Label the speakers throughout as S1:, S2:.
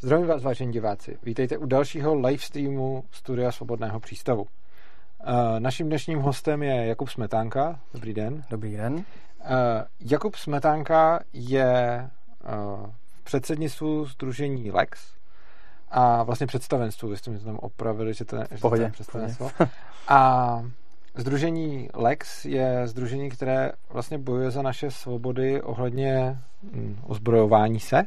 S1: Zdravím vás, vážení diváci. Vítejte u dalšího live streamu Studia Svobodného přístavu. Uh, naším dnešním hostem je Jakub Smetánka. Dobrý den.
S2: Dobrý den. Uh,
S1: Jakub Smetánka je uh, v předsednictvu Združení Lex a vlastně představenstvu. Vy jste mi tam opravili, že to, je,
S2: je
S1: představenstvo. A Združení Lex je združení, které vlastně bojuje za naše svobody ohledně hm, ozbrojování se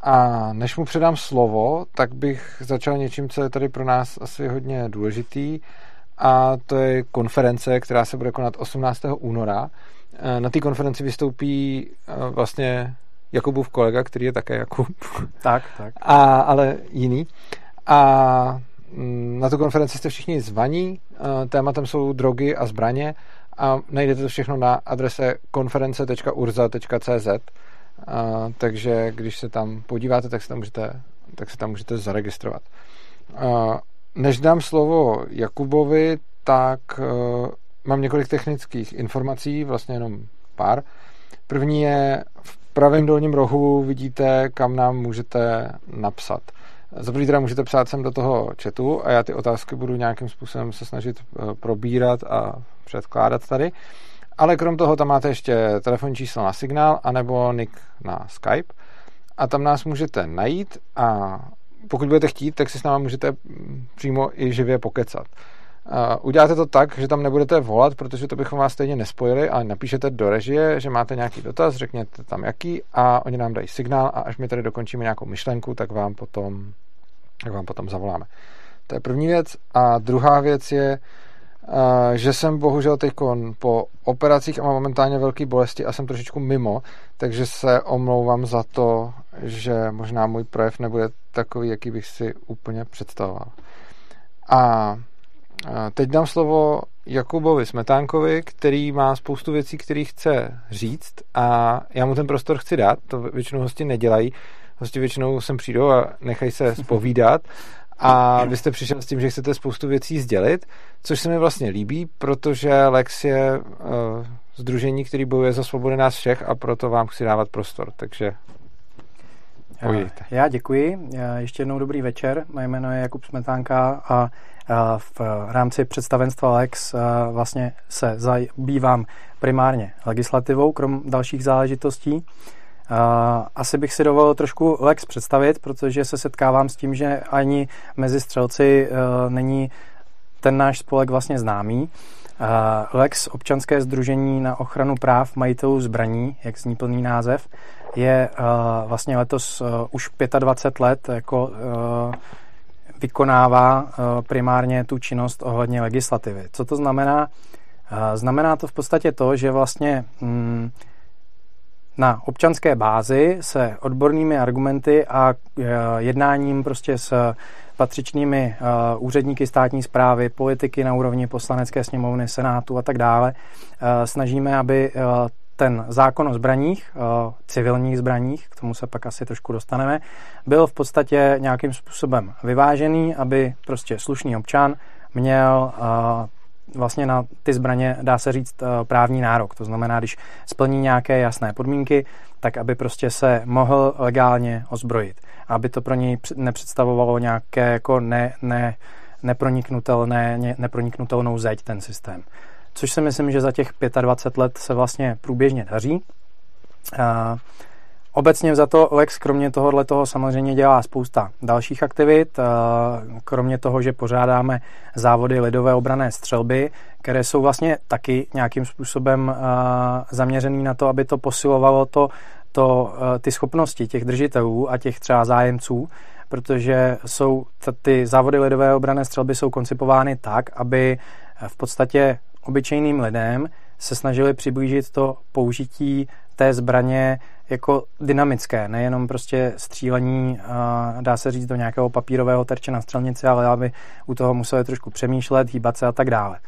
S1: a než mu předám slovo, tak bych začal něčím, co je tady pro nás asi hodně důležitý a to je konference, která se bude konat 18. února. E, na té konferenci vystoupí e, vlastně Jakubův kolega, který je také Jakub.
S2: Tak, tak.
S1: A, ale jiný. A mm, na tu konferenci jste všichni zvaní. E, tématem jsou drogy a zbraně a najdete to všechno na adrese konference.urza.cz a, takže když se tam podíváte, tak se tam můžete, tak se tam můžete zaregistrovat. A, než dám slovo Jakubovi, tak uh, mám několik technických informací, vlastně jenom pár. První je v pravém dolním rohu vidíte, kam nám můžete napsat. Za první teda můžete psát sem do toho chatu a já ty otázky budu nějakým způsobem se snažit e, probírat a předkládat tady. Ale krom toho tam máte ještě telefonní číslo na signál anebo nick na Skype a tam nás můžete najít a pokud budete chtít, tak si s námi můžete přímo i živě pokecat. Uděláte to tak, že tam nebudete volat, protože to bychom vás stejně nespojili, ale napíšete do režie, že máte nějaký dotaz, řekněte tam jaký a oni nám dají signál a až my tady dokončíme nějakou myšlenku, tak vám potom, tak vám potom zavoláme. To je první věc. A druhá věc je, že jsem bohužel teď po operacích a mám momentálně velké bolesti a jsem trošičku mimo, takže se omlouvám za to, že možná můj projev nebude takový, jaký bych si úplně představoval. A teď dám slovo Jakubovi Smetánkovi, který má spoustu věcí, které chce říct a já mu ten prostor chci dát, to většinou hosti nedělají. Hosti většinou sem přijdou a nechají se spovídat a vy jste přišel s tím, že chcete spoustu věcí sdělit, což se mi vlastně líbí, protože Lex je uh, združení, který bojuje za svobodu nás všech a proto vám chci dávat prostor, takže
S2: Pojďte. Já děkuji. Já ještě jednou dobrý večer. Moje jméno je Jakub Smetánka a v rámci představenstva Lex vlastně se zabývám primárně legislativou, krom dalších záležitostí. Asi bych si dovolil trošku Lex představit, protože se setkávám s tím, že ani mezi střelci e, není ten náš spolek vlastně známý. Lex, občanské združení na ochranu práv majitelů zbraní, jak zní plný název, je e, vlastně letos e, už 25 let jako vykonává primárně tu činnost ohledně legislativy. Co to znamená? Znamená to v podstatě to, že vlastně mm, na občanské bázi se odbornými argumenty a e, jednáním prostě s patřičnými e, úředníky státní zprávy, politiky na úrovni poslanecké sněmovny, senátu a tak dále, e, snažíme, aby ten zákon o zbraních, civilních zbraních, k tomu se pak asi trošku dostaneme, byl v podstatě nějakým způsobem vyvážený, aby prostě slušný občan měl vlastně na ty zbraně, dá se říct, eh, právní nárok. To znamená, když splní nějaké jasné podmínky, tak aby prostě se mohl legálně ozbrojit. Aby to pro něj nepředstavovalo nějaké jako ne, ne, neproniknutelné, neproniknutelnou zeď ten systém. Což si myslím, že za těch 25 let se vlastně průběžně daří. Obecně za to Lex kromě tohohle toho samozřejmě dělá spousta dalších aktivit, kromě toho, že pořádáme závody lidové obrané střelby, které jsou vlastně taky nějakým způsobem zaměřený na to, aby to posilovalo to, to, ty schopnosti těch držitelů a těch třeba zájemců, protože jsou ty závody lidové obrané střelby jsou koncipovány tak, aby v podstatě obyčejným lidem se snažili přiblížit to použití té zbraně jako dynamické, nejenom prostě střílení, dá se říct, do nějakého papírového terče na střelnici, ale aby u toho museli trošku přemýšlet, hýbat se a tak dále.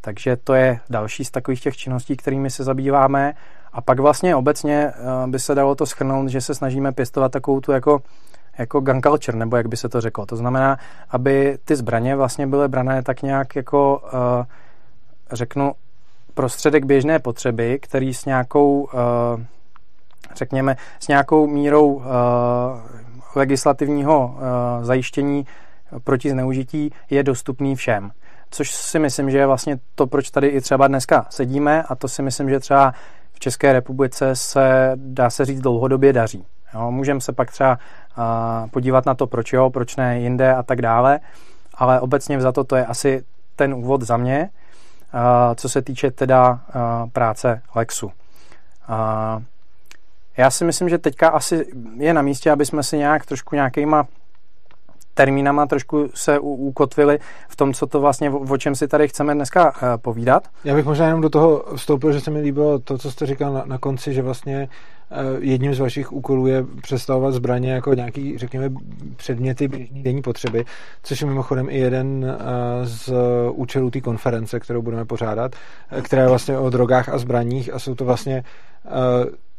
S2: Takže to je další z takových těch činností, kterými se zabýváme. A pak vlastně obecně by se dalo to schrnout, že se snažíme pěstovat takovou tu jako, jako gun culture, nebo jak by se to řeklo. To znamená, aby ty zbraně vlastně byly brané tak nějak jako, řeknu, prostředek běžné potřeby, který s nějakou, eh, řekněme, s nějakou mírou eh, legislativního zajištění proti zneužití je dostupný všem. Což si myslím, že je vlastně to, proč tady i třeba dneska sedíme a to si myslím, že třeba v České republice se, dá se říct, dlouhodobě daří. můžeme se pak třeba podívat na to, proč jo, proč ne jinde a tak dále, ale obecně za to to je asi ten úvod za mě, co se týče teda práce Lexu. Já si myslím, že teďka asi je na místě, aby jsme si nějak trošku nějakýma termínama trošku se ukotvili v tom, co to vlastně, o čem si tady chceme dneska eh, povídat.
S1: Já bych možná jenom do toho vstoupil, že se mi líbilo to, co jste říkal na, na konci, že vlastně eh, jedním z vašich úkolů je představovat zbraně jako nějaký, řekněme, předměty běžní denní potřeby, což je mimochodem i jeden eh, z účelů té konference, kterou budeme pořádat, která je vlastně o drogách a zbraních a jsou to vlastně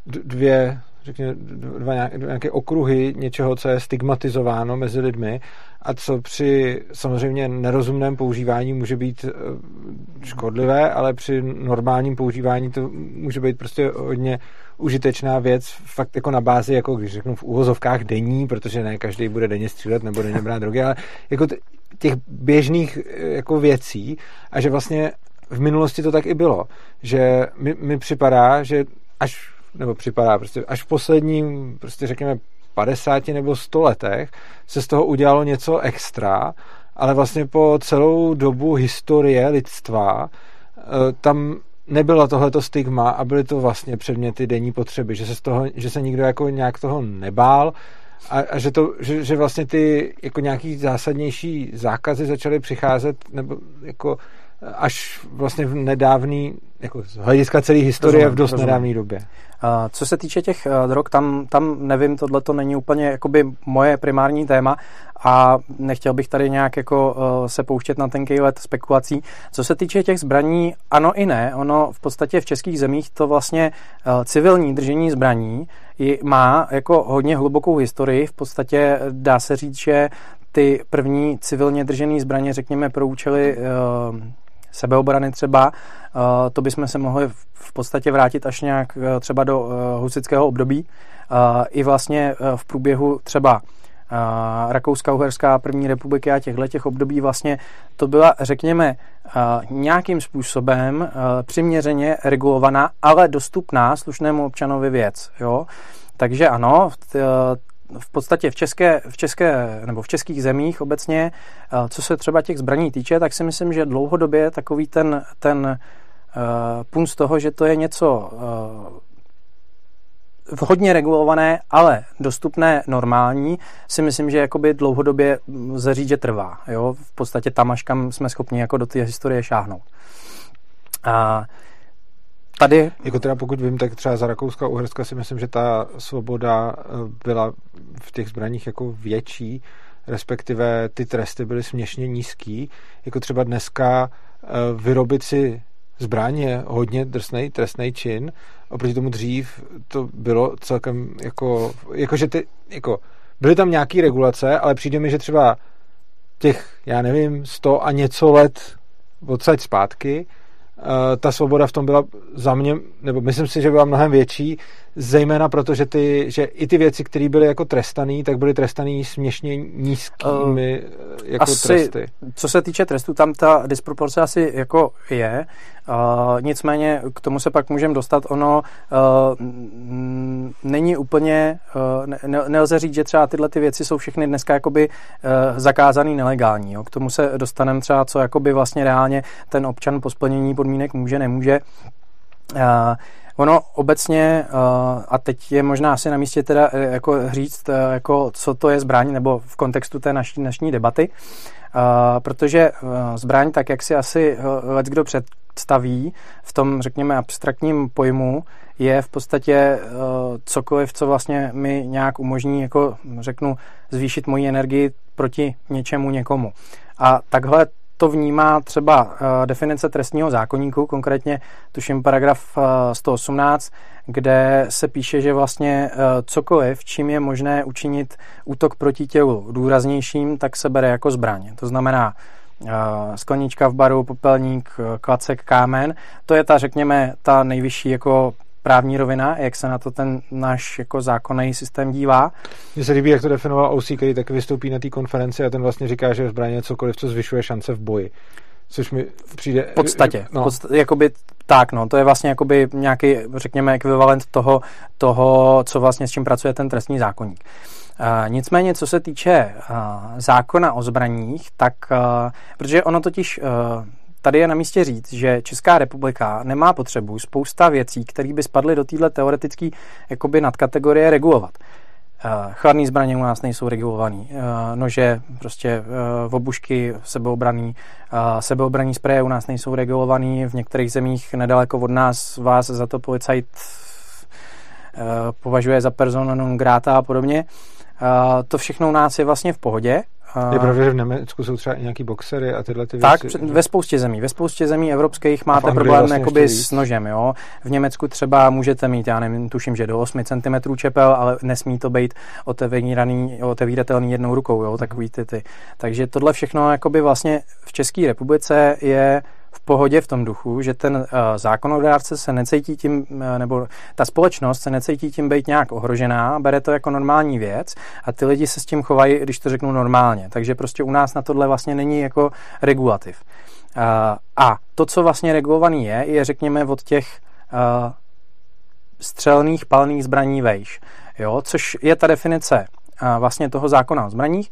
S1: dvě řekněme, dva nějaké okruhy něčeho, co je stigmatizováno mezi lidmi a co při samozřejmě nerozumném používání může být eh, škodlivé, ale při normálním používání to může být prostě hodně užitečná věc, fakt jako na bázi, jako když řeknu v úvozovkách denní, protože ne každý bude denně střílet nebo denně brát drogy, ale jako těch běžných eh, jako věcí a že vlastně v minulosti to tak i bylo, že mi, mi připadá, že až nebo připadá, prostě až v posledním, prostě řekněme 50 nebo 100 letech se z toho udělalo něco extra, ale vlastně po celou dobu historie lidstva eh, tam nebylo tohleto stigma a byly to vlastně předměty denní potřeby, že se, z toho, že se nikdo jako nějak toho nebál a, a že, to, že, že vlastně ty jako nějaký zásadnější zákazy začaly přicházet nebo jako až vlastně v nedávný, jako z hlediska celé historie rozumím, v dost nedávné době.
S2: Co se týče těch eh, drog, tam, tam nevím, tohle to není úplně jakoby moje primární téma a nechtěl bych tady nějak jako eh, se pouštět na tenkej let spekulací. Co se týče těch zbraní, ano i ne. Ono v podstatě v českých zemích to vlastně eh, civilní držení zbraní má jako hodně hlubokou historii. V podstatě dá se říct, že ty první civilně držené zbraně, řekněme, pro účely sebeobrany třeba, eh, to bychom se mohli v podstatě vrátit až nějak eh, třeba do eh, husického období. I vlastně v průběhu třeba Rakouska, Uherská, první republiky a těchto těch období vlastně to byla, řekněme, nějakým způsobem přiměřeně regulovaná, ale dostupná slušnému občanovi věc. Jo? Takže ano, v podstatě v české, v české nebo v českých zemích obecně, eh, co se třeba těch zbraní týče, tak si myslím, že dlouhodobě takový ten, ten uh, punt z toho, že to je něco uh, hodně regulované, ale dostupné normální, si myslím, že jakoby dlouhodobě lze říct, že trvá. Jo? V podstatě tam až kam jsme schopni jako do té historie šáhnout. A tady...
S1: Jako teda pokud vím, tak třeba za Rakouska Uherska si myslím, že ta svoboda eh, byla v těch zbraních jako větší, respektive ty tresty byly směšně nízký. Jako třeba dneska eh, vyrobit si zbraň je hodně drsný trestný čin. Oproti tomu dřív to bylo celkem jako, jako že ty, jako, byly tam nějaké regulace, ale přijde mi, že třeba těch, já nevím, sto a něco let odsaď zpátky, ta svoboda v tom byla za mě, nebo myslím si, že byla mnohem větší, zejména proto, že, ty, že i ty věci, které byly jako trestané, tak byly trestané směšně nízkými uh, jako
S2: asi,
S1: tresty.
S2: Co se týče trestu, tam ta disproporce asi jako je. Uh, nicméně k tomu se pak můžeme dostat. Ono uh, není úplně, uh, ne, nelze říct, že třeba tyhle ty věci jsou všechny dneska jakoby uh, zakázaný nelegální. Jo. K tomu se dostaneme třeba, co jakoby vlastně reálně ten občan po splnění podmínek může, nemůže. Uh, Ono obecně, a teď je možná asi na místě teda jako říct, jako co to je zbraň, nebo v kontextu té naší dnešní debaty, protože zbraň, tak jak si asi let kdo představí v tom, řekněme, abstraktním pojmu, je v podstatě cokoliv, co vlastně mi nějak umožní, jako řeknu, zvýšit moji energii proti něčemu někomu. A takhle to vnímá třeba uh, definice trestního zákonníku, konkrétně tuším paragraf uh, 118, kde se píše, že vlastně uh, cokoliv, čím je možné učinit útok proti tělu důraznějším, tak se bere jako zbraň. To znamená sklenička v baru, popelník, klacek, kámen. To je ta, řekněme, ta nejvyšší jako právní rovina, jak se na to ten náš jako zákonný systém dívá.
S1: Mně se líbí, jak to definoval OC, který tak vystoupí na té konferenci a ten vlastně říká, že zbraně je cokoliv, co zvyšuje šance v boji. Což mi přijde...
S2: V podstatě. No. V podstatě jakoby, tak, no, to je vlastně jakoby nějaký, řekněme, ekvivalent toho, toho, co vlastně s čím pracuje ten trestní zákonník. Uh, nicméně, co se týče uh, zákona o zbraních, tak, uh, protože ono totiž tady je na místě říct, že Česká republika nemá potřebu spousta věcí, které by spadly do téhle teoretické jakoby nadkategorie regulovat. Uh, chladné zbraně u nás nejsou regulované. Uh, nože, prostě uh, obušky, sebeobraný, sebeobraný spreje u nás nejsou regulované. V některých zemích nedaleko od nás vás za to policajt považuje za persona non grata a podobně. To všechno u nás je vlastně v pohodě
S1: je pravda, že v Německu jsou třeba i nějaký boxery a tyhle ty
S2: věci. Tak, ve spoustě zemí. Ve spoustě zemí evropských máte problém vlastně jakoby s nožem. Jo? V Německu třeba můžete mít, já nevím, tuším, že do 8 cm čepel, ale nesmí to být otevíraný, otevíratelný jednou rukou, jo? takový ty, ty. Takže tohle všechno jakoby vlastně v České republice je v pohodě v tom duchu, že ten uh, zákonodárce se necítí tím, uh, nebo ta společnost se necítí tím být nějak ohrožená, bere to jako normální věc a ty lidi se s tím chovají, když to řeknu normálně. Takže prostě u nás na tohle vlastně není jako regulativ. Uh, a to, co vlastně regulovaný je, je řekněme od těch uh, střelných palných zbraní vejš, jo, což je ta definice vlastně toho zákona o zbraních.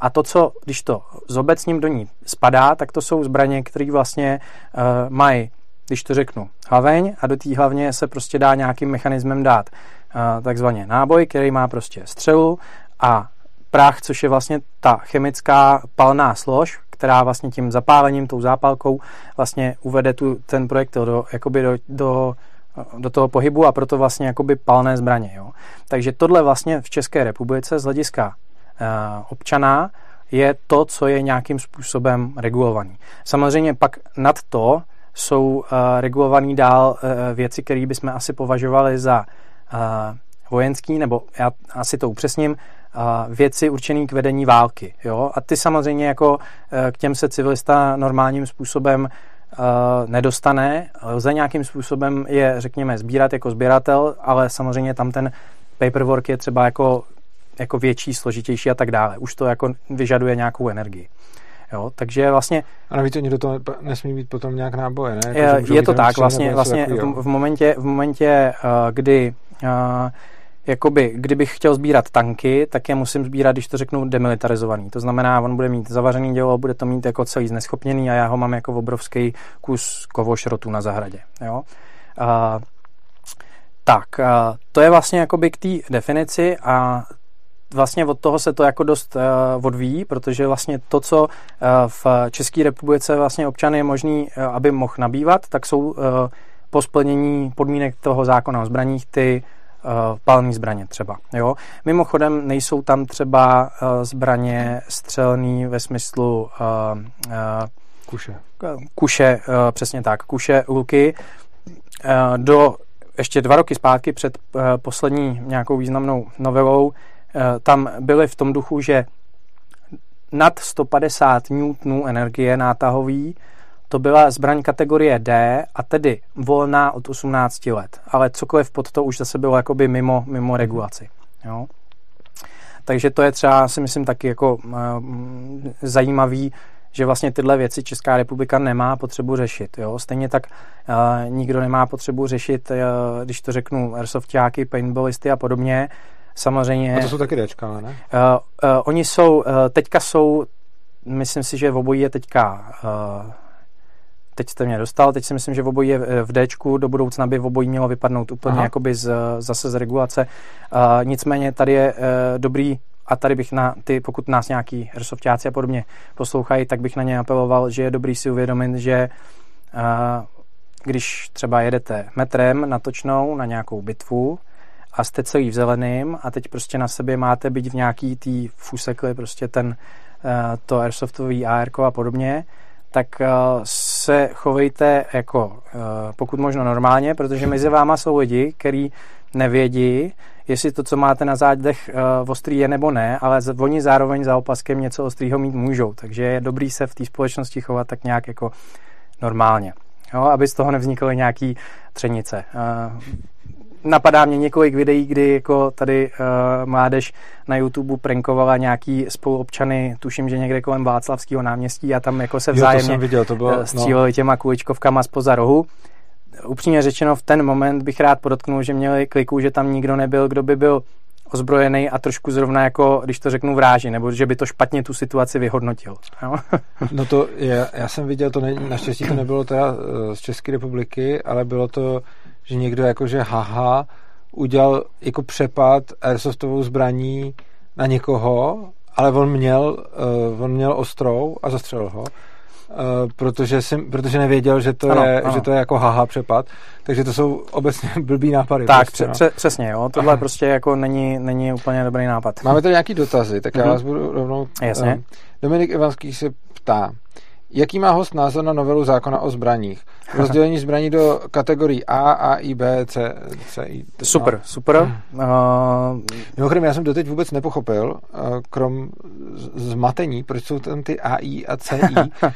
S2: A to, co, když to zobecním do ní spadá, tak to jsou zbraně, které vlastně mají, když to řeknu, hlaveň a do té hlavně se prostě dá nějakým mechanismem dát takzvaně náboj, který má prostě střelu a prach, což je vlastně ta chemická palná slož, která vlastně tím zapálením, tou zápalkou vlastně uvede tu, ten projektil do, jakoby do, do do toho pohybu a proto vlastně jakoby palné zbraně. Jo. Takže tohle vlastně v České republice z hlediska občana je to, co je nějakým způsobem regulovaný. Samozřejmě pak nad to jsou uh, regulovaný dál uh, věci, které bychom asi považovali za vojenský, nebo já asi to upřesním, věci určené k vedení války. Jo? A ty samozřejmě jako k těm se civilista normálním způsobem nedostane. Lze nějakým způsobem je, řekněme, sbírat jako sběratel, ale samozřejmě tam ten paperwork je třeba jako, jako větší, složitější a tak dále. Už to jako vyžaduje nějakou energii. Jo, takže vlastně...
S1: A navíc oni do toho nesmí být potom nějak náboje, ne?
S2: Jako, je, je to tak, vlastně, vlastně v, v momentě, v momentě uh, kdy uh, jakoby, kdybych chtěl sbírat tanky, tak je musím sbírat, když to řeknu, demilitarizovaný. To znamená, on bude mít zavařený dělo, bude to mít jako celý zneschopněný a já ho mám jako obrovský kus kovošrotu na zahradě. Jo? A, tak, a, to je vlastně jakoby k té definici a vlastně od toho se to jako dost uh, odvíjí, protože vlastně to, co uh, v České republice vlastně občany je možný, uh, aby mohl nabývat, tak jsou uh, po splnění podmínek toho zákona o zbraních ty uh, palné zbraně třeba. Jo? Mimochodem nejsou tam třeba uh, zbraně střelný ve smyslu uh, uh,
S1: kuše.
S2: Kuše, uh, přesně tak, kuše, ulky. Uh, do ještě dva roky zpátky před uh, poslední nějakou významnou novelou uh, tam byly v tom duchu, že nad 150 N energie nátahový to byla zbraň kategorie D a tedy volná od 18 let. Ale cokoliv pod to už zase bylo jakoby mimo, mimo regulaci. Jo? Takže to je třeba, si myslím, taky jako uh, zajímavý, že vlastně tyhle věci Česká republika nemá potřebu řešit. Jo? Stejně tak uh, nikdo nemá potřebu řešit, uh, když to řeknu, airsoftáky, paintballisty a podobně. Samozřejmě...
S1: A to jsou taky Dčka, ne? Uh,
S2: uh, oni jsou, uh, teďka jsou, myslím si, že v obojí je teďka uh, teď jste mě dostal, teď si myslím, že v obojí je v D, do budoucna by v obojí mělo vypadnout úplně Aha. jakoby z, zase z regulace. Uh, nicméně tady je uh, dobrý a tady bych na ty, pokud nás nějaký airsoftáci a podobně poslouchají, tak bych na ně apeloval, že je dobrý si uvědomit, že uh, když třeba jedete metrem natočnou na nějakou bitvu a jste celý v zeleným a teď prostě na sobě máte být v nějaký tý fusekli, prostě ten uh, to airsoftový AR a podobně, tak uh, se chovejte jako uh, pokud možno normálně, protože mezi váma jsou lidi, kteří nevědí, jestli to, co máte na zádech, ostrý je nebo ne, ale oni zároveň za opaskem něco ostrýho mít můžou. Takže je dobrý se v té společnosti chovat tak nějak jako normálně. jo, aby z toho nevznikly nějaký třenice. Napadá mě několik videí, kdy jako tady uh, mládež na YouTube prankovala nějaký spoluobčany, tuším, že někde kolem Václavského náměstí a tam jako se vzájemně
S1: jo, to viděl, to bylo,
S2: no. stříleli těma kuličkovkama spoza rohu. Upřímně řečeno, v ten moment bych rád podotknul, že měli kliku, že tam nikdo nebyl, kdo by byl ozbrojený a trošku zrovna jako, když to řeknu, vráži, nebo že by to špatně tu situaci vyhodnotil. Jo?
S1: no to je, já jsem viděl, to ne, naštěstí to nebylo teda eh, z České republiky, ale bylo to, že někdo jakože haha udělal jako přepad airsoftovou zbraní na někoho, ale on měl, uh, on měl ostrou a zastřelil ho. Uh, protože, jsem, protože nevěděl, že to, ano, je, ano. že to je jako haha přepad. Takže to jsou obecně blbý nápady.
S2: Tak, prostě, no. pře- přesně, jo. Tohle prostě jako není, není úplně dobrý nápad.
S1: Máme tady nějaký dotazy, tak já mhm. vás budu rovnou...
S2: Jasně.
S1: Um, Dominik Ivanský se ptá, Jaký má host názor na novelu zákona o zbraních? Rozdělení zbraní do kategorií A, A, I, B, C, C, I.
S2: Super, no. super. Uh...
S1: Mimochodem, já jsem doteď vůbec nepochopil, uh, krom zmatení, proč jsou tam ty A, I a C, I. uh,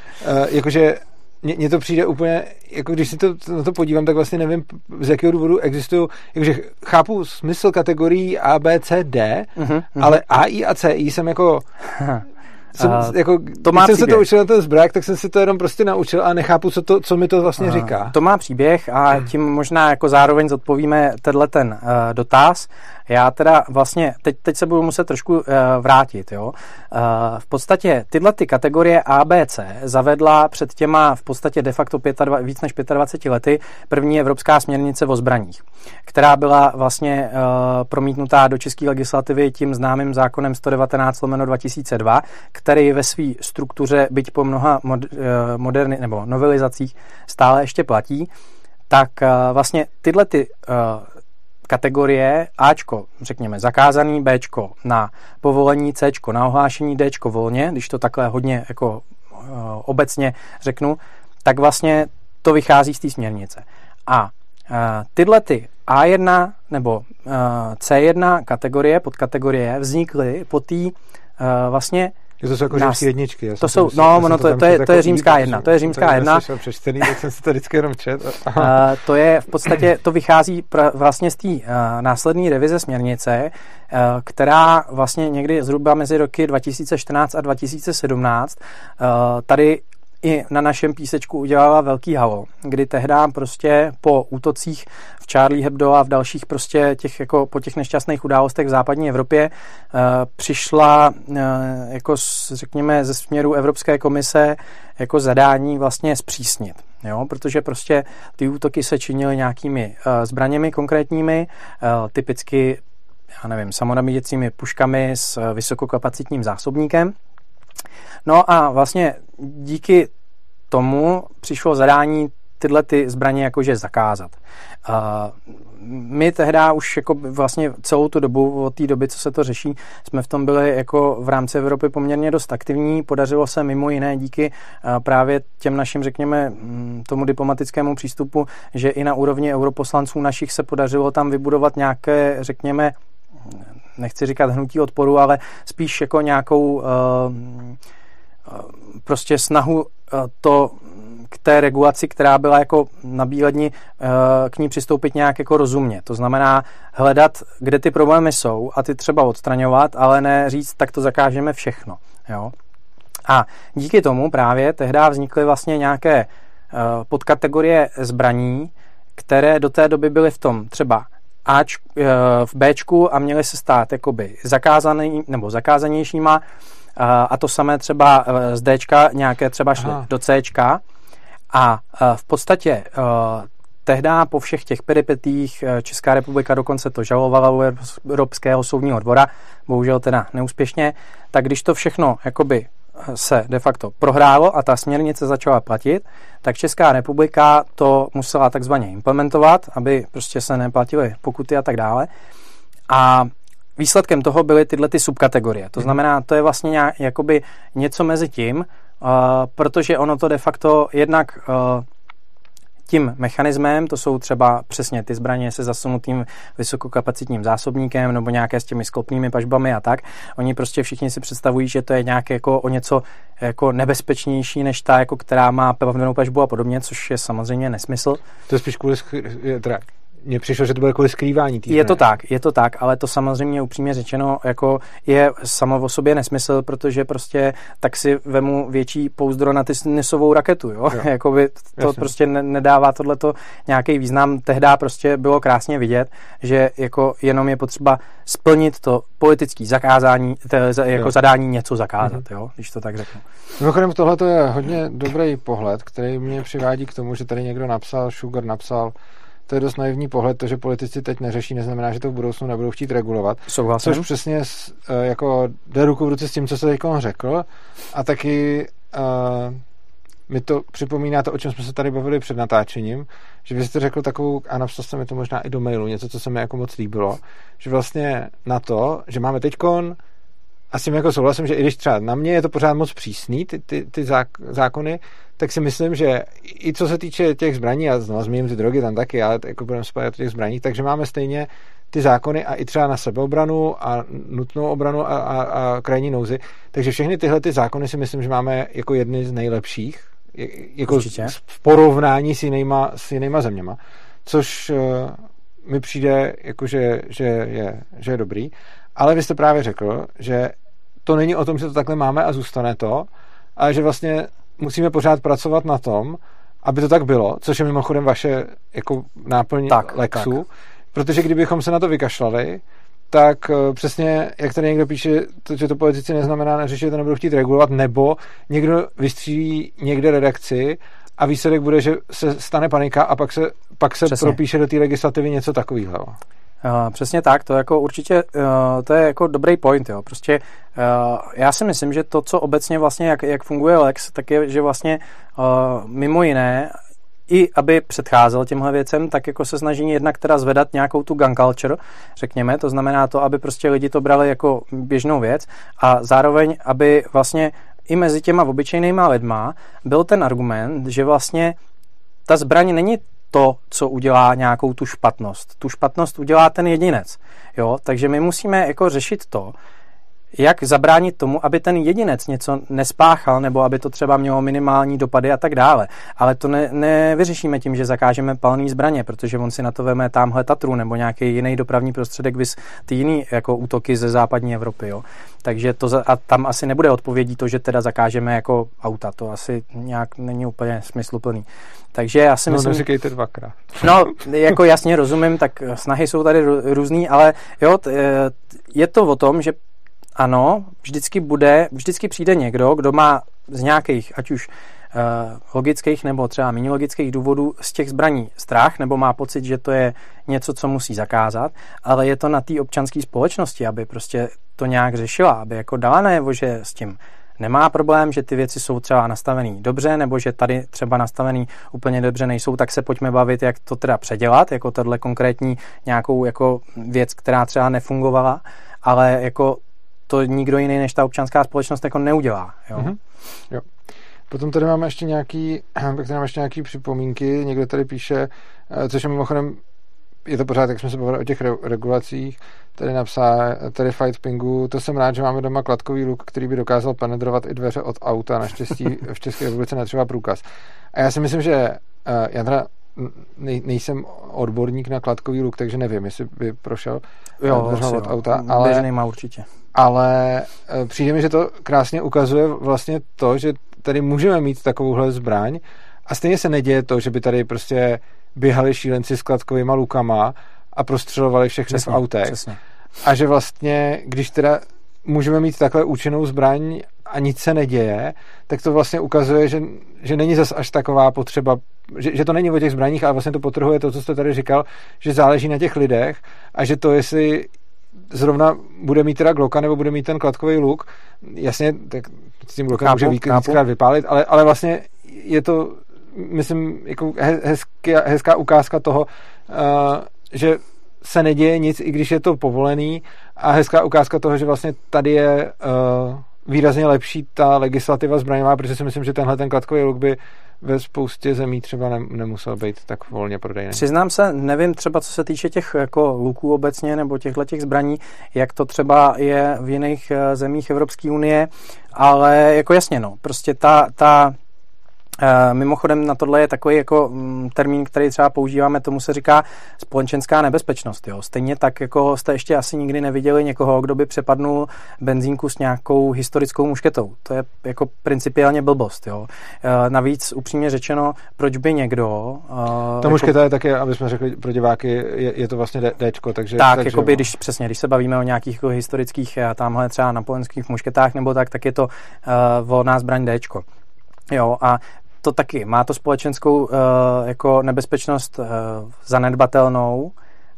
S1: jakože mně to přijde úplně, jako když si to, na to podívám, tak vlastně nevím, z jakého důvodu existují, jakože chápu smysl kategorií A, B, C, D, uh-huh, uh-huh. ale A, I a C, I jsem jako jsem, uh, jako, to má když jsem se to učil na ten zbrák, tak jsem si to jenom prostě naučil a nechápu, co, to, co mi to vlastně uh, říká.
S2: To má příběh a tím možná jako zároveň zodpovíme tenhle ten uh, dotaz. Já teda vlastně, teď, teď se budu muset trošku uh, vrátit, jo. Uh, v podstatě tyhle ty kategorie A, B, C zavedla před těma v podstatě de facto 25, víc než 25 lety první evropská směrnice o zbraních, která byla vlastně uh, promítnutá do české legislativy tím známým zákonem 119 lomeno 2002, který ve své struktuře, byť po mnoha mod, moderny, nebo novelizacích, stále ještě platí, tak uh, vlastně tyhle ty uh, kategorie Ačko, řekněme zakázaný, Bčko na povolení, Cčko na ohlášení, Dčko volně, když to takhle hodně jako obecně řeknu, tak vlastně to vychází z té směrnice. A tyhle ty A1 nebo uh, C1 kategorie, podkategorie vznikly po té uh, vlastně
S1: to jsou jako nás, římské jedničky.
S2: To jsou, no, ono, to, to, je, to je římská jedna. To je římská jedna.
S1: To přečtený, tak jsem si to vždycky jenom čet.
S2: Uh, to je v podstatě, to vychází pra, vlastně z té uh, následné revize směrnice, uh, která vlastně někdy zhruba mezi roky 2014 a 2017 uh, tady i na našem písečku udělala velký halo, kdy tehdy prostě po útocích v Charlie Hebdo a v dalších prostě těch jako po těch nešťastných událostech v západní Evropě uh, přišla uh, jako řekněme ze směru Evropské komise jako zadání vlastně zpřísnit. Jo, protože prostě ty útoky se činily nějakými uh, zbraněmi konkrétními, typicky já nevím, samonabíjecími puškami s vysokokapacitním zásobníkem. No a vlastně díky tomu přišlo zadání tyhle ty zbraně jakože zakázat. Uh, my tehdy už jako vlastně celou tu dobu, od té doby, co se to řeší, jsme v tom byli jako v rámci Evropy poměrně dost aktivní. Podařilo se mimo jiné díky právě těm našim, řekněme, mm, tomu diplomatickému přístupu, že i na úrovni europoslanců našich se podařilo tam vybudovat nějaké, řekněme, nechci říkat hnutí odporu, ale spíš jako nějakou prostě snahu to k té regulaci, která byla jako na bíledni, eh, k ní přistoupit nějak jako rozumně. To znamená hledat, kde ty problémy jsou a ty třeba odstraňovat, ale ne říct, tak to zakážeme všechno. Jo? A díky tomu právě tehdy vznikly vlastně nějaké eh, podkategorie zbraní, které do té doby byly v tom třeba Ač, v Bčku a měly se stát jakoby zakázaný, nebo zakázanějšíma a to samé třeba eh, z D nějaké třeba šly Aha. do C a eh, v podstatě eh, tehdy po všech těch peripetích Česká republika dokonce to žalovala u Evropského soudního dvora, bohužel teda neúspěšně, tak když to všechno jakoby se de facto prohrálo a ta směrnice začala platit, tak Česká republika to musela takzvaně implementovat, aby prostě se neplatily pokuty a tak dále. A výsledkem toho byly tyhle ty subkategorie. To mhm. znamená, to je vlastně nějak, jakoby něco mezi tím, protože ono to de facto jednak uh, tím mechanismem, to jsou třeba přesně ty zbraně se zasunutým vysokokapacitním zásobníkem nebo nějaké s těmi sklopnými pažbami a tak. Oni prostě všichni si představují, že to je nějak jako o něco jako nebezpečnější než ta, jako která má pevnou pažbu a podobně, což je samozřejmě nesmysl.
S1: To je spíš kvůli, teda mně přišlo, že to bude kvůli skrývání.
S2: Tý je to tak, je to tak, ale to samozřejmě upřímně řečeno jako je samo o sobě nesmysl, protože prostě tak si vemu větší pouzdro na ty nesovou raketu, jo? jo. Jakoby to Jasně. prostě ne, nedává tohleto nějaký význam. Tehdy prostě bylo krásně vidět, že jako jenom je potřeba splnit to politické zakázání, jako jo. zadání něco zakázat, mhm. jo? když to tak řeknu.
S1: Mimochodem tohle je hodně dobrý pohled, který mě přivádí k tomu, že tady někdo napsal, Sugar napsal, to je dost naivní pohled, to, že politici teď neřeší, neznamená, že to v budoucnu nebudou chtít regulovat.
S2: Souhlasím.
S1: Což přesně eh, jako jde ruku v ruce s tím, co se teď řekl a taky uh, mi to připomíná to, o čem jsme se tady bavili před natáčením, že vy jste řekl takovou, a napsal jste mi to možná i do mailu, něco, co se mi jako moc líbilo, že vlastně na to, že máme teďkon a s tím jako souhlasím, že i když třeba na mě je to pořád moc přísný, ty, ty, ty zákony, tak si myslím, že i co se týče těch zbraní, a znovu zmíním ty drogy tam taky, ale jako budeme spát těch zbraní, takže máme stejně ty zákony a i třeba na sebeobranu a nutnou obranu a, a, a krajní nouzy. Takže všechny tyhle ty zákony si myslím, že máme jako jedny z nejlepších, jako Určitě. v porovnání s jinýma, s jinýma zeměma, což uh, mi přijde, jako že, že, je, že je dobrý. Ale vy jste právě řekl, že to není o tom, že to takhle máme a zůstane to, ale že vlastně musíme pořád pracovat na tom, aby to tak bylo, což je mimochodem vaše jako náplň tak, Lexu, tak. protože kdybychom se na to vykašlali, tak eh, přesně, jak tady někdo píše, to, že to politici neznamená, neřešit to nebudou chtít regulovat, nebo někdo vystřílí někde redakci a výsledek bude, že se stane panika a pak se, pak se propíše do té legislativy něco takového.
S2: Uh, přesně tak, to jako určitě, uh, to je jako dobrý point, jo. Prostě uh, já si myslím, že to, co obecně vlastně, jak, jak funguje Lex, tak je, že vlastně uh, mimo jiné i aby předcházel těmhle věcem, tak jako se snaží jednak teda zvedat nějakou tu gun culture, řekněme, to znamená to, aby prostě lidi to brali jako běžnou věc a zároveň, aby vlastně i mezi těma obyčejnýma lidma byl ten argument, že vlastně ta zbraň není to, co udělá nějakou tu špatnost. Tu špatnost udělá ten jedinec. Jo? Takže my musíme jako řešit to, jak zabránit tomu, aby ten jedinec něco nespáchal, nebo aby to třeba mělo minimální dopady a tak dále. Ale to ne, nevyřešíme tím, že zakážeme palný zbraně, protože on si na to veme tamhle Tatru nebo nějaký jiný dopravní prostředek, vys ty jiný jako útoky ze západní Evropy. Jo. Takže to za, a tam asi nebude odpovědí to, že teda zakážeme jako auta. To asi nějak není úplně smysluplný. Takže já si
S1: no,
S2: myslím...
S1: No, neříkejte dvakrát.
S2: No, jako jasně rozumím, tak snahy jsou tady různý, ale jo, je to o tom, že ano, vždycky bude, vždycky přijde někdo, kdo má z nějakých, ať už uh, logických nebo třeba méně logických důvodů z těch zbraní strach, nebo má pocit, že to je něco, co musí zakázat, ale je to na té občanské společnosti, aby prostě to nějak řešila, aby jako dala najevo, že s tím nemá problém, že ty věci jsou třeba nastavený dobře, nebo že tady třeba nastavený úplně dobře nejsou, tak se pojďme bavit, jak to teda předělat, jako tahle konkrétní nějakou jako věc, která třeba nefungovala, ale jako to nikdo jiný než ta občanská společnost jako neudělá. Jo? Mm-hmm.
S1: jo. Potom tady máme ještě nějaký, tady máme ještě nějaký připomínky, někdo tady píše, eh, což je mimochodem, je to pořád, jak jsme se bavili o těch re- regulacích, tady napsá, tady Fight Pingu, to jsem rád, že máme doma kladkový luk, který by dokázal penetrovat i dveře od auta, naštěstí v České republice netřeba průkaz. A já si myslím, že uh, já teda nej, nejsem odborník na kladkový luk, takže nevím, jestli by prošel
S2: jo, dveře od auta. Ale, Běžný má určitě
S1: ale eh, přijde mi, že to krásně ukazuje vlastně to, že tady můžeme mít takovouhle zbraň a stejně se neděje to, že by tady prostě běhali šílenci s kladkovými lukama a prostřelovali všechny přesně, v autech. Přesně. A že vlastně, když teda můžeme mít takhle účinnou zbraň a nic se neděje, tak to vlastně ukazuje, že, že není zas až taková potřeba, že, že to není o těch zbraních, ale vlastně to potrhuje to, co jste tady říkal, že záleží na těch lidech a že to, jestli zrovna bude mít teda Glocka nebo bude mít ten kladkový luk, jasně, tak s tím Glockem může víckrát vypálit, ale, ale vlastně je to, myslím, jako hezká, hezká ukázka toho, uh, že se neděje nic, i když je to povolený a hezká ukázka toho, že vlastně tady je uh, výrazně lepší ta legislativa zbraňová, protože si myslím, že tenhle ten kladkový luk by ve spoustě zemí třeba ne, nemusel být tak volně prodejný.
S2: Přiznám se, nevím třeba co se týče těch jako luků obecně nebo těchto těch zbraní, jak to třeba je v jiných eh, zemích Evropské unie, ale jako jasně no, prostě ta, ta mimochodem na tohle je takový jako mm, termín, který třeba používáme, tomu se říká společenská nebezpečnost. Jo. Stejně tak, jako jste ještě asi nikdy neviděli někoho, kdo by přepadnul benzínku s nějakou historickou mušketou. To je jako principiálně blbost. Jo. Eh, navíc upřímně řečeno, proč by někdo...
S1: Eh, Ta jako, mušketa je také, aby jsme řekli pro diváky, je, je to vlastně D, Dčko, takže...
S2: Tak, takže, jako by, když přesně, když se bavíme o nějakých jako historických, tamhle třeba napoleonských mušketách nebo tak, tak je to uh, volná zbraň Dčko. Jo, a to taky. Má to společenskou uh, jako nebezpečnost uh, zanedbatelnou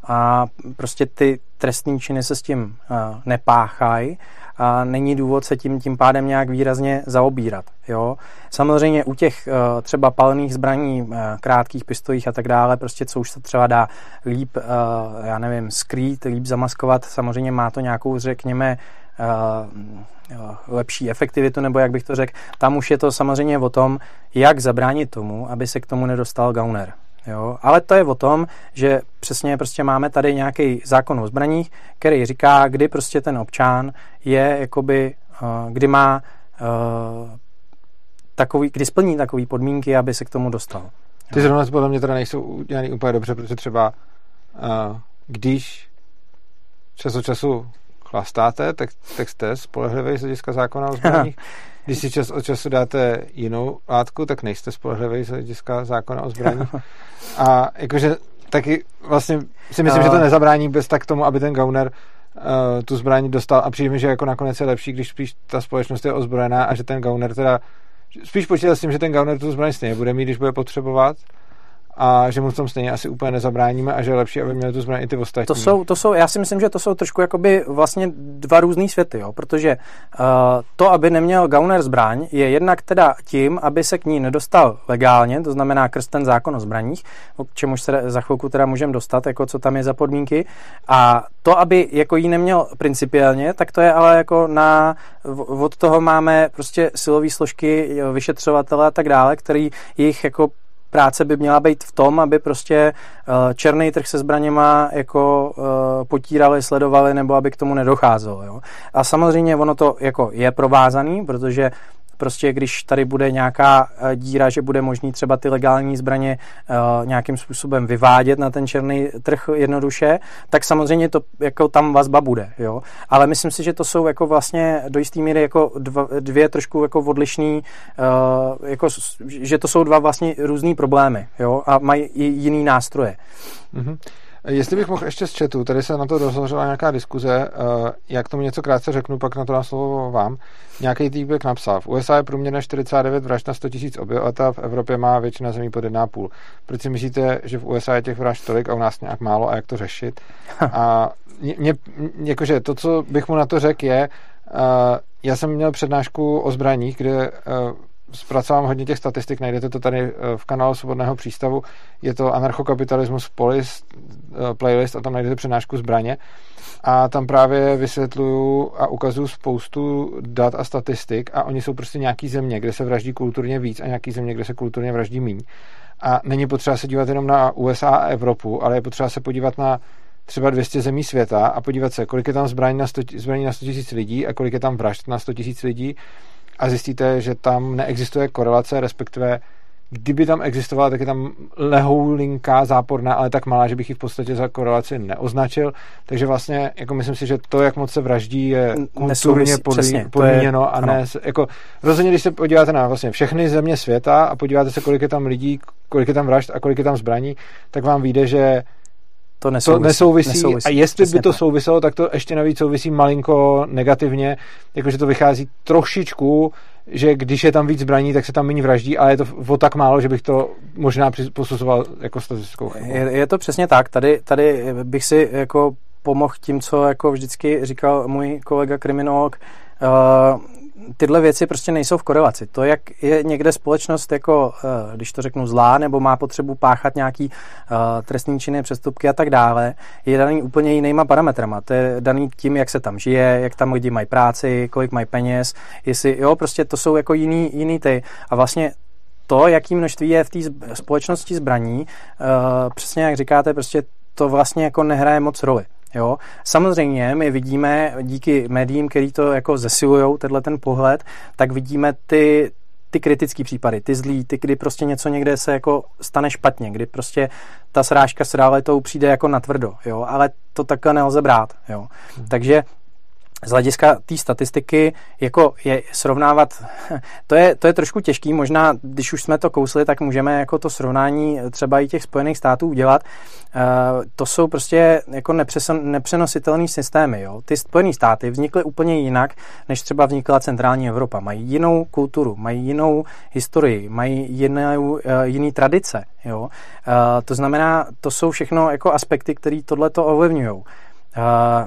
S2: a prostě ty trestní činy se s tím uh, nepáchají a není důvod se tím tím pádem nějak výrazně zaobírat. Jo? Samozřejmě u těch uh, třeba palných zbraní, uh, krátkých pistolích a tak dále, prostě co už se třeba dá líp, uh, já nevím, skrýt, líp zamaskovat, samozřejmě má to nějakou, řekněme, lepší efektivitu, nebo jak bych to řekl, tam už je to samozřejmě o tom, jak zabránit tomu, aby se k tomu nedostal gauner. Jo? Ale to je o tom, že přesně prostě máme tady nějaký zákon o zbraních, který říká, kdy prostě ten občan je jakoby, kdy má takový, kdy splní takové podmínky, aby se k tomu dostal.
S1: Ty zrovna podle mě teda nejsou udělaný úplně dobře, protože třeba když čas od času chlastáte, tak, tak jste spolehlivý z hlediska zákona o zbraních. Když si čas od času dáte jinou látku, tak nejste spolehlivý z hlediska zákona o zbraních. A jakože taky vlastně si myslím, že to nezabrání bez tak tomu, aby ten gauner uh, tu zbraň dostal a přijde mi, že jako nakonec je lepší, když spíš ta společnost je ozbrojená a že ten gauner teda spíš počítal s tím, že ten gauner tu zbraň stejně bude mít, když bude potřebovat a že mu v tom stejně asi úplně nezabráníme a že je lepší, aby měli tu zbraň i ty ostatní.
S2: To jsou, to jsou, já si myslím, že to jsou trošku jakoby vlastně dva různý světy, jo? protože uh, to, aby neměl Gauner zbraň, je jednak teda tím, aby se k ní nedostal legálně, to znamená krst ten zákon o zbraních, k čemuž se za chvilku teda můžeme dostat, jako co tam je za podmínky, a to, aby jako jí neměl principiálně, tak to je ale jako na, od toho máme prostě silové složky, vyšetřovatele a tak dále, který jich jako práce by měla být v tom, aby prostě eh, černý trh se zbraněma jako eh, potírali, sledovali, nebo aby k tomu nedocházelo. Jo. A samozřejmě ono to jako je provázaný, protože prostě když tady bude nějaká eh, díra, že bude možný třeba ty legální zbraně uh, nějakým způsobem vyvádět na ten černý trh jednoduše, tak samozřejmě to jako tam vazba bude, jo. Ale myslím si, že to jsou jako vlastně do jisté míry jako dva, dvě trošku jako odlišný, uh, jako, že to jsou dva vlastně různý problémy, jo, a mají i jiný nástroje.
S1: Mm-hmm. Jestli bych mohl ještě z chatu, tady se na to rozhořela nějaká diskuze, uh, jak tomu něco krátce řeknu, pak na to dám slovo vám. Nějaký týpek napsal, v USA je průměrně 49 vražd na 100 000 obyvatel, v Evropě má většina zemí pod 1,5. Proč si myslíte, že v USA je těch vražd tolik a u nás nějak málo a jak to řešit? A mě, jakože to, co bych mu na to řekl, je, uh, já jsem měl přednášku o zbraních, kde uh, zpracovám hodně těch statistik, najdete to tady v kanálu Svobodného přístavu. Je to anarchokapitalismus polis, playlist a tam najdete přednášku zbraně. A tam právě vysvětluju a ukazuju spoustu dat a statistik a oni jsou prostě nějaký země, kde se vraždí kulturně víc a nějaký země, kde se kulturně vraždí míň. A není potřeba se dívat jenom na USA a Evropu, ale je potřeba se podívat na třeba 200 zemí světa a podívat se, kolik je tam zbraní na 100, zbraní na 100 000 lidí a kolik je tam vražd na 100 000 lidí a zjistíte, že tam neexistuje korelace, respektive kdyby tam existovala, tak je tam lehoulinká, záporná, ale tak malá, že bych ji v podstatě za korelaci neoznačil. Takže vlastně, jako myslím si, že to, jak moc se vraždí, je kulturně podmíněno a ne, jako rozhodně, když se podíváte na vlastně všechny země světa a podíváte se, kolik je tam lidí, kolik je tam vražd a kolik je tam zbraní, tak vám vyjde, že to nesouvisí. To nesouvisí. nesouvisí. A jestli Přesně by to tak. souviselo, tak to ještě navíc souvisí malinko negativně, jakože to vychází trošičku, že když je tam víc zbraní, tak se tam méně vraždí, ale je to o tak málo, že bych to možná posuzoval jako statistickou
S2: Je, je to přesně tak. Tady, tady bych si jako pomohl tím, co jako vždycky říkal můj kolega kriminolog, uh, tyhle věci prostě nejsou v korelaci. To, jak je někde společnost jako, eh, když to řeknu, zlá, nebo má potřebu páchat nějaký uh, trestní činy, přestupky a tak dále, je daný úplně jinýma parametrama. To je daný tím, jak se tam žije, jak tam lidi mají práci, kolik mají peněz, jestli, jo, prostě to jsou jako jiný, jiný ty. A vlastně to, jaký množství je v té společnosti zbraní, uh, přesně jak říkáte, prostě to vlastně jako nehraje moc roli. Jo? Samozřejmě my vidíme díky médiím, který to jako zesilují, tenhle ten pohled, tak vidíme ty, ty kritické případy, ty zlý, ty, kdy prostě něco někde se jako stane špatně, kdy prostě ta srážka s realitou přijde jako natvrdo, jo, ale to takhle nelze brát, jo. Hmm. Takže z hlediska té statistiky jako je srovnávat, to je, to je trošku těžký, možná když už jsme to kousli, tak můžeme jako to srovnání třeba i těch Spojených států udělat. Uh, to jsou prostě jako nepřenositelné systémy. Jo? Ty Spojené státy vznikly úplně jinak, než třeba vznikla centrální Evropa. Mají jinou kulturu, mají jinou historii, mají jinou, uh, jiný tradice. Jo? Uh, to znamená, to jsou všechno jako aspekty, které tohle to ovlivňují.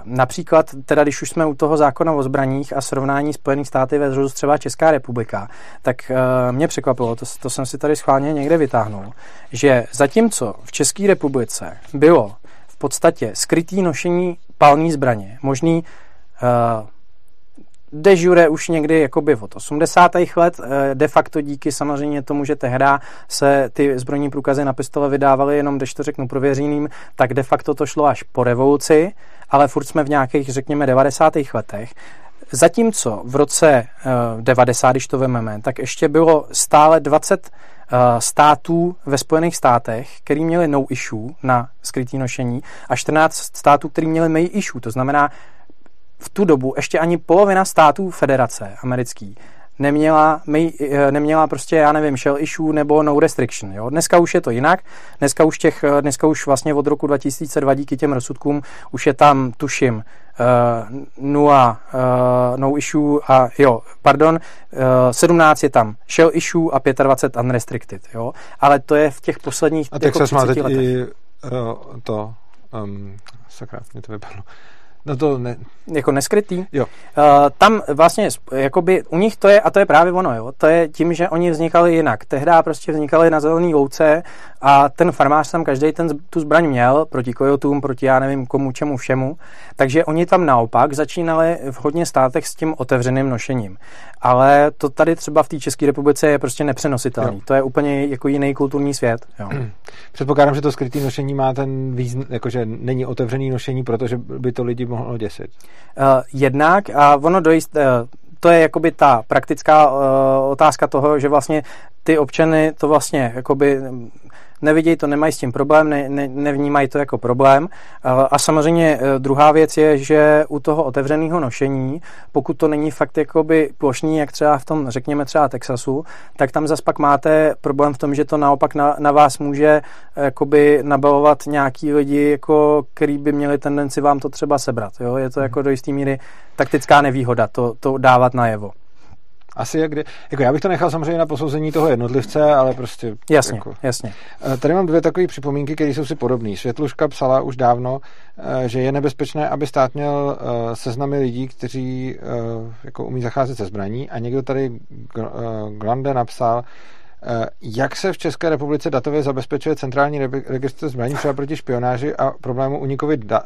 S2: Například, teda když už jsme u toho zákona o zbraních a srovnání Spojených státy versus třeba Česká republika, tak uh, mě překvapilo, to, to jsem si tady schválně někde vytáhnul, že zatímco v České republice bylo v podstatě skrytý nošení palní zbraně, možný uh, de jure už někdy jakoby od 80. let, de facto díky samozřejmě tomu, že tehdy se ty zbrojní průkazy na pistole vydávaly jenom, když to řeknu prověřeným, tak de facto to šlo až po revoluci ale furt jsme v nějakých, řekněme, 90. letech. Zatímco v roce uh, 90, když to vememe, tak ještě bylo stále 20 uh, států ve Spojených státech, který měli no issue na skrytý nošení a 14 států, který měli may issue. To znamená, v tu dobu ještě ani polovina států federace americký neměla, my, eh, neměla prostě, já nevím, shell issue nebo no restriction. Jo? Dneska už je to jinak. Dneska už, těch, eh, dneska už vlastně od roku 2002 díky těm rozsudkům už je tam, tuším, uh, nula uh, no issue a jo, pardon, uh, 17 je tam shell issue a 25 unrestricted, jo. Ale to je v těch posledních
S1: A jako Texas má teď letech. i uh, to, um, sakra, mě to vypadlo. No to ne...
S2: Jako neskrytý?
S1: Jo.
S2: Uh, tam vlastně, jakoby, u nich to je, a to je právě ono, jo, to je tím, že oni vznikali jinak. Tehdy prostě vznikali na zelený louce a ten farmář tam každý ten, tu zbraň měl proti kojotům, proti já nevím komu, čemu všemu. Takže oni tam naopak začínali v hodně státech s tím otevřeným nošením. Ale to tady třeba v té České republice je prostě nepřenositelný. Jo. To je úplně jako jiný kulturní svět. Jo.
S1: Předpokládám, že to skrytý nošení má ten význam, jakože není otevřený nošení, protože by to lidi mohlo děsit.
S2: Uh, jednak a ono dojist, uh, to je jakoby ta praktická uh, otázka toho, že vlastně ty občany to vlastně jakoby nevidějí to, nemají s tím problém, ne, ne, nevnímají to jako problém. A samozřejmě e, druhá věc je, že u toho otevřeného nošení, pokud to není fakt jakoby plošní, jak třeba v tom, řekněme třeba Texasu, tak tam zase pak máte problém v tom, že to naopak na, na vás může e, jakoby nabalovat nějaký lidi, jako, který by měli tendenci vám to třeba sebrat. Jo? Je to jako do jisté míry taktická nevýhoda to, to dávat najevo.
S1: Asi jak kdy. Jako já bych to nechal samozřejmě na posouzení toho jednotlivce, ale prostě...
S2: Jasně,
S1: jako.
S2: jasně.
S1: Eh, tady mám dvě takové připomínky, které jsou si podobné. Světluška psala už dávno, eh, že je nebezpečné, aby stát měl eh, seznamy lidí, kteří jako umí zacházet se zbraní a někdo tady Glande napsal, jak se v České republice datově zabezpečuje centrální registr zbraní třeba proti špionáži a problému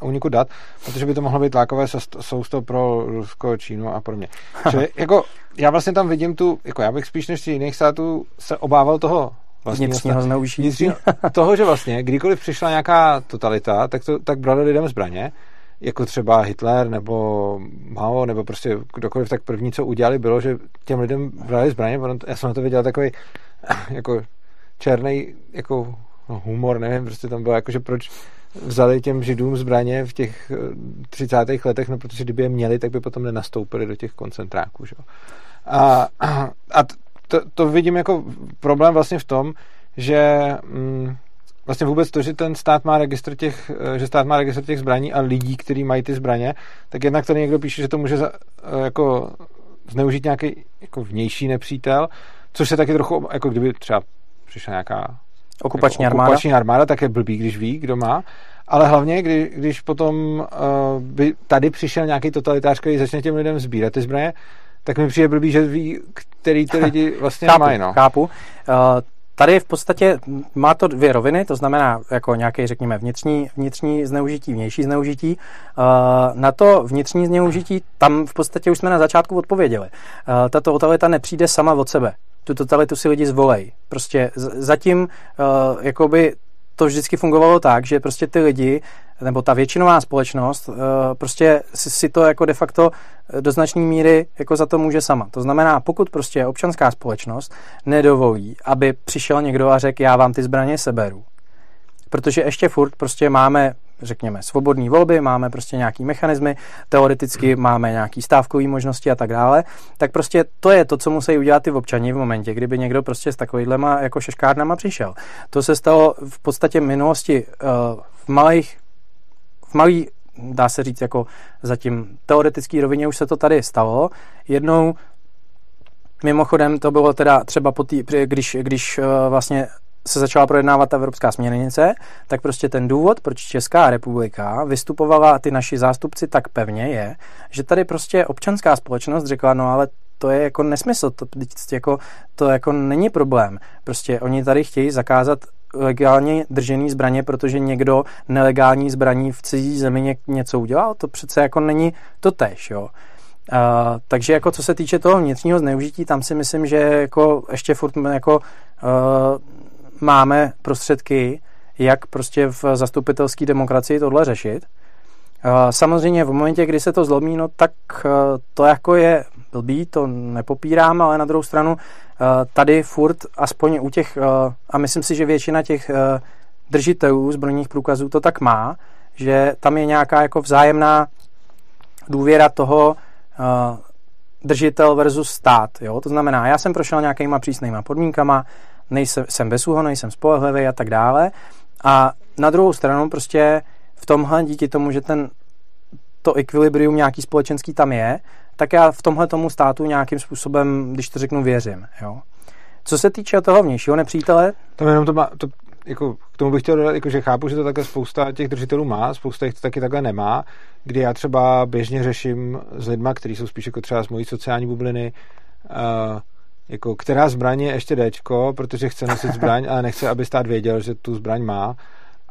S1: uniku dat, protože by to mohlo být lákové sousto pro Rusko, Čínu a podobně. Čili jako já vlastně tam vidím tu, jako já bych spíš než jiných států se obával toho
S2: vlastního vnitřního zneužití.
S1: toho, že vlastně kdykoliv přišla nějaká totalita, tak, to, tak brali lidem zbraně, jako třeba Hitler nebo Mao, nebo prostě kdokoliv, tak první, co udělali, bylo, že těm lidem brali zbraně. Já jsem na to viděl takový jako černý jako no, humor, nevím, prostě tam bylo jako, že proč vzali těm židům zbraně v těch 30. Eh, letech, no protože kdyby je měli, tak by potom nenastoupili do těch koncentráků. Že? A, a to, to vidím jako problém vlastně v tom, že mm, vlastně vůbec to, že ten stát má registr těch, eh, že stát má registr těch zbraní a lidí, kteří mají ty zbraně, tak jednak tady někdo píše, že to může za, eh, jako zneužít nějaký jako vnější nepřítel, což se taky trochu, jako kdyby třeba přišla nějaká
S2: okupační,
S1: jako
S2: armáda.
S1: okupační armáda, tak je blbý, když ví, kdo má. Ale hlavně, kdy, když potom uh, by tady přišel nějaký totalitář, který začne těm lidem sbírat ty zbraně, tak mi přijde blbý, že ví, který ty lidi vlastně
S2: chápu,
S1: mají. No.
S2: Chápu. Uh, Tady v podstatě má to dvě roviny, to znamená jako nějaký, řekněme, vnitřní, vnitřní zneužití, vnější zneužití. Na to vnitřní zneužití, tam v podstatě už jsme na začátku odpověděli. Tato totalita nepřijde sama od sebe. Tu totalitu si lidi zvolej. Prostě zatím jakoby to vždycky fungovalo tak, že prostě ty lidi, nebo ta většinová společnost, eh, prostě si, si to jako de facto eh, do značné míry jako za to může sama. To znamená, pokud prostě občanská společnost nedovolí, aby přišel někdo a řekl, já vám ty zbraně seberu, protože ještě furt prostě máme řekněme, svobodné volby, máme prostě nějaký mechanismy, teoreticky máme nějaký stávkové možnosti a tak dále, tak prostě to je to, co musí udělat ty občani v momentě, kdyby někdo prostě s takovýhlema jako šeškárnama přišel. To se stalo v podstatě v minulosti uh, v malých v malý, dá se říct, jako zatím teoretický rovině už se to tady stalo. Jednou Mimochodem to bylo teda třeba po tý, když, když uh, vlastně se začala projednávat ta evropská směrnice, tak prostě ten důvod, proč Česká republika vystupovala ty naši zástupci tak pevně je, že tady prostě občanská společnost řekla, no ale to je jako nesmysl, to, jako, to jako není problém. Prostě oni tady chtějí zakázat legálně držený zbraně, protože někdo nelegální zbraní v cizí zemi něco udělal, to přece jako není to tež, jo. Uh, takže jako co se týče toho vnitřního zneužití, tam si myslím, že jako ještě furt jako uh, máme prostředky, jak prostě v zastupitelské demokracii tohle řešit. Samozřejmě v momentě, kdy se to zlomí, no tak e, to jako je blbý, to nepopírám, ale na druhou stranu e, tady furt, aspoň u těch, e, a myslím si, že většina těch držitelů zbrojních průkazů to tak má, že tam je nějaká jako vzájemná důvěra toho držitel versus stát. Jo? To znamená, já jsem prošel nějakýma přísnýma podmínkama, nejsem, jsem bezúhonný, nejsem spolehlivý a tak dále. A na druhou stranu prostě v tomhle díky tomu, že ten to ekvilibrium nějaký společenský tam je, tak já v tomhle tomu státu nějakým způsobem, když to řeknu, věřím. Jo? Co se týče toho vnějšího nepřítele...
S1: Tam jenom to má, to, jako, k tomu bych chtěl dodat, jako, že chápu, že to také spousta těch držitelů má, spousta jich to taky takhle nemá, kdy já třeba běžně řeším s lidma, kteří jsou spíš jako třeba z mojí sociální bubliny, uh, jako která zbraň je ještě Dčko, protože chce nosit zbraň, ale nechce, aby stát věděl, že tu zbraň má.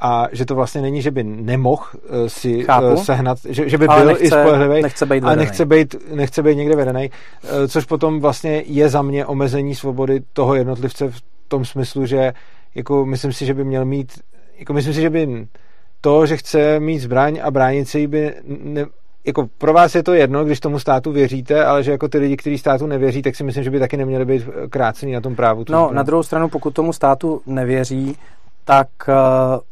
S1: A že to vlastně není, že by nemohl uh, si uh,
S2: Chápu,
S1: sehnat, že, že by byl nechce, i spolehlivý,
S2: nechce být
S1: a nechce být, nechce být někde vedený, uh, což potom vlastně je za mě omezení svobody toho jednotlivce v tom smyslu, že jako myslím si, že by měl mít, jako myslím si, že by to, že chce mít zbraň a bránit se jí by ne, jako pro vás je to jedno, když tomu státu věříte, ale že jako ty lidi, kteří státu nevěří, tak si myslím, že by taky neměli být krácený na tom právu.
S2: No, na druhou stranu, pokud tomu státu nevěří, tak uh,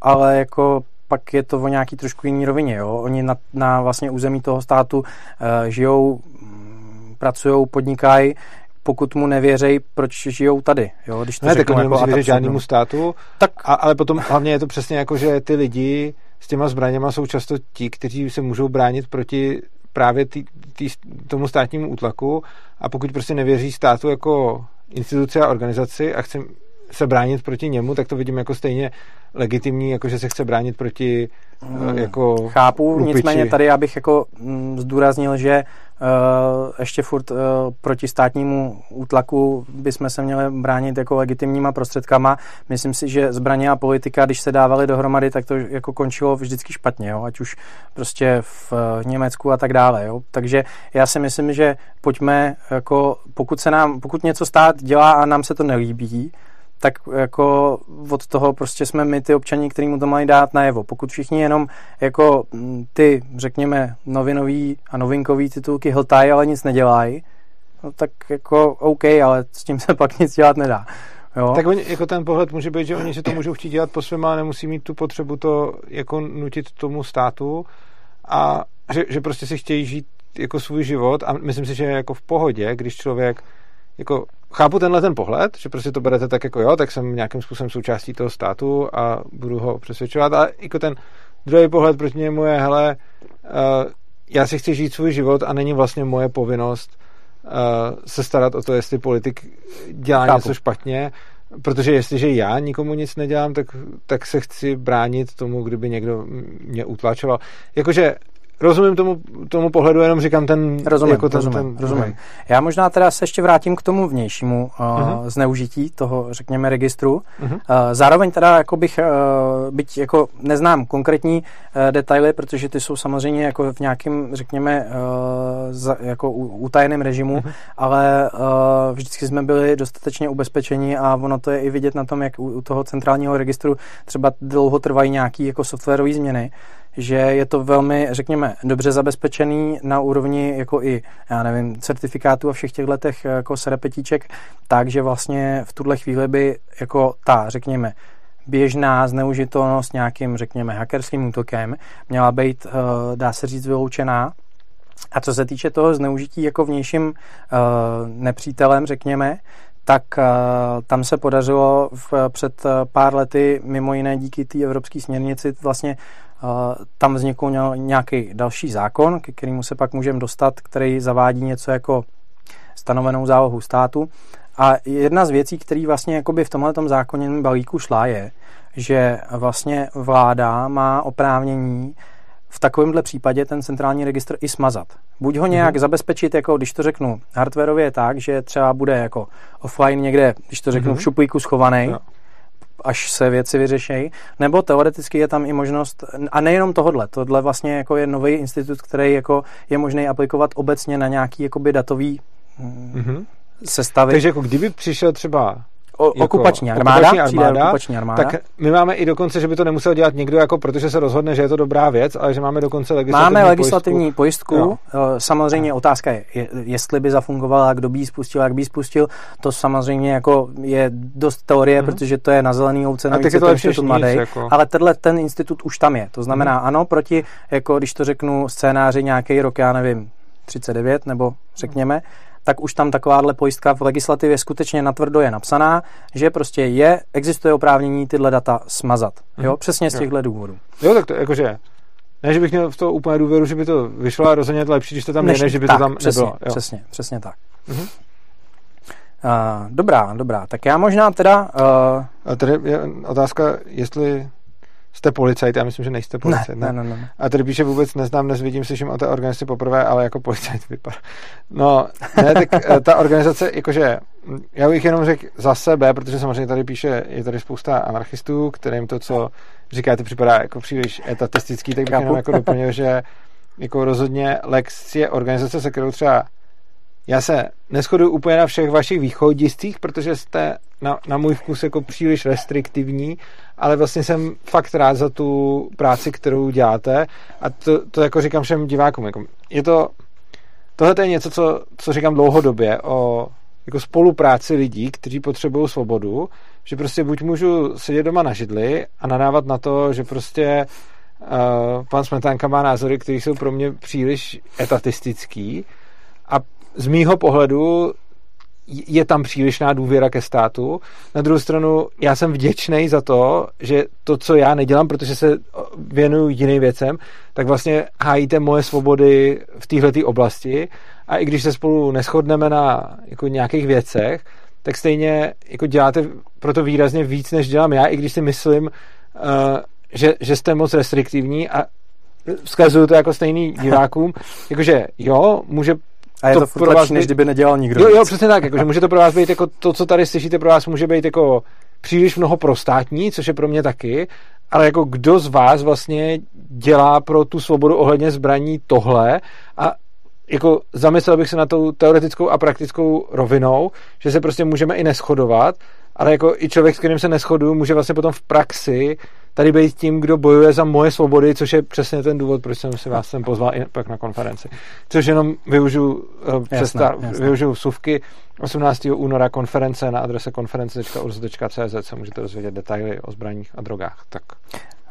S2: ale jako pak je to o nějaký trošku jiný rovině. Jo? Oni na, na vlastně území toho státu uh, žijou, mm, pracují, podnikají, pokud mu nevěří, proč žijou tady. Jo? Když to
S1: ne, tak oni jako žádnému státu, tak... A, ale potom hlavně je to přesně jako, že ty lidi s těma zbraněma jsou často ti, kteří se můžou bránit proti právě tý, tý, tomu státnímu útlaku. A pokud prostě nevěří státu jako instituce a organizaci a chce se bránit proti němu, tak to vidím jako stejně legitimní, jako že se chce bránit proti hmm, jako
S2: Chápu, lupiči. nicméně tady já bych jako mm, zdůraznil, že uh, ještě furt uh, proti státnímu útlaku bychom se měli bránit jako legitimníma prostředkama. Myslím si, že zbraně a politika, když se dávaly dohromady, tak to jako končilo vždycky špatně, jo? ať už prostě v uh, Německu a tak dále. Jo? Takže já si myslím, že pojďme, jako pokud se nám, pokud něco stát dělá a nám se to nelíbí, tak jako od toho prostě jsme my ty občaní, který mu to mají dát najevo. Pokud všichni jenom jako mm, ty, řekněme, novinový a novinkový titulky hltají, ale nic nedělají, no tak jako OK, ale s tím se pak nic dělat nedá. Jo?
S1: Tak oni, jako ten pohled může být, že oni si to můžou chtít dělat po svém, ale nemusí mít tu potřebu to jako nutit tomu státu a že, že prostě si chtějí žít jako svůj život a myslím si, že je jako v pohodě, když člověk jako chápu tenhle ten pohled, že prostě to berete tak jako jo, tak jsem nějakým způsobem součástí toho státu a budu ho přesvědčovat a jako ten druhý pohled proti němu je, hele, uh, já si chci žít svůj život a není vlastně moje povinnost uh, se starat o to, jestli politik dělá chápu. něco špatně, protože jestliže já nikomu nic nedělám, tak, tak se chci bránit tomu, kdyby někdo mě utlačoval. Jakože rozumím tomu, tomu pohledu, jenom říkám ten...
S2: Rozumím,
S1: jako
S2: ten, rozumím, ten, rozumím. Já možná teda se ještě vrátím k tomu vnějšímu uh, uh-huh. zneužití toho, řekněme, registru. Uh-huh. Uh, zároveň teda jako bych, uh, byť jako neznám konkrétní uh, detaily, protože ty jsou samozřejmě jako v nějakém, řekněme, uh, za, jako utajeném režimu, uh-huh. ale uh, vždycky jsme byli dostatečně ubezpečeni a ono to je i vidět na tom, jak u, u toho centrálního registru třeba dlouho trvají nějaký jako softwarové změny, že je to velmi, řekněme, dobře zabezpečený na úrovni jako i, já nevím, certifikátů a všech těchto letech jako serepetíček, takže vlastně v tuhle chvíli by jako ta, řekněme, běžná zneužitelnost nějakým, řekněme, hackerským útokem měla být, eh, dá se říct, vyloučená. A co se týče toho zneužití jako vnějším eh, nepřítelem, řekněme, tak uh, tam se podařilo v, před pár lety, mimo jiné díky té evropské směrnici, vlastně tam vznikl nějaký další zákon, ke kterému se pak můžeme dostat, který zavádí něco jako stanovenou zálohu státu. A jedna z věcí, který vlastně jakoby v tomhle zákoně balíku šla, je, že vlastně vláda má oprávnění v takovémhle případě ten centrální registr i smazat. Buď ho nějak mm-hmm. zabezpečit, jako když to řeknu hardwareově tak, že třeba bude jako offline někde, když to řeknu mm-hmm. v šuplíku schovaný, no až se věci vyřešejí, nebo teoreticky je tam i možnost, a nejenom tohle, tohle vlastně jako je nový institut, který jako je možný aplikovat obecně na nějaký jakoby datový mm-hmm. sestavy.
S1: Takže jako kdyby přišel třeba
S2: o, jako okupační armáda, okupační armáda, okupační armáda,
S1: tak my máme i dokonce, že by to nemusel dělat někdo, jako protože se rozhodne, že je to dobrá věc, ale že máme dokonce legislativní
S2: Máme legislativní pojistku. pojistku. Samozřejmě otázka je, jestli by zafungovala, kdo by ji spustil, jak by ji spustil. To samozřejmě jako je dost teorie, mm-hmm. protože to je na zelený ovce,
S1: na je to lepší institut mladý, jako...
S2: ale tenhle ten institut už tam je. To znamená, mm-hmm. ano, proti, jako když to řeknu, scénáři nějaký rok, já nevím, 39 nebo řekněme, mm tak už tam takováhle pojistka v legislativě skutečně natvrdo je napsaná, že prostě je, existuje oprávnění tyhle data smazat. Mm-hmm. Jo, přesně z těchto důvodů.
S1: Jo, tak to jakože ne, že bych měl v to úplně důvěru, že by to vyšlo a rozhodně to lepší, když to tam Než, je, že by
S2: tak,
S1: to tam
S2: přesně,
S1: nebylo.
S2: Jo. Přesně, přesně tak. Mm-hmm. Uh, dobrá, dobrá. Tak já možná teda...
S1: Uh... A tady je otázka, jestli Jste policajt, já myslím, že nejste policajt.
S2: Ne, ne, ne, ne.
S1: A tady píše vůbec neznám, nezvidím, slyším o té organizaci poprvé, ale jako policajt vypadá. No, ne, tak eh, ta organizace, jakože, já bych jenom řekl za sebe, protože samozřejmě tady píše, je tady spousta anarchistů, kterým to, co říkáte, připadá jako příliš etatistický, tak bych Kapu. jenom jako doplnil, že jako rozhodně Lex je organizace, se kterou třeba já se neschoduju úplně na všech vašich východiscích, protože jste na, na můj vkus jako příliš restriktivní, ale vlastně jsem fakt rád za tu práci, kterou děláte a to, to jako říkám všem divákům. Jako je to, tohle je něco, co, co říkám dlouhodobě o jako spolupráci lidí, kteří potřebují svobodu, že prostě buď můžu sedět doma na židli a nadávat na to, že prostě uh, pan Smetánka má názory, které jsou pro mě příliš etatistický a z mýho pohledu je tam přílišná důvěra ke státu. Na druhou stranu, já jsem vděčný za to, že to, co já nedělám, protože se věnuju jiným věcem, tak vlastně hájíte moje svobody v této oblasti a i když se spolu neschodneme na jako nějakých věcech, tak stejně jako děláte proto výrazně víc, než dělám já, i když si myslím, uh, že, že jste moc restriktivní a vzkazuju to jako stejný divákům, jakože jo, může
S2: a je to, to furt pro lepší, než kdyby nedělal nikdo.
S1: Jo, jo, přesně tak, jakože může to pro vás být jako to, co tady slyšíte, pro vás může být jako příliš mnoho prostátní, což je pro mě taky, ale jako kdo z vás vlastně dělá pro tu svobodu ohledně zbraní tohle a jako zamyslel bych se na tou teoretickou a praktickou rovinou, že se prostě můžeme i neschodovat, ale jako i člověk, s kterým se neschoduju, může vlastně potom v praxi tady být tím, kdo bojuje za moje svobody, což je přesně ten důvod, proč jsem si vás sem pozval i pak na konferenci. Což jenom využiju, uh, přesta, využiju suvky 18. února konference na adrese konference.urz.cz se můžete dozvědět detaily o zbraních a drogách. Tak.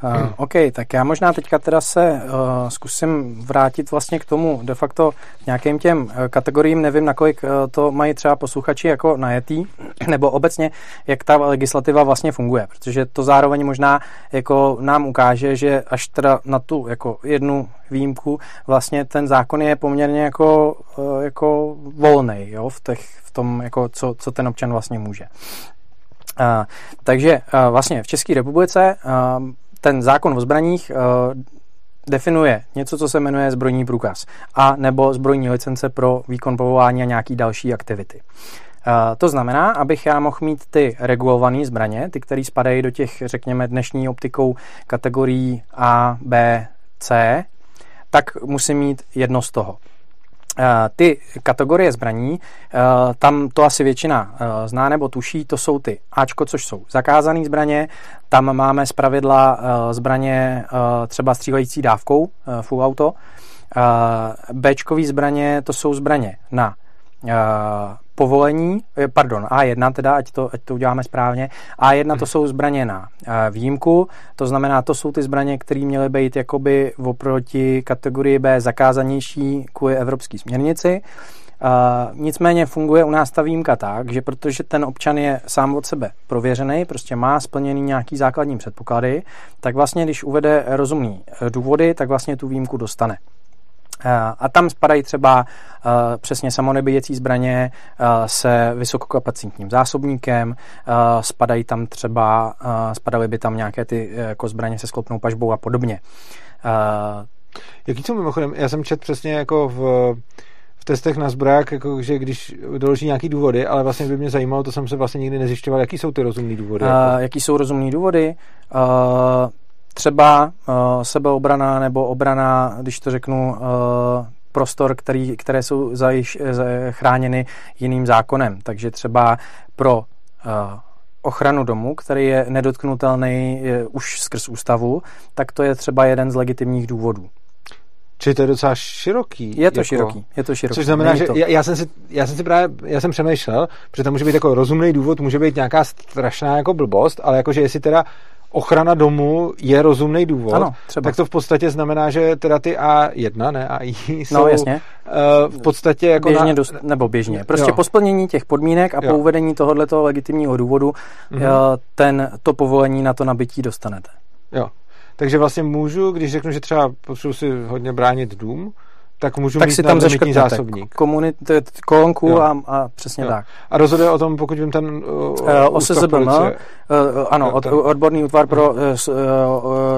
S2: Uh, OK, tak já možná teďka teda se uh, zkusím vrátit vlastně k tomu de facto nějakým těm uh, kategoriím, nevím, nakolik uh, to mají třeba posluchači jako najetý, nebo obecně, jak ta legislativa vlastně funguje, protože to zároveň možná jako nám ukáže, že až teda na tu jako jednu výjimku vlastně ten zákon je poměrně jako, uh, jako volný, jo, v, těch, v tom, jako co, co ten občan vlastně může. Uh, takže uh, vlastně v České republice uh, ten zákon o zbraních eh, definuje něco, co se jmenuje zbrojní průkaz a nebo zbrojní licence pro výkon povolání a nějaký další aktivity. To znamená, abych já mohl mít ty regulované zbraně, ty, které spadají do těch, řekněme, dnešní optikou kategorií A, B, C, tak musím mít jedno z toho. Ty kategorie zbraní, tam to asi většina zná nebo tuší, to jsou ty Ačko, což jsou zakázané zbraně, tam máme z pravidla zbraně třeba střílející dávkou, full auto, Bčkový zbraně, to jsou zbraně na povolení, eh, pardon, A1 teda, ať to, ať to uděláme správně, A1 to jsou zbraně na eh, výjimku, to znamená, to jsou ty zbraně, které měly být jakoby oproti kategorii B zakázanější kvůli evropské směrnici. Uh, nicméně funguje u nás ta výjimka tak, že protože ten občan je sám od sebe prověřený, prostě má splněný nějaký základní předpoklady, tak vlastně, když uvede rozumný důvody, tak vlastně tu výjimku dostane. Eh, a tam spadají třeba uh, přesně samonebíjecí zbraně uh, se vysokokapacitním zásobníkem, uh, spadají tam třeba, spadaly by tam nějaké ty jako zbraně se sklopnou pažbou a podobně.
S1: Jaký jsou mimochodem, já jsem čet přesně jako v, v testech na zbroják, jako, že když doloží nějaký důvody, ale vlastně by mě zajímalo, to jsem se vlastně nikdy nezjišťoval, jaký jsou ty rozumné důvody? Uh,
S2: jako? Jaký jsou rozumné důvody? Třeba uh, sebeobrana nebo obrana, když to řeknu, uh, prostor, který, které jsou zajiš, chráněny jiným zákonem. Takže třeba pro uh, ochranu domu, který je nedotknutelný je už skrz ústavu, tak to je třeba jeden z legitimních důvodů.
S1: Čili to je docela široký.
S2: Je to jako, široký, je to široký.
S1: Což znamená, že já, já, jsem si, já jsem si právě, já jsem přemýšlel, že to může být jako rozumný důvod, může být nějaká strašná jako blbost, ale jakože jestli teda ochrana domu je rozumný důvod,
S2: ano, třeba.
S1: tak to v podstatě znamená, že teda ty A1, ne, AI jsou
S2: no, jasně.
S1: Uh, v podstatě jako
S2: běžně na... dost, nebo běžně. Prostě jo. po splnění těch podmínek a jo. po uvedení tohoto legitimního důvodu mm-hmm. ten, to povolení na to nabití dostanete.
S1: Jo. Takže vlastně můžu, když řeknu, že třeba potřebuji si hodně bránit dům, tak můžu
S2: tak
S1: mít
S2: si tam
S1: limitní zásobník.
S2: Komunit, kolonku a, a přesně jo. tak.
S1: A rozhoduje o tom, pokud vím ten uh, uh,
S2: OSZBM, uh, ano, od, odborný útvar pro uh,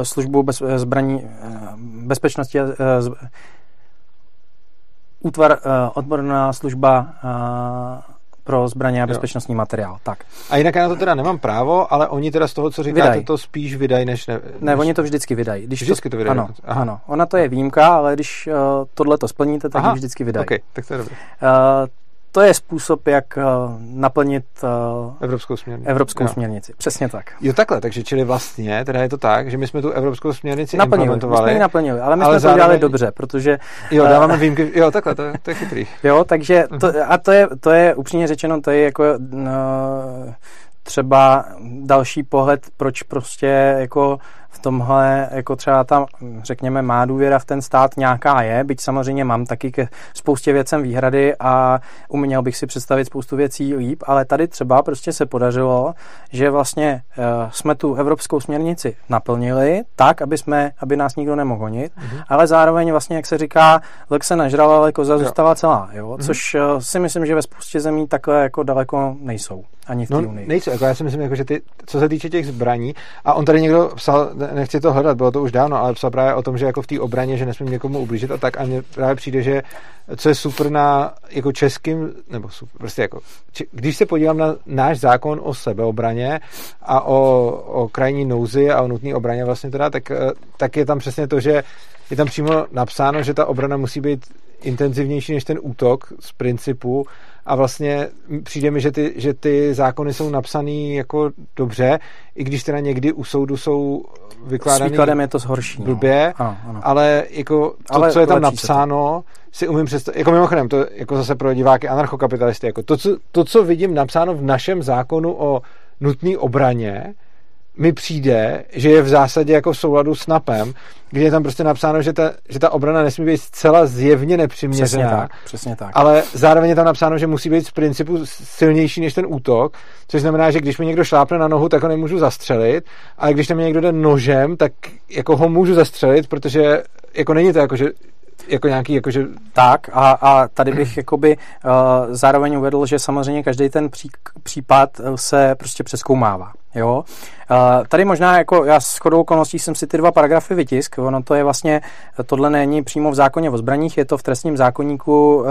S2: službu bez, zbraní, uh, bezpečnosti uh, útvar, uh, odborná služba uh, pro zbraně a bezpečnostní jo. materiál. Tak.
S1: A jinak já na to teda nemám právo, ale oni teda z toho, co říkáte, vydaj. to spíš vydají, než ne. Než...
S2: Ne, oni to vždycky vydají. Když
S1: vždycky to, to vydají.
S2: Ano, Aha. ano. Ona to je výjimka, ale když uh, tohle to splníte, tak Aha. ji vždycky vydají.
S1: Okay, tak to je dobré.
S2: Uh, to je způsob, jak uh, naplnit uh,
S1: evropskou směrnici.
S2: Evropskou jo. směrnici. Přesně tak.
S1: Jo, takhle, takže čili vlastně, teda je to tak, že my jsme tu evropskou směrnici naplnili, implementovali.
S2: My jsme ji naplnili, ale my ale jsme zároveň... to udělali dobře, protože...
S1: Jo, dáváme výjimky, jo, takhle, to, to je chytrý.
S2: Jo, takže, to, mhm. a to je, to je upřímně řečeno, to je jako... Uh, třeba další pohled, proč prostě jako v tomhle, jako třeba ta, řekněme, má důvěra v ten stát nějaká je, byť samozřejmě mám taky ke spoustě věcem výhrady a uměl bych si představit spoustu věcí líp, ale tady třeba prostě se podařilo, že vlastně uh, jsme tu evropskou směrnici naplnili tak, aby, jsme, aby nás nikdo nemohl honit, mm-hmm. ale zároveň vlastně, jak se říká, lek se nažral, ale koza zůstala celá, jo? Mm-hmm. což uh, si myslím, že ve spoustě zemí takhle jako daleko nejsou, ani v té
S1: no, unii. Nejsou, jako já si myslím, jako, že ty, co se týče těch zbraní, a on tady někdo psal, nechci to hledat, bylo to už dávno, ale psal právě o tom, že jako v té obraně, že nesmím někomu ublížit a tak. A mně právě přijde, že co je super na jako českým, nebo super, prostě jako, či, když se podívám na náš zákon o sebeobraně a o, o krajní nouzi a o nutné obraně vlastně teda, tak, eh, tak je tam přesně to, že je tam přímo napsáno, že ta obrana musí být intenzivnější než ten útok z principu a vlastně přijde mi, že ty, že ty zákony jsou napsaný jako dobře, i když teda někdy u soudu jsou vykládaný
S2: S výkladem je to zhorší.
S1: No. Blbě, no. ano, ano. ale jako to, ale co je tam napsáno, si umím představit, jako mimochodem, to jako zase pro diváky anarchokapitalisty, jako to, co, to, co vidím napsáno v našem zákonu o nutné obraně, mi přijde, že je v zásadě jako v souladu s NAPem, kde je tam prostě napsáno, že ta, že ta obrana nesmí být zcela zjevně nepřiměřená.
S2: Přesně tak, přesně tak.
S1: Ale zároveň je tam napsáno, že musí být z principu silnější než ten útok, což znamená, že když mi někdo šlápne na nohu, tak ho nemůžu zastřelit, ale když tam mě někdo jde nožem, tak jako ho můžu zastřelit, protože jako není to jako, že jako nějaký, jakože...
S2: Tak a, a tady bych jakoby uh, zároveň uvedl, že samozřejmě každý ten pří, případ se prostě přeskoumává. Jo. Tady možná, jako já s chodou okolností jsem si ty dva paragrafy vytisk, ono to je vlastně, tohle není přímo v zákoně o zbraních, je to v trestním zákonníku uh,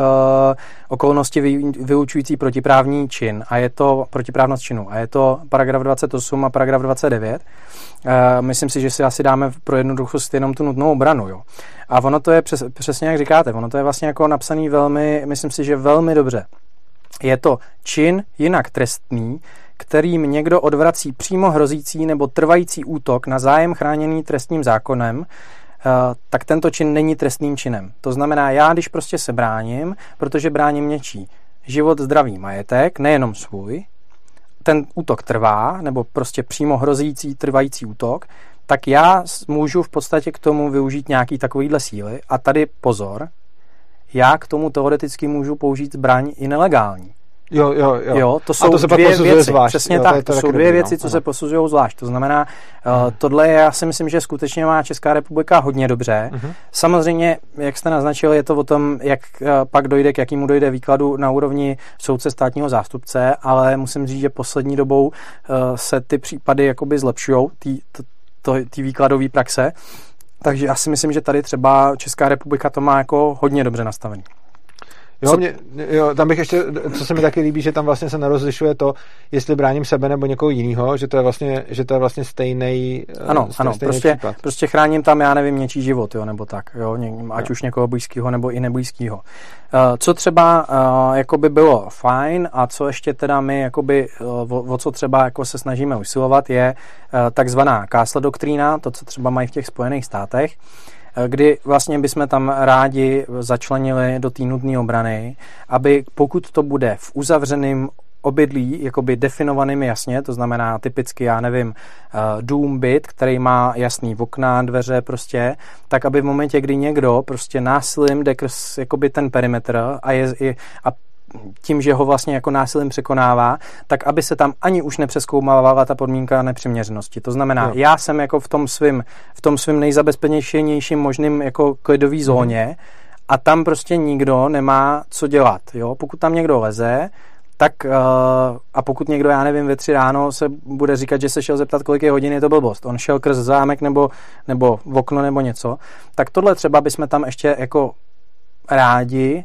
S2: okolnosti vyučující protiprávní čin a je to protiprávnost činu a je to paragraf 28 a paragraf 29. Uh, myslím si, že si asi dáme pro jednoduchost jenom tu nutnou obranu. Jo. A ono to je přes, přesně jak říkáte, ono to je vlastně jako napsaný velmi, myslím si, že velmi dobře. Je to čin jinak trestný, kterým někdo odvrací přímo hrozící nebo trvající útok na zájem chráněný trestním zákonem, eh, tak tento čin není trestným činem. To znamená, já když prostě se bráním, protože bráním něčí život, zdravý majetek, nejenom svůj, ten útok trvá, nebo prostě přímo hrozící, trvající útok, tak já můžu v podstatě k tomu využít nějaký takovýhle síly. A tady pozor, já k tomu teoreticky můžu použít zbraň i nelegální.
S1: Jo, jo, jo.
S2: jo to jsou a to se dvě věci. Zvlášť. Přesně jo, tak, to, to, to jsou dvě věci, no. co se posuzují zvlášť. To znamená, uh, tohle já si myslím, že skutečně má Česká republika hodně dobře. Uh-huh. Samozřejmě, jak jste naznačil, je to o tom, jak uh, pak dojde, k jakému dojde výkladu na úrovni soudce státního zástupce, ale musím říct, že poslední dobou uh, se ty případy jakoby zlepšují, ty výkladové praxe. Takže já si myslím, že tady třeba Česká republika to má jako hodně dobře nastavený.
S1: Jo, mě, jo, tam bych ještě, co se mi taky líbí, že tam vlastně se nerozlišuje to, jestli bráním sebe nebo někoho jiného, že to je vlastně, že to je vlastně stejný.
S2: Ano, stejný, ano, stejný prostě, případ. prostě chráním tam, já nevím, něčí život, jo, nebo tak, jo, ně, ať jo. už někoho blízkého nebo i neblízkého. Uh, co třeba uh, jako by bylo fajn a co ještě teda my jakoby, uh, o, o co třeba jako se snažíme usilovat je uh, takzvaná Castle doktrína, to, co třeba mají v těch Spojených státech, Eh, kdy vlastně bychom tam rádi začlenili do té nutné obrany, aby pokud to bude v uzavřeném obydlí, jakoby definovaným jasně, to znamená typicky, já nevím, eh, dům, byt, který má jasný okna, dveře prostě, tak aby v momentě, kdy někdo prostě násilím jde jakoby ten perimetr a, je, a tím, že ho vlastně jako násilím překonává, tak aby se tam ani už nepřeskoumávala ta podmínka nepřiměřenosti. To znamená, jo. já jsem jako v tom svým, v tom svým nejzabezpečnějším možným jako klidový mhm. zóně mm. a tam prostě nikdo nemá co dělat. Jo? Pokud tam někdo leze, tak uh, a pokud někdo, já nevím, ve tři ráno se bude říkat, že se šel zeptat, kolik je hodin, je to blbost. On šel krz zámek nebo, nebo v okno nebo něco, tak tohle třeba bychom tam ještě jako rádi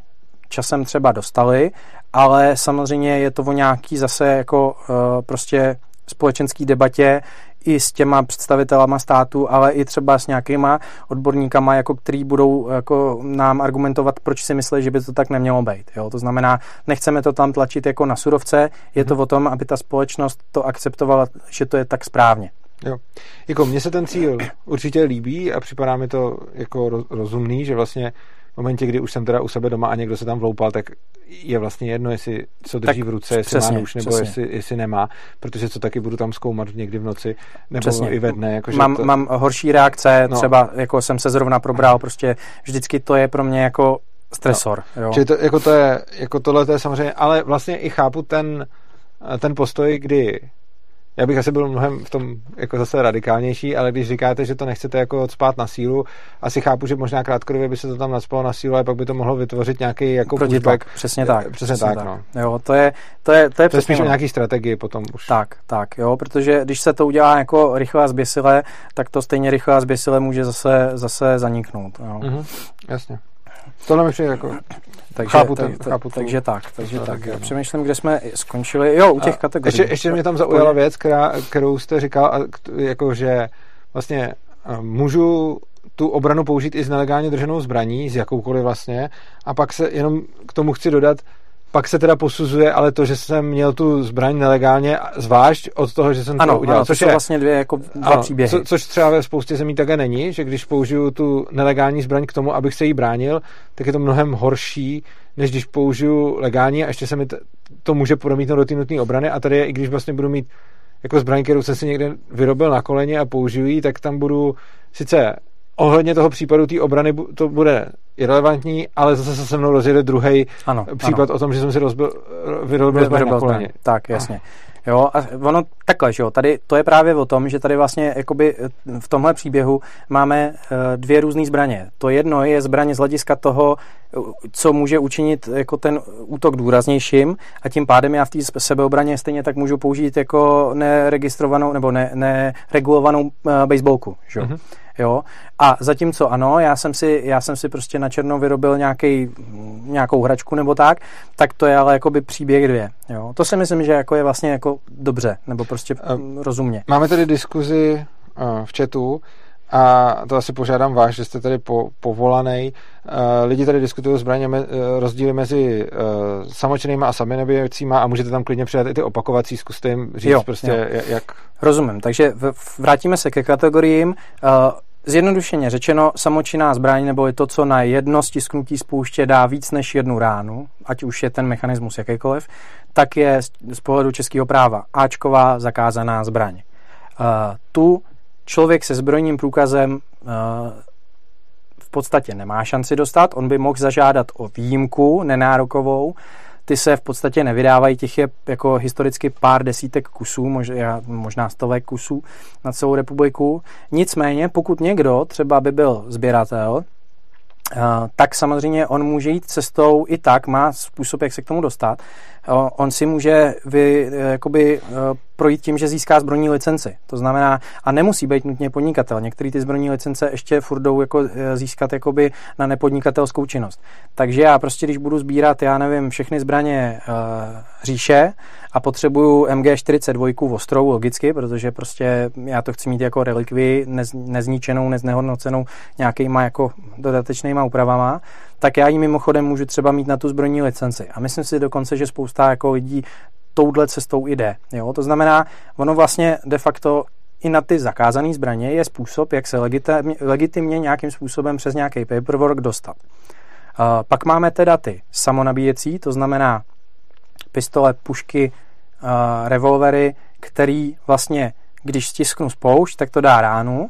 S2: časem třeba dostali, ale samozřejmě je to o nějaký zase jako uh, prostě společenský debatě i s těma představitelama státu, ale i třeba s nějakýma odborníkama, jako který budou jako nám argumentovat, proč si myslí, že by to tak nemělo být. Jo? To znamená, nechceme to tam tlačit jako na surovce, je to mhm. o tom, aby ta společnost to akceptovala, že to je tak správně.
S1: Jo. Jako mně se ten cíl určitě líbí a připadá mi to jako rozumný, že vlastně v momentě, kdy už jsem teda u sebe doma a někdo se tam vloupal, tak je vlastně jedno, jestli co drží tak v ruce, jestli přesně, má nůž, nebo jestli, jestli nemá, protože co taky budu tam zkoumat někdy v noci, nebo přesně. i ve dne. Jako,
S2: mám,
S1: to...
S2: mám horší reakce, no. třeba jako jsem se zrovna probral, prostě vždycky to je pro mě jako stresor. No. Jo.
S1: Čili to, jako to je, jako tohle to je samozřejmě, ale vlastně i chápu ten, ten postoj, kdy já bych asi byl mnohem v tom jako zase radikálnější, ale když říkáte, že to nechcete jako odspát na sílu, asi chápu, že možná krátkodobě by se to tam nadspalo na sílu, ale pak by to mohlo vytvořit nějaký jako
S2: pushback. Přesně tak.
S1: Přesně, přesně tak, tak, no.
S2: Jo, to je, to je, to je,
S1: to je spíš o nějaký strategii potom už.
S2: Tak, tak, jo, protože když se to udělá jako rychle a zběsile, tak to stejně rychle a zběsile může zase, zase zaniknout. Jo. Mm-hmm,
S1: jasně. To mi přijde jako...
S2: Takže, chápu ten, tak, chápu takže tak, takže tak. Já přemýšlím, kde jsme skončili. Jo, u těch a kategorií.
S1: Ještě, ještě mě tam zaujala věc, která, kterou jste říkal, jako že vlastně můžu tu obranu použít i s nelegálně drženou zbraní, s jakoukoliv vlastně, a pak se jenom k tomu chci dodat, pak se teda posuzuje, ale to, že jsem měl tu zbraň nelegálně, zvlášť od toho, že jsem
S2: ano,
S1: to udělal.
S2: Ano, což jsou je, vlastně dvě jako dva ano, příběhy. Co,
S1: což třeba ve spoustě zemí také není, že když použiju tu nelegální zbraň k tomu, abych se jí bránil, tak je to mnohem horší, než když použiju legální a ještě se mi to, to může promítnout do té nutné obrany a tady je, i když vlastně budu mít jako zbraň, kterou jsem si někde vyrobil na koleně a použiju ji, tak tam budu sice ohledně toho případu té obrany to bude irrelevantní, ale zase se se mnou rozjede druhý případ ano. o tom, že jsem si rozbil, vyrobil zbraň na koleně.
S2: Tak, jasně. Jo, a ono takhle, že jo, tady to je právě o tom, že tady vlastně jakoby eh, v tomhle příběhu máme uh, dvě různé zbraně. To jedno je zbraně z hlediska toho, co může učinit jako ten útok důraznějším a tím pádem já v té sebeobraně stejně tak můžu použít jako neregistrovanou nebo ne, neregulovanou uh, baseballku, že jo. Mm-hmm. Jo? A zatímco ano, já jsem si, já jsem si prostě na černo vyrobil nějaký, nějakou hračku nebo tak, tak to je ale jakoby příběh dvě. Jo? To si myslím, že jako je vlastně jako dobře, nebo prostě uh, rozumně.
S1: Máme tady diskuzi uh, v chatu, a to asi požádám vás, že jste tady po, povolaný. Uh, lidi tady diskutují zbraně, me, uh, rozdíly mezi uh, samočenýma a sami nebějícíma a můžete tam klidně přidat i ty opakovací, zkuste jim říct jo, prostě jo. jak...
S2: Rozumím, takže vrátíme se ke kategoriím. Zjednodušeně řečeno, samočinná zbraň nebo je to, co na jedno stisknutí spouště dá víc než jednu ránu, ať už je ten mechanismus jakýkoliv, tak je z pohledu českého práva Ačková zakázaná zbraň. Uh, tu člověk se zbrojním průkazem uh, v podstatě nemá šanci dostat. On by mohl zažádat o výjimku nenárokovou, ty se v podstatě nevydávají, těch je jako historicky pár desítek kusů, možná stovek kusů na celou republiku. Nicméně, pokud někdo třeba by byl sběratel, eh, tak samozřejmě on může jít cestou i tak, má způsob, jak se k tomu dostat. Eh, on si může vy, eh, jakoby, projít tím, že získá zbrojní licenci. To znamená, a nemusí být nutně podnikatel. Některé ty zbrojní licence ještě furt jdou jako získat jakoby na nepodnikatelskou činnost. Takže já prostě, když budu sbírat, já nevím, všechny zbraně říše a potřebuju MG42 ostrou, logicky, protože prostě já to chci mít jako relikvii nez, nezničenou, neznehodnocenou nějakýma jako dodatečnýma úpravama, tak já ji mimochodem můžu třeba mít na tu zbrojní licenci. A myslím si dokonce, že spousta jako lidí touhle cestou jde. Jo? To znamená, ono vlastně de facto i na ty zakázané zbraně je způsob, jak se legitimně, legitimně nějakým způsobem přes nějaký paperwork dostat. Uh, pak máme teda ty samonabíjecí, to znamená pistole, pušky, revolvery, který vlastně, když stisknu spoušť, tak to dá ránu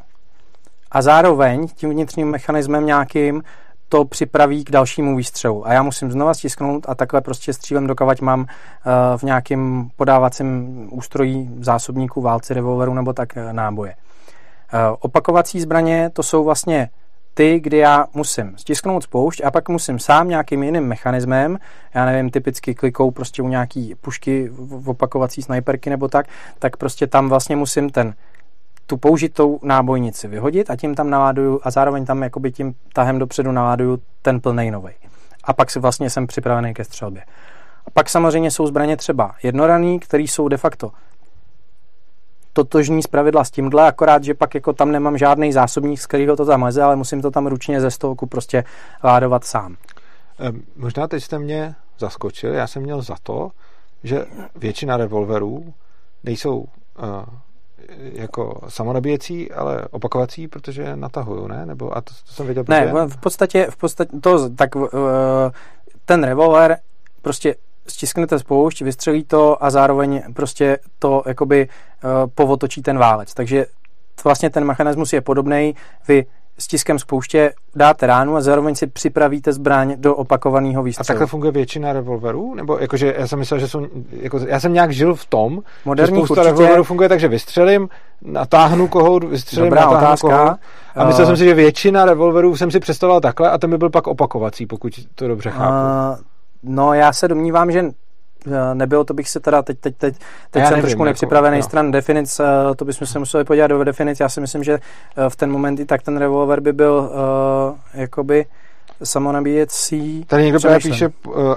S2: a zároveň tím vnitřním mechanismem nějakým to připraví k dalšímu výstřelu. A já musím znova stisknout a takhle prostě střílem dokavať mám uh, v nějakém podávacím ústrojí zásobníku válci, revolveru nebo tak uh, náboje. Uh, opakovací zbraně to jsou vlastně ty, kdy já musím stisknout spoušť a pak musím sám nějakým jiným mechanismem, já nevím, typicky klikou prostě u nějaký pušky v opakovací snajperky nebo tak, tak prostě tam vlastně musím ten tu použitou nábojnici vyhodit a tím tam naláduju a zároveň tam jakoby tím tahem dopředu naláduju ten plný nový. A pak si vlastně jsem připravený ke střelbě. A pak samozřejmě jsou zbraně třeba jednoraný, které jsou de facto totožní z pravidla s tímhle, akorát, že pak jako tam nemám žádný zásobník, z kterého to tam leze, ale musím to tam ručně ze stolku prostě ládovat sám.
S1: Možná teď jste mě zaskočil, já jsem měl za to, že většina revolverů nejsou uh, jako samonabíjecí, ale opakovací, protože natahuju, ne? Nebo, a to, to jsem věděl,
S2: Ne, protože... v podstatě, v podstatě to, tak uh, ten revolver prostě stisknete spoušť, vystřelí to a zároveň prostě to jakoby uh, povotočí ten válec. Takže vlastně ten mechanismus je podobný. Vy stiskem spouště dáte ránu a zároveň si připravíte zbraň do opakovaného výstřelu.
S1: A takhle funguje většina revolverů? Nebo jakože já jsem myslel, že jsou, jako, já jsem nějak žil v tom, Moderní že spousta určitě... revolverů funguje tak, že vystřelím, natáhnu kohout, vystřelím, Dobrá natáhnu otázka. kohout. A myslel uh... jsem si, že většina revolverů jsem si představoval takhle a ten by byl pak opakovací, pokud to dobře chápu. Uh...
S2: No já se domnívám, že Eh, nebylo, to bych se teda teď, teď, teď, teď jsem nevím, trošku jako, nepřipravený jako, stran definic, eh, to bychom se museli podívat do definic. Já si myslím, že eh, v ten moment i tak ten revolver by byl uh, jakoby samonabíjecí.
S1: Tady někdo píše,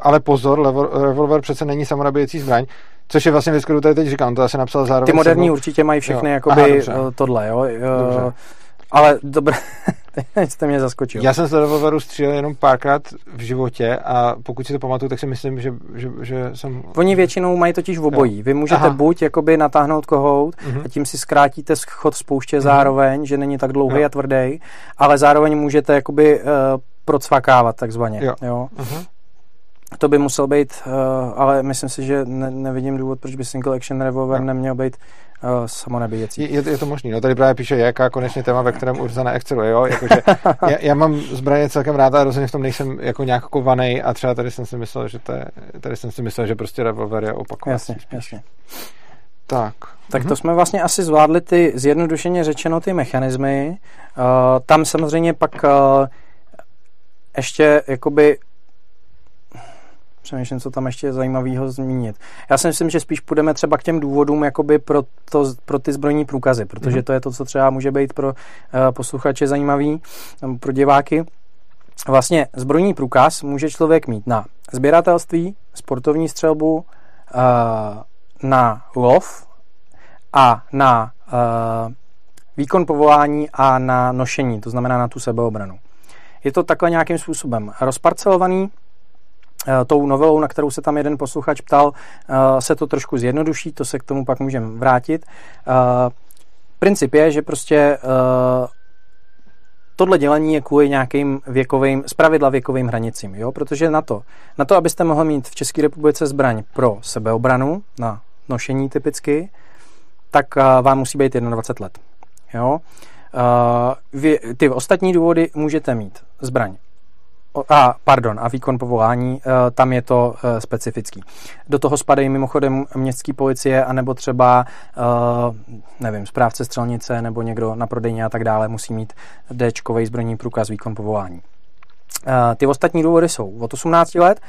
S1: ale pozor, revolver přece není samonabíjecí zbraň, což je vlastně věc, kterou tady teď říkám, to asi napsal zároveň.
S2: Ty moderní sebou. určitě mají všechny jo. jakoby Aha, tohle, jo. Dobře. Ale dobré, jste mě zaskočil.
S1: Já jsem z revolveru střílel jenom párkrát v životě a pokud si to pamatuju, tak si myslím, že, že, že jsem...
S2: Oni většinou mají totiž v obojí. Vy můžete Aha. buď jakoby natáhnout kohout uh-huh. a tím si zkrátíte schod spouště uh-huh. zároveň, že není tak dlouhý jo. a tvrdý, ale zároveň můžete jakoby uh, procvakávat takzvaně. Jo. jo? Uh-huh. To by musel být, uh, ale myslím si, že ne, nevidím důvod, proč by single action revolver no. neměl být samo nebíjecí.
S1: Je, je, to možný. No tady právě píše, jaká konečně téma, ve kterém Urza neexceluje. Jo? Jakože, já, já, mám zbraně celkem rád a rozhodně v tom nejsem jako nějak kovaný a třeba tady jsem si myslel, že to je, tady jsem si myslel, že prostě revolver je opakovat.
S2: Jasně, jasně.
S1: Tak.
S2: Tak to mhm. jsme vlastně asi zvládli ty, zjednodušeně řečeno, ty mechanismy. Uh, tam samozřejmě pak uh, ještě jakoby přemýšlím, co tam ještě je zajímavého zmínit. Já si myslím, že spíš půjdeme třeba k těm důvodům jakoby pro, to, pro ty zbrojní průkazy, protože mm-hmm. to je to, co třeba může být pro uh, posluchače zajímavý, pro diváky. Vlastně zbrojní průkaz může člověk mít na sběratelství, sportovní střelbu, uh, na lov a na uh, výkon povolání a na nošení, to znamená na tu sebeobranu. Je to takhle nějakým způsobem rozparcelovaný, tou novelou, na kterou se tam jeden posluchač ptal, eh, se to trošku zjednoduší, to se k tomu pak můžeme vrátit. Eh, princip je, že prostě tohle dělení je kvůli nějakým věkovým, zpravidla věkovým hranicím, jo? protože na to, na to, abyste mohli mít v České republice zbraň pro sebeobranu, na nošení typicky, tak vám musí být 21 let. Jo? Vy, ty ostatní důvody můžete mít zbraň a, pardon, a výkon povolání, e, tam je to e, specifický. Do toho spadají mimochodem městské policie, anebo třeba, e, nevím, správce střelnice, nebo někdo na prodejně a tak dále musí mít d zbrojní průkaz výkon povolání. Ty ostatní důvody jsou od 18 let,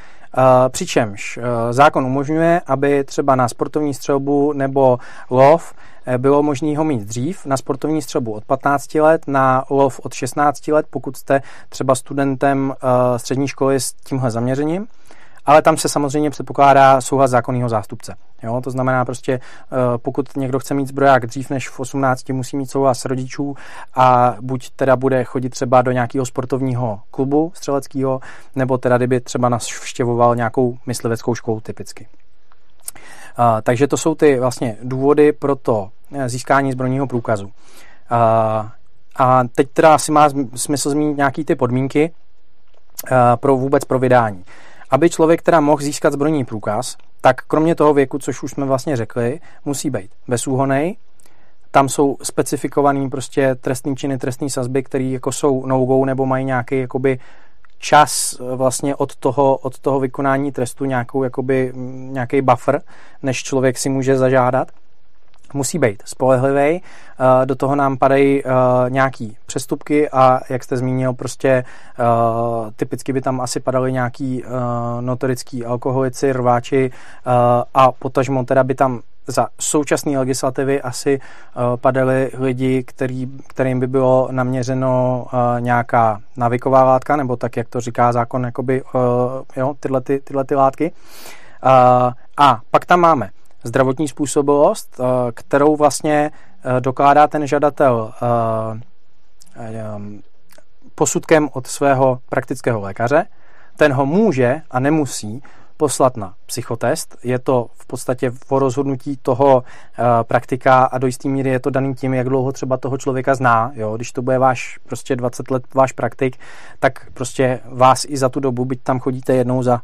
S2: přičemž zákon umožňuje, aby třeba na sportovní střelbu nebo lov bylo možné ho mít dřív, na sportovní střelbu od 15 let, na lov od 16 let, pokud jste třeba studentem eh, střední školy s tímhle zaměřením. Ale tam se samozřejmě předpokládá souhlas zákonného zástupce. Jo? To znamená prostě, eh, pokud někdo chce mít zbroják dřív než v 18, musí mít souhlas rodičů a buď teda bude chodit třeba do nějakého sportovního klubu střeleckého, nebo teda kdyby třeba navštěvoval nějakou mysliveckou školu typicky. Takže to jsou ty vlastně důvody pro to eh, získání zbrojního průkazu. A teď teda asi má smysl zmínit nějaký ty podmínky eh, pro vůbec pro vydání. Aby člověk teda mohl získat zbrojní průkaz, tak kromě toho věku, což už jsme vlastně řekli, musí být bezúhonej, tam jsou specifikovaný prostě trestní činy, trestní sazby, které jako jsou no nebo mají nějaký jakoby čas eh, vlastně od toho, od toho vykonání trestu nějakou, jakoby, nějaký buffer, než člověk si může zažádat. Musí být spolehlivý, eh, do toho nám padají eh, nějaký přestupky a jak jste zmínil, prostě typicky by tam asi padaly nějaký notorický alkoholici, rváči a potažmo teda by tam za současné legislativy asi padaly lidi, který, kterým by bylo naměřeno nějaká naviková látka, nebo tak, jak to říká zákon, jakoby, jo, tyhle, ty, tyhle ty látky. A pak tam máme zdravotní způsobilost, uh, kterou vlastně uh, dokládá ten žadatel um, posudkem od svého praktického lékaře. Ten ho může a nemusí poslat na psychotest. Je to v podstatě po rozhodnutí toho praktika a do jisté míry je to daný tím, jak dlouho třeba toho člověka zná. Jo? Když to bude váš prostě 20 let váš praktik, tak prostě vás i za tu dobu, byť tam chodíte jednou za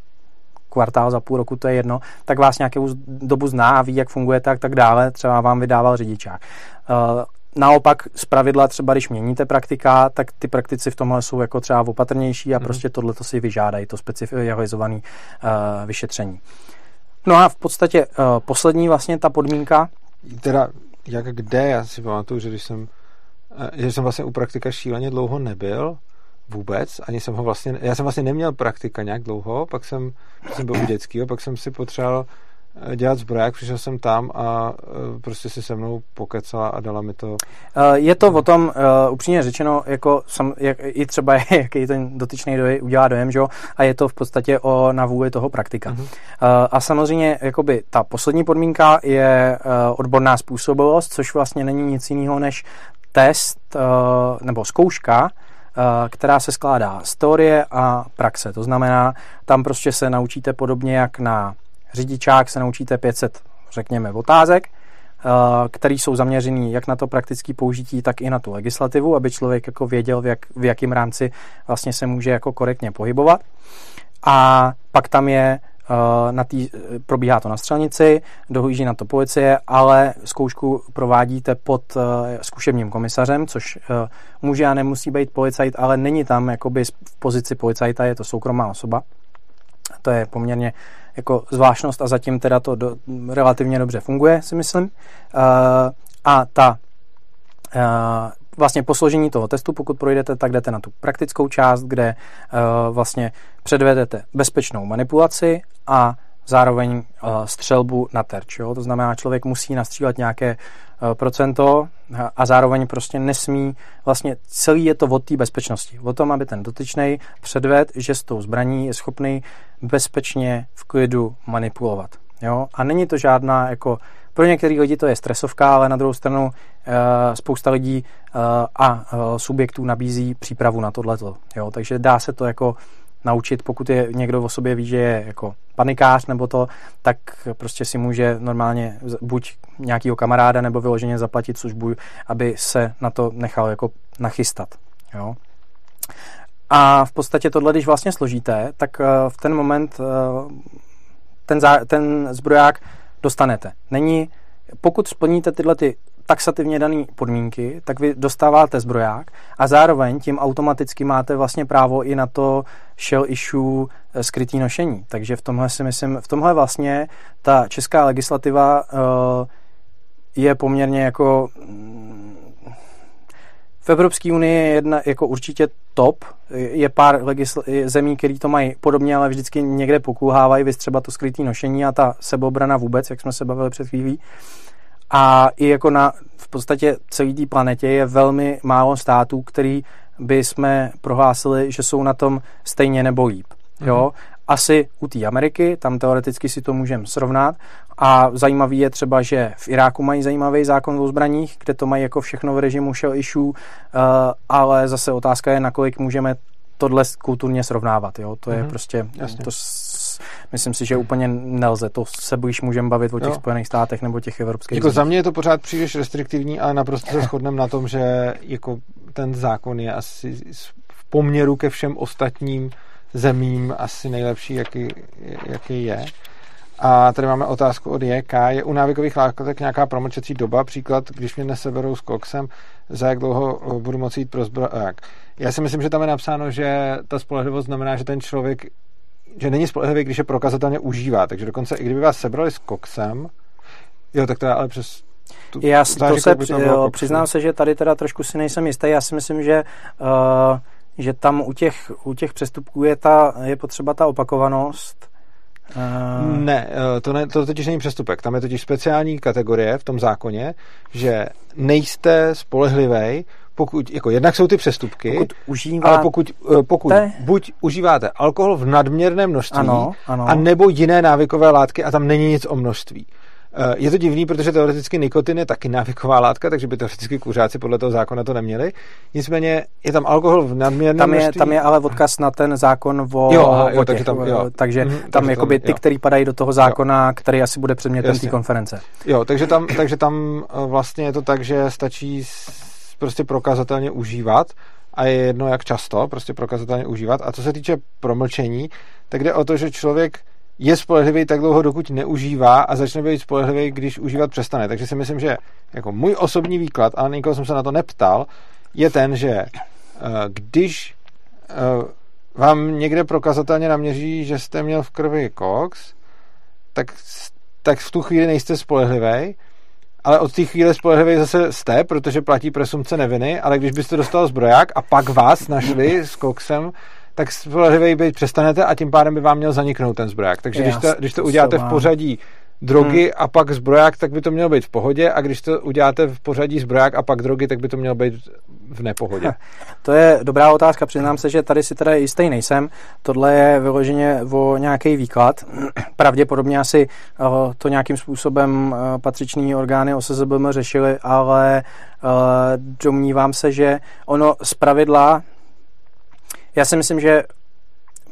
S2: kvartál, za půl roku, to je jedno, tak vás nějakou dobu zná a ví, jak funguje tak, tak dále, třeba vám vydával řidičák. Uh, Naopak z pravidla třeba, když měníte praktika, tak ty praktici v tomhle jsou jako třeba opatrnější a mm. prostě tohle to si vyžádají, to specializované uh, vyšetření. No a v podstatě uh, poslední vlastně ta podmínka.
S1: Teda jak kde, já si pamatuju, že když jsem, že jsem vlastně u praktika šíleně dlouho nebyl, vůbec, ani jsem ho vlastně, já jsem vlastně neměl praktika nějak dlouho, pak jsem, jsem byl u dětského, pak jsem si potřeboval dělat zbroják, přišel jsem tam a e, prostě si se mnou pokecala a dala mi to.
S2: E, je to o tom, uh, upřímně řečeno, jako sam, jak, i třeba jaký ten dotyčný doj, udělá dojem, že? a je to v podstatě o na vůli toho praktika. Uh-huh. Uh, a samozřejmě jakoby ta poslední podmínka je uh, odborná způsobilost, což vlastně není nic jiného než test uh, nebo zkouška, která se skládá z teorie a praxe. To znamená, tam prostě se naučíte podobně jak na řidičák se naučíte 500, řekněme, otázek, eh, které jsou zaměřený jak na to praktické použití, tak i na tu legislativu, aby člověk jako věděl, v, jak, v jakém rámci vlastně se může jako korektně pohybovat. A pak tam je na tý, probíhá to na střelnici, dohlíží na to policie, ale zkoušku provádíte pod zkušebním komisařem, což může a nemusí být policajt, ale není tam jakoby v pozici policajta, je to soukromá osoba. To je poměrně jako zvláštnost a zatím teda to do, relativně dobře funguje, si myslím. A ta vlastně po složení toho testu, pokud projdete, tak jdete na tu praktickou část, kde uh, vlastně předvedete bezpečnou manipulaci a zároveň uh, střelbu na terč. Jo? To znamená, člověk musí nastřílet nějaké uh, procento a zároveň prostě nesmí, vlastně celý je to od té bezpečnosti. O tom, aby ten dotyčný předved, že s tou zbraní je schopný bezpečně v klidu manipulovat. Jo? A není to žádná jako pro některé lidi to je stresovka, ale na druhou stranu spousta lidí uh, a uh, subjektů nabízí přípravu na tohleto. Jo? Takže dá se to jako naučit, pokud je někdo o sobě ví, že je jako panikář nebo to, tak prostě si může normálně buď nějakýho kamaráda nebo vyloženě zaplatit službu, aby se na to nechal jako nachystat. Jo? A v podstatě tohle, když vlastně složíte, tak v ten moment ten, ten zbroják dostanete. Není, pokud splníte tyhle ty taxativně dané podmínky, tak vy dostáváte zbroják a zároveň tím automaticky máte vlastně právo i na to shell issue eh, skrytý nošení. Takže v tomhle si myslím, v tomhle vlastně ta česká legislativa uh, je poměrně jako mm, v Evropské unii je jedna jako určitě top. Je pár legisl- zemí, které to mají podobně, ale vždycky někde pokulhávají, vy třeba to skrytý nošení a ta sebeobrana vůbec, jak jsme se bavili před chvílí. A i jako na v podstatě celé té planetě je velmi málo států, který by jsme prohlásili, že jsou na tom stejně nebo líp. Jo? Mm-hmm asi u té Ameriky, tam teoreticky si to můžeme srovnat. A zajímavý je třeba, že v Iráku mají zajímavý zákon o zbraních, kde to mají jako všechno v režimu shell issue, uh, ale zase otázka je, nakolik můžeme tohle kulturně srovnávat. Jo? To je mm-hmm. prostě, Jasně. to myslím si, že úplně nelze. To se bojíš můžeme bavit o těch jo. Spojených státech nebo těch evropských.
S1: Jako za mě je to pořád příliš restriktivní a naprosto se shodneme na tom, že jako ten zákon je asi v poměru ke všem ostatním zemím asi nejlepší, jaký, jaký je. A tady máme otázku od JK. Je u návykových látek nějaká promlčecí doba? Příklad, když mě neseberou s koksem, za jak dlouho budu moci jít pro zbroják? Já si myslím, že tam je napsáno, že ta spolehlivost znamená, že ten člověk že není spolehlivý, když je prokazatelně užívá. Takže dokonce i kdyby vás sebrali s koksem, jo, tak to je ale přes
S2: tu Já to se, jo, přiznám se, že tady teda trošku si nejsem jistý. Já si myslím, že uh, že tam u těch, u těch přestupků je, ta, je potřeba ta opakovanost.
S1: Uh... Ne, eh, to, ne, to totiž není přestupek. Tam je totiž speciální kategorie v tom zákoně, že nejste spolehlivý, pokud, jako jednak jsou ty přestupky, pokud užíváte... ale pokud, eh, pokud buď užíváte alkohol v nadměrném množství, ano, ano. a nebo jiné návykové látky a tam není nic o množství. Eh, je to divný, protože teoreticky nikotin je taky návyková látka, takže by teoreticky kuřáci podle toho zákona to neměli. Nicméně je tam alkohol v nadměrném
S2: tam je,
S1: množství.
S2: tam je ale odkaz na ten zákon o,
S1: jo, aha, jo,
S2: o těch, takže tam, jo. takže mm, tam takže jakoby tam, ty, který padají do toho zákona, jo. který asi bude předmětem té konference.
S1: Jo, takže tam, takže tam eh, vlastně je to tak, že stačí prostě prokazatelně užívat a je jedno, jak často prostě prokazatelně užívat. A co se týče promlčení, tak jde o to, že člověk je spolehlivý tak dlouho, dokud neužívá a začne být spolehlivý, když užívat přestane. Takže si myslím, že jako můj osobní výklad, a nikoho jsem se na to neptal, je ten, že eh, když eh, vám někde prokazatelně naměří, že jste měl v krvi koks, tak, tak v tu chvíli nejste spolehlivý, ale od té chvíle spolehlivý zase jste, protože platí presumce neviny, ale když byste dostal zbroják a pak vás našli s koksem, tak spolehlivý být přestanete a tím pádem by vám měl zaniknout ten zbroják. Takže když to, když to uděláte v pořadí drogy hmm. a pak zbroják, tak by to mělo být v pohodě a když to uděláte v pořadí zbroják a pak drogy, tak by to mělo být v nepohodě.
S2: To je dobrá otázka, přiznám se, že tady si teda jistý nejsem. Tohle je vyloženě o nějaký výklad. Pravděpodobně asi eh, to nějakým způsobem eh, patřiční orgány OSZBM řešily, ale eh, domnívám se, že ono z pravidla já si myslím, že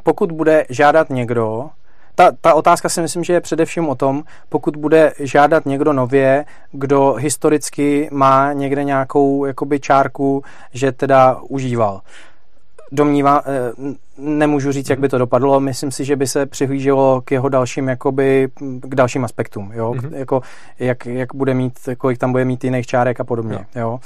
S2: pokud bude žádat někdo, ta, ta otázka si myslím, že je především o tom, pokud bude žádat někdo nově, kdo historicky má někde nějakou jakoby čárku, že teda užíval. Domnívá, eh, nemůžu říct, jak by to dopadlo. Myslím si, že by se přihlíželo k jeho dalším, jakoby, k dalším aspektům, jo? Mm-hmm. Jako, jak, jak bude mít, kolik tam bude mít jiných čárek a podobně, jo. jo?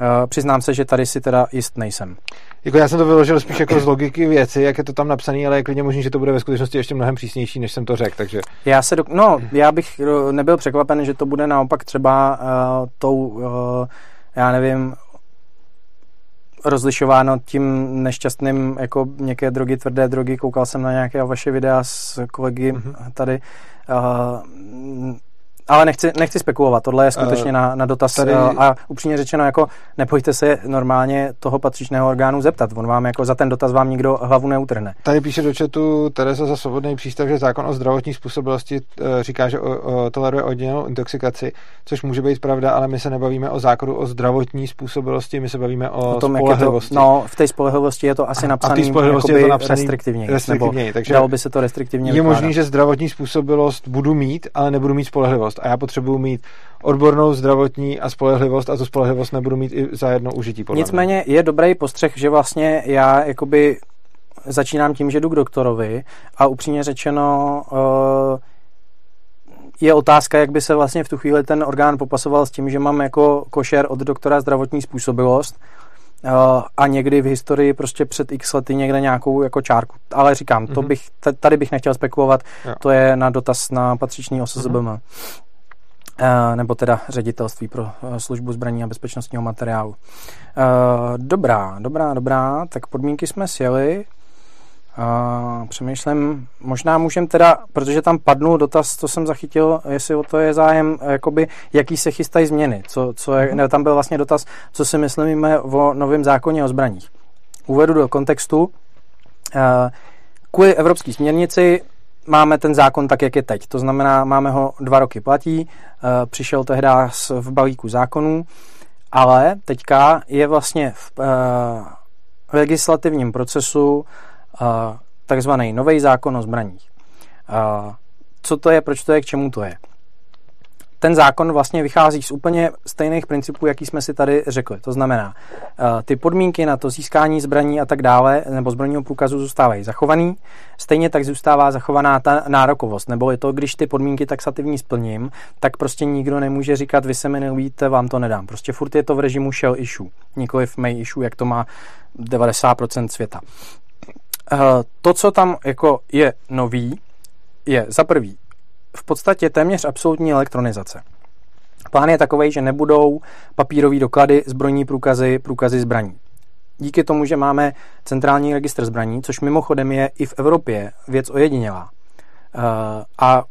S2: Uh, přiznám se, že tady si teda jist nejsem.
S1: Jako já jsem to vyložil spíš jako z logiky věci, jak je to tam napsané, ale je klidně možný, že to bude ve skutečnosti ještě mnohem přísnější, než jsem to řekl, takže...
S2: Já se do... No, já bych eh, nebyl překvapen, že to bude naopak třeba uh, tou, uh, já nevím, rozlišováno tím nešťastným, jako měkké drogy, tvrdé drogy. Koukal jsem na nějaké vaše videa s kolegy mm-hmm. tady. Uh, ale nechci, nechci spekulovat, tohle je skutečně uh, na, na dotaz tady... a upřímně řečeno, jako nepojďte se normálně toho patřičného orgánu zeptat, on vám jako za ten dotaz vám nikdo hlavu neutrhne.
S1: Tady píše do četu Teresa za svobodný přístav, že zákon o zdravotní způsobilosti uh, říká, že o, o, toleruje oddělenou intoxikaci, což může být pravda, ale my se nebavíme o zákonu o zdravotní způsobilosti, my se bavíme o, o tom, spolehlivosti.
S2: Jak je to, no, v té spolehlivosti je to asi napsané napsaný restriktivně, restriktivněji, takže dalo by se to restriktivně
S1: Je možné, že zdravotní způsobilost budu mít, ale nebudu mít spolehlivost spolehlivost a já potřebuji mít odbornou zdravotní a spolehlivost a tu spolehlivost nebudu mít i za jedno užití.
S2: Podle Nicméně mě. je dobrý postřeh, že vlastně já jakoby začínám tím, že jdu k doktorovi a upřímně řečeno uh, je otázka, jak by se vlastně v tu chvíli ten orgán popasoval s tím, že mám jako košer od doktora zdravotní způsobilost a někdy v historii prostě před x lety někde nějakou jako čárku. Ale říkám, to mhm. bych, tady bych nechtěl spekulovat, jo. to je na dotaz na patřičný OSZBM. Mm-hmm. Uh, nebo teda ředitelství pro uh, službu zbraní a bezpečnostního materiálu. Uh, dobrá, dobrá, dobrá, tak podmínky jsme sjeli. Uh, přemýšlím, možná můžem teda, protože tam padnul dotaz, co jsem zachytil, jestli o to je zájem, jakoby, jaký se chystají změny. Co, co je, mm-hmm. ne, tam byl vlastně dotaz, co si myslíme o novém zákoně o zbraních. Uvedu do kontextu. Uh, kvůli evropské směrnici máme ten zákon tak, jak je teď. To znamená, máme ho dva roky platí, uh, přišel tehdy v balíku zákonů, ale teďka je vlastně v uh, legislativním procesu takzvaný nový zákon o zbraních. Co to je, proč to je, k čemu to je? ten zákon vlastně vychází z úplně stejných principů, jaký jsme si tady řekli. To znamená, ty podmínky na to získání zbraní a tak dále, nebo zbrojního průkazu zůstávají zachovaný. Stejně tak zůstává zachovaná ta nárokovost, nebo je to, když ty podmínky taxativní splním, tak prostě nikdo nemůže říkat, vy se mi nelíbíte, vám to nedám. Prostě furt je to v režimu shell issue, nikoli v may issue, jak to má 90% světa. Eh, to, co tam jako je nový, je za prvý v podstatě téměř absolutní elektronizace. Plán je takový, že nebudou papírové doklady, zbrojní průkazy, průkazy zbraní. Díky tomu, že máme centrální registr zbraní, což mimochodem je i v Evropě věc ojedinělá. Eh, a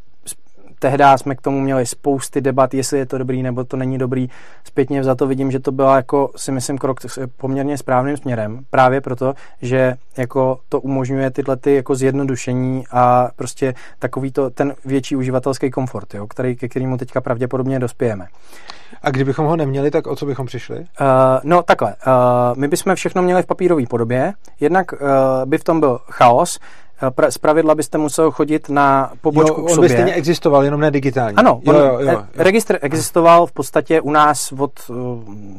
S2: tehdy jsme k tomu měli spousty debat, jestli je to dobrý nebo to není dobrý. Zpětně za to vidím, že to byla jako si myslím krok poměrně správným směrem, právě proto, že jako to umožňuje tyhle ty jako zjednodušení a prostě takový to, ten větší uživatelský komfort, jo, který, ke kterému teďka pravděpodobně dospějeme.
S1: A kdybychom ho neměli, tak o co bychom přišli? Uh,
S2: no takhle, uh, my bychom všechno měli v papírové podobě, jednak uh, by v tom byl chaos, z pravidla byste musel chodit na pobočku jo,
S1: k sobě. On by stejně existoval, jenom ne digitálně.
S2: Ano, jo, jo, jo, jo. registr existoval v podstatě u nás od, eh,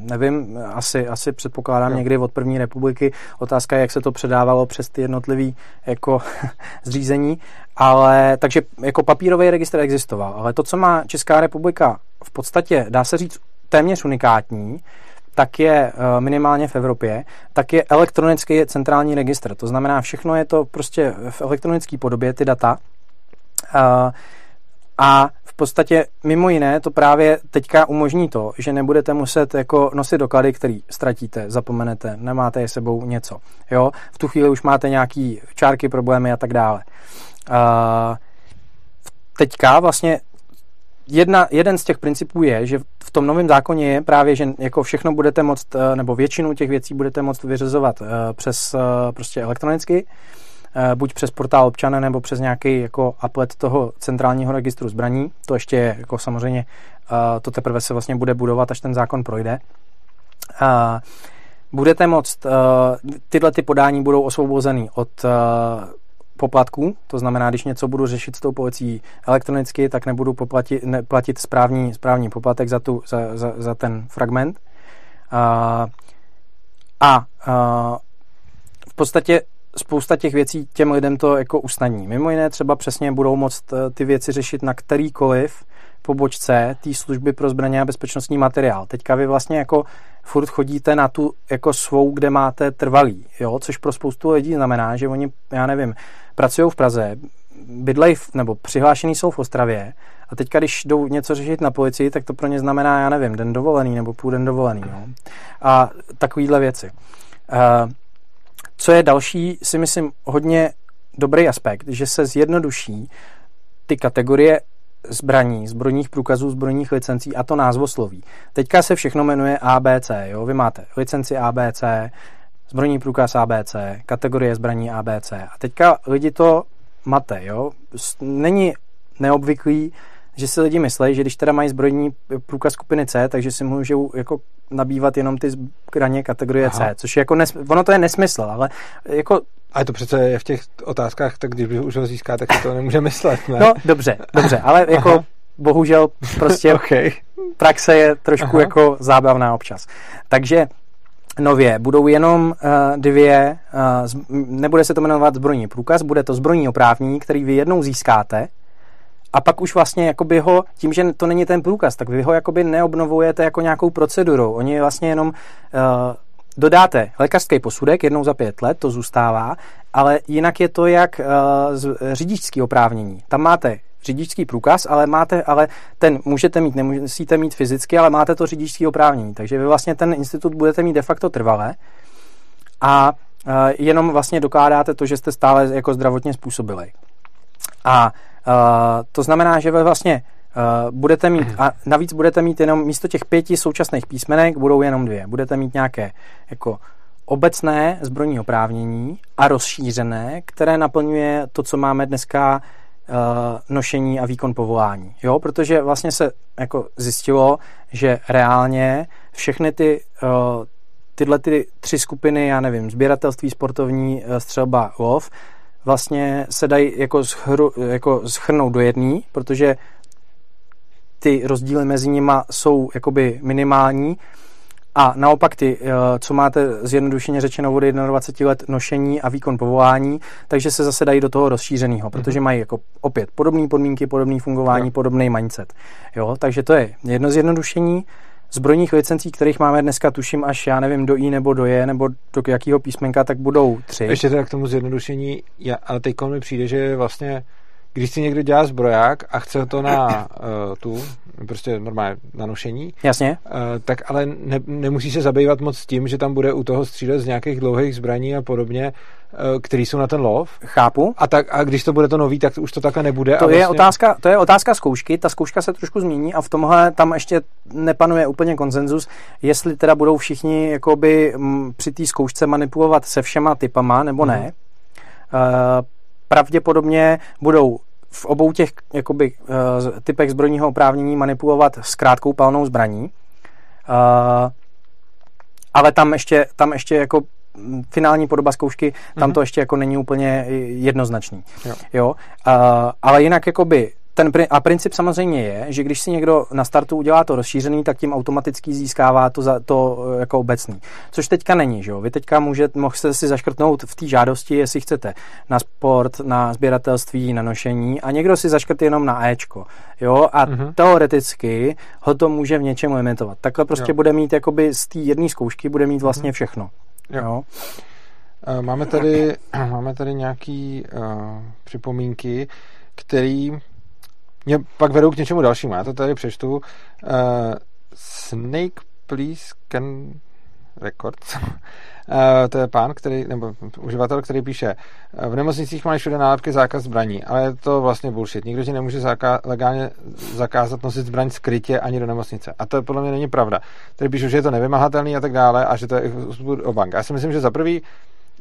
S2: nevím, asi, asi předpokládám jo. někdy od první republiky. Otázka je, jak se to předávalo přes ty jednotlivé jako zřízení. Ale, takže jako papírový registr existoval. Ale to, co má Česká republika v podstatě, dá se říct, téměř unikátní, tak je eh, minimálně v Evropě, tak je elektronický centrální registr. To znamená, všechno je to prostě v elektronické podobě, ty data. Eh, a v podstatě mimo jiné to právě teďka umožní to, že nebudete muset jako nosit doklady, který ztratíte, zapomenete, nemáte je sebou něco. Jo? V tu chvíli už máte nějaký čárky, problémy a tak dále. Uh, teďka vlastně jedna, jeden z těch principů je, že v tom novém zákoně je právě, že jako všechno budete moct, eh, nebo většinu těch věcí budete moct vyřizovat uh, přes uh, prostě elektronicky, buď přes portál občana, nebo přes nějaký jako applet toho centrálního registru zbraní. To ještě je jako samozřejmě, to teprve se vlastně bude budovat, až ten zákon projde. Budete moct, tyhle ty podání budou osvobozeny od poplatků, to znamená, když něco budu řešit s tou policií elektronicky, tak nebudu poplatit, ne, platit správní, správní poplatek za, tu, za, za, za ten fragment. A, a, a v podstatě spousta těch věcí těm lidem to jako usnadní. Mimo jiné třeba přesně budou moct eh, ty věci řešit na kterýkoliv pobočce té služby pro zbraně a bezpečnostní materiál. Teďka vy vlastně jako furt chodíte na tu jako svou, kde máte trvalý, jo, což pro spoustu lidí znamená, že oni, já nevím, pracují v Praze, bydlej, nebo přihlášený jsou v Ostravě a teďka, když jdou něco řešit na policii, tak to pro ně znamená, já nevím, den dovolený nebo půl den dovolený. Jo. A takovýhle věci. Uh, co je další, si myslím, hodně dobrý aspekt, že se zjednoduší ty kategorie zbraní, zbrojních průkazů, zbrojních licencí a to názvosloví. Teďka se všechno jmenuje ABC, jo? Vy máte licenci ABC, zbrojní průkaz ABC, kategorie zbraní ABC. A teďka lidi to mate, jo? Není neobvyklý, že si lidi myslí, že když teda mají zbrojní průkaz skupiny C, takže si můžou jako nabývat jenom ty zbraně kategorie Aha. C, což je jako nes, ono to je nesmysl, ale jako
S1: a to přece je v těch otázkách, tak když už ho získá, tak si to nemůže myslet, ne?
S2: No, dobře, dobře, ale jako Aha. bohužel prostě okay. praxe je trošku Aha. jako zábavná občas. Takže nově budou jenom uh, dvě, uh, nebude se to jmenovat zbrojní průkaz, bude to zbrojní oprávnění, který vy jednou získáte a pak už vlastně jakoby ho, tím, že to není ten průkaz, tak vy ho jakoby neobnovujete jako nějakou procedurou. Oni vlastně jenom uh, dodáte lékařský posudek jednou za pět let, to zůstává, ale jinak je to jak uh, řidičský oprávnění. Tam máte řidičský průkaz, ale máte, ale ten můžete mít, nemusíte mít fyzicky, ale máte to řidičský oprávnění. Takže vy vlastně ten institut budete mít de facto trvalé a uh, jenom vlastně dokládáte to, že jste stále jako zdravotně způsobili. A uh, to znamená, že vy vlastně Uh, budete mít, a navíc budete mít jenom místo těch pěti současných písmenek, budou jenom dvě. Budete mít nějaké jako obecné zbrojní oprávnění a rozšířené, které naplňuje to, co máme dneska uh, nošení a výkon povolání. Jo, protože vlastně se jako zjistilo, že reálně všechny ty uh, tyhle ty tři skupiny, já nevím, sběratelství, sportovní, střelba, lov, vlastně se dají jako, schru, jako schrnout do jedné, protože ty rozdíly mezi nimi jsou jakoby minimální a naopak ty, eh, co máte zjednodušeně řečeno od 21 let nošení a výkon povolání, takže se zase dají do toho rozšířeného, protože mají jako opět podobné podmínky, podobné fungování, jo. podobný mindset. Jo, takže to je jedno zjednodušení zbrojních licencí, kterých máme dneska, tuším až, já nevím, do I nebo do J, nebo do jakého písmenka, tak budou tři.
S1: Ještě teda k tomu zjednodušení, já, ale teď mi přijde, že vlastně když si někdo dělá zbroják a chce to na uh, tu, prostě normálně na nošení,
S2: Jasně.
S1: Uh, tak ale ne, nemusí se zabývat moc tím, že tam bude u toho střílet z nějakých dlouhých zbraní a podobně, uh, který jsou na ten lov.
S2: Chápu.
S1: A, tak, a když to bude to nový, tak už to takhle nebude.
S2: To,
S1: a
S2: vlastně... je otázka, to je otázka zkoušky, ta zkouška se trošku změní a v tomhle tam ještě nepanuje úplně konsenzus, jestli teda budou všichni jakoby m, při té zkoušce manipulovat se všema typama nebo ne. Mm. Uh, pravděpodobně budou v obou těch jakoby, uh, typech zbrojního oprávnění manipulovat s krátkou palnou zbraní. Uh, ale tam ještě, tam ještě jako finální podoba zkoušky, tam mm-hmm. to ještě jako není úplně jednoznačný. Jo. jo? Uh, ale jinak jakoby ten, a princip samozřejmě je, že když si někdo na startu udělá to rozšířený, tak tím automaticky získává to, za, to eh, jako obecný. Což teďka není, že jo? Vy teďka můžete, můžete si zaškrtnout v té žádosti, jestli chcete, na sport, na sběratelství, na nošení a někdo si zaškrt jenom na Ečko, jo? A mm-hmm. teoreticky ho to může v něčem limitovat. Takhle prostě jo. bude mít jakoby z té jedné zkoušky bude mít vlastně mm-hmm. všechno. Jo. jo?
S1: Eh, máme tady, máme tady nějaký uh, připomínky, který mě pak vedou k něčemu dalšímu. Já to tady přečtu. Uh, Snake Please Can Records. Uh, to je pán, který, nebo uživatel, který píše, v nemocnicích mají všude nálepky zákaz zbraní, ale je to vlastně bullshit. Nikdo ti nemůže zaka- legálně zakázat nosit zbraň skrytě ani do nemocnice. A to podle mě není pravda. Tady píšu, že je to nevymahatelný a tak dále a že to je o bank. Já si myslím, že za prvý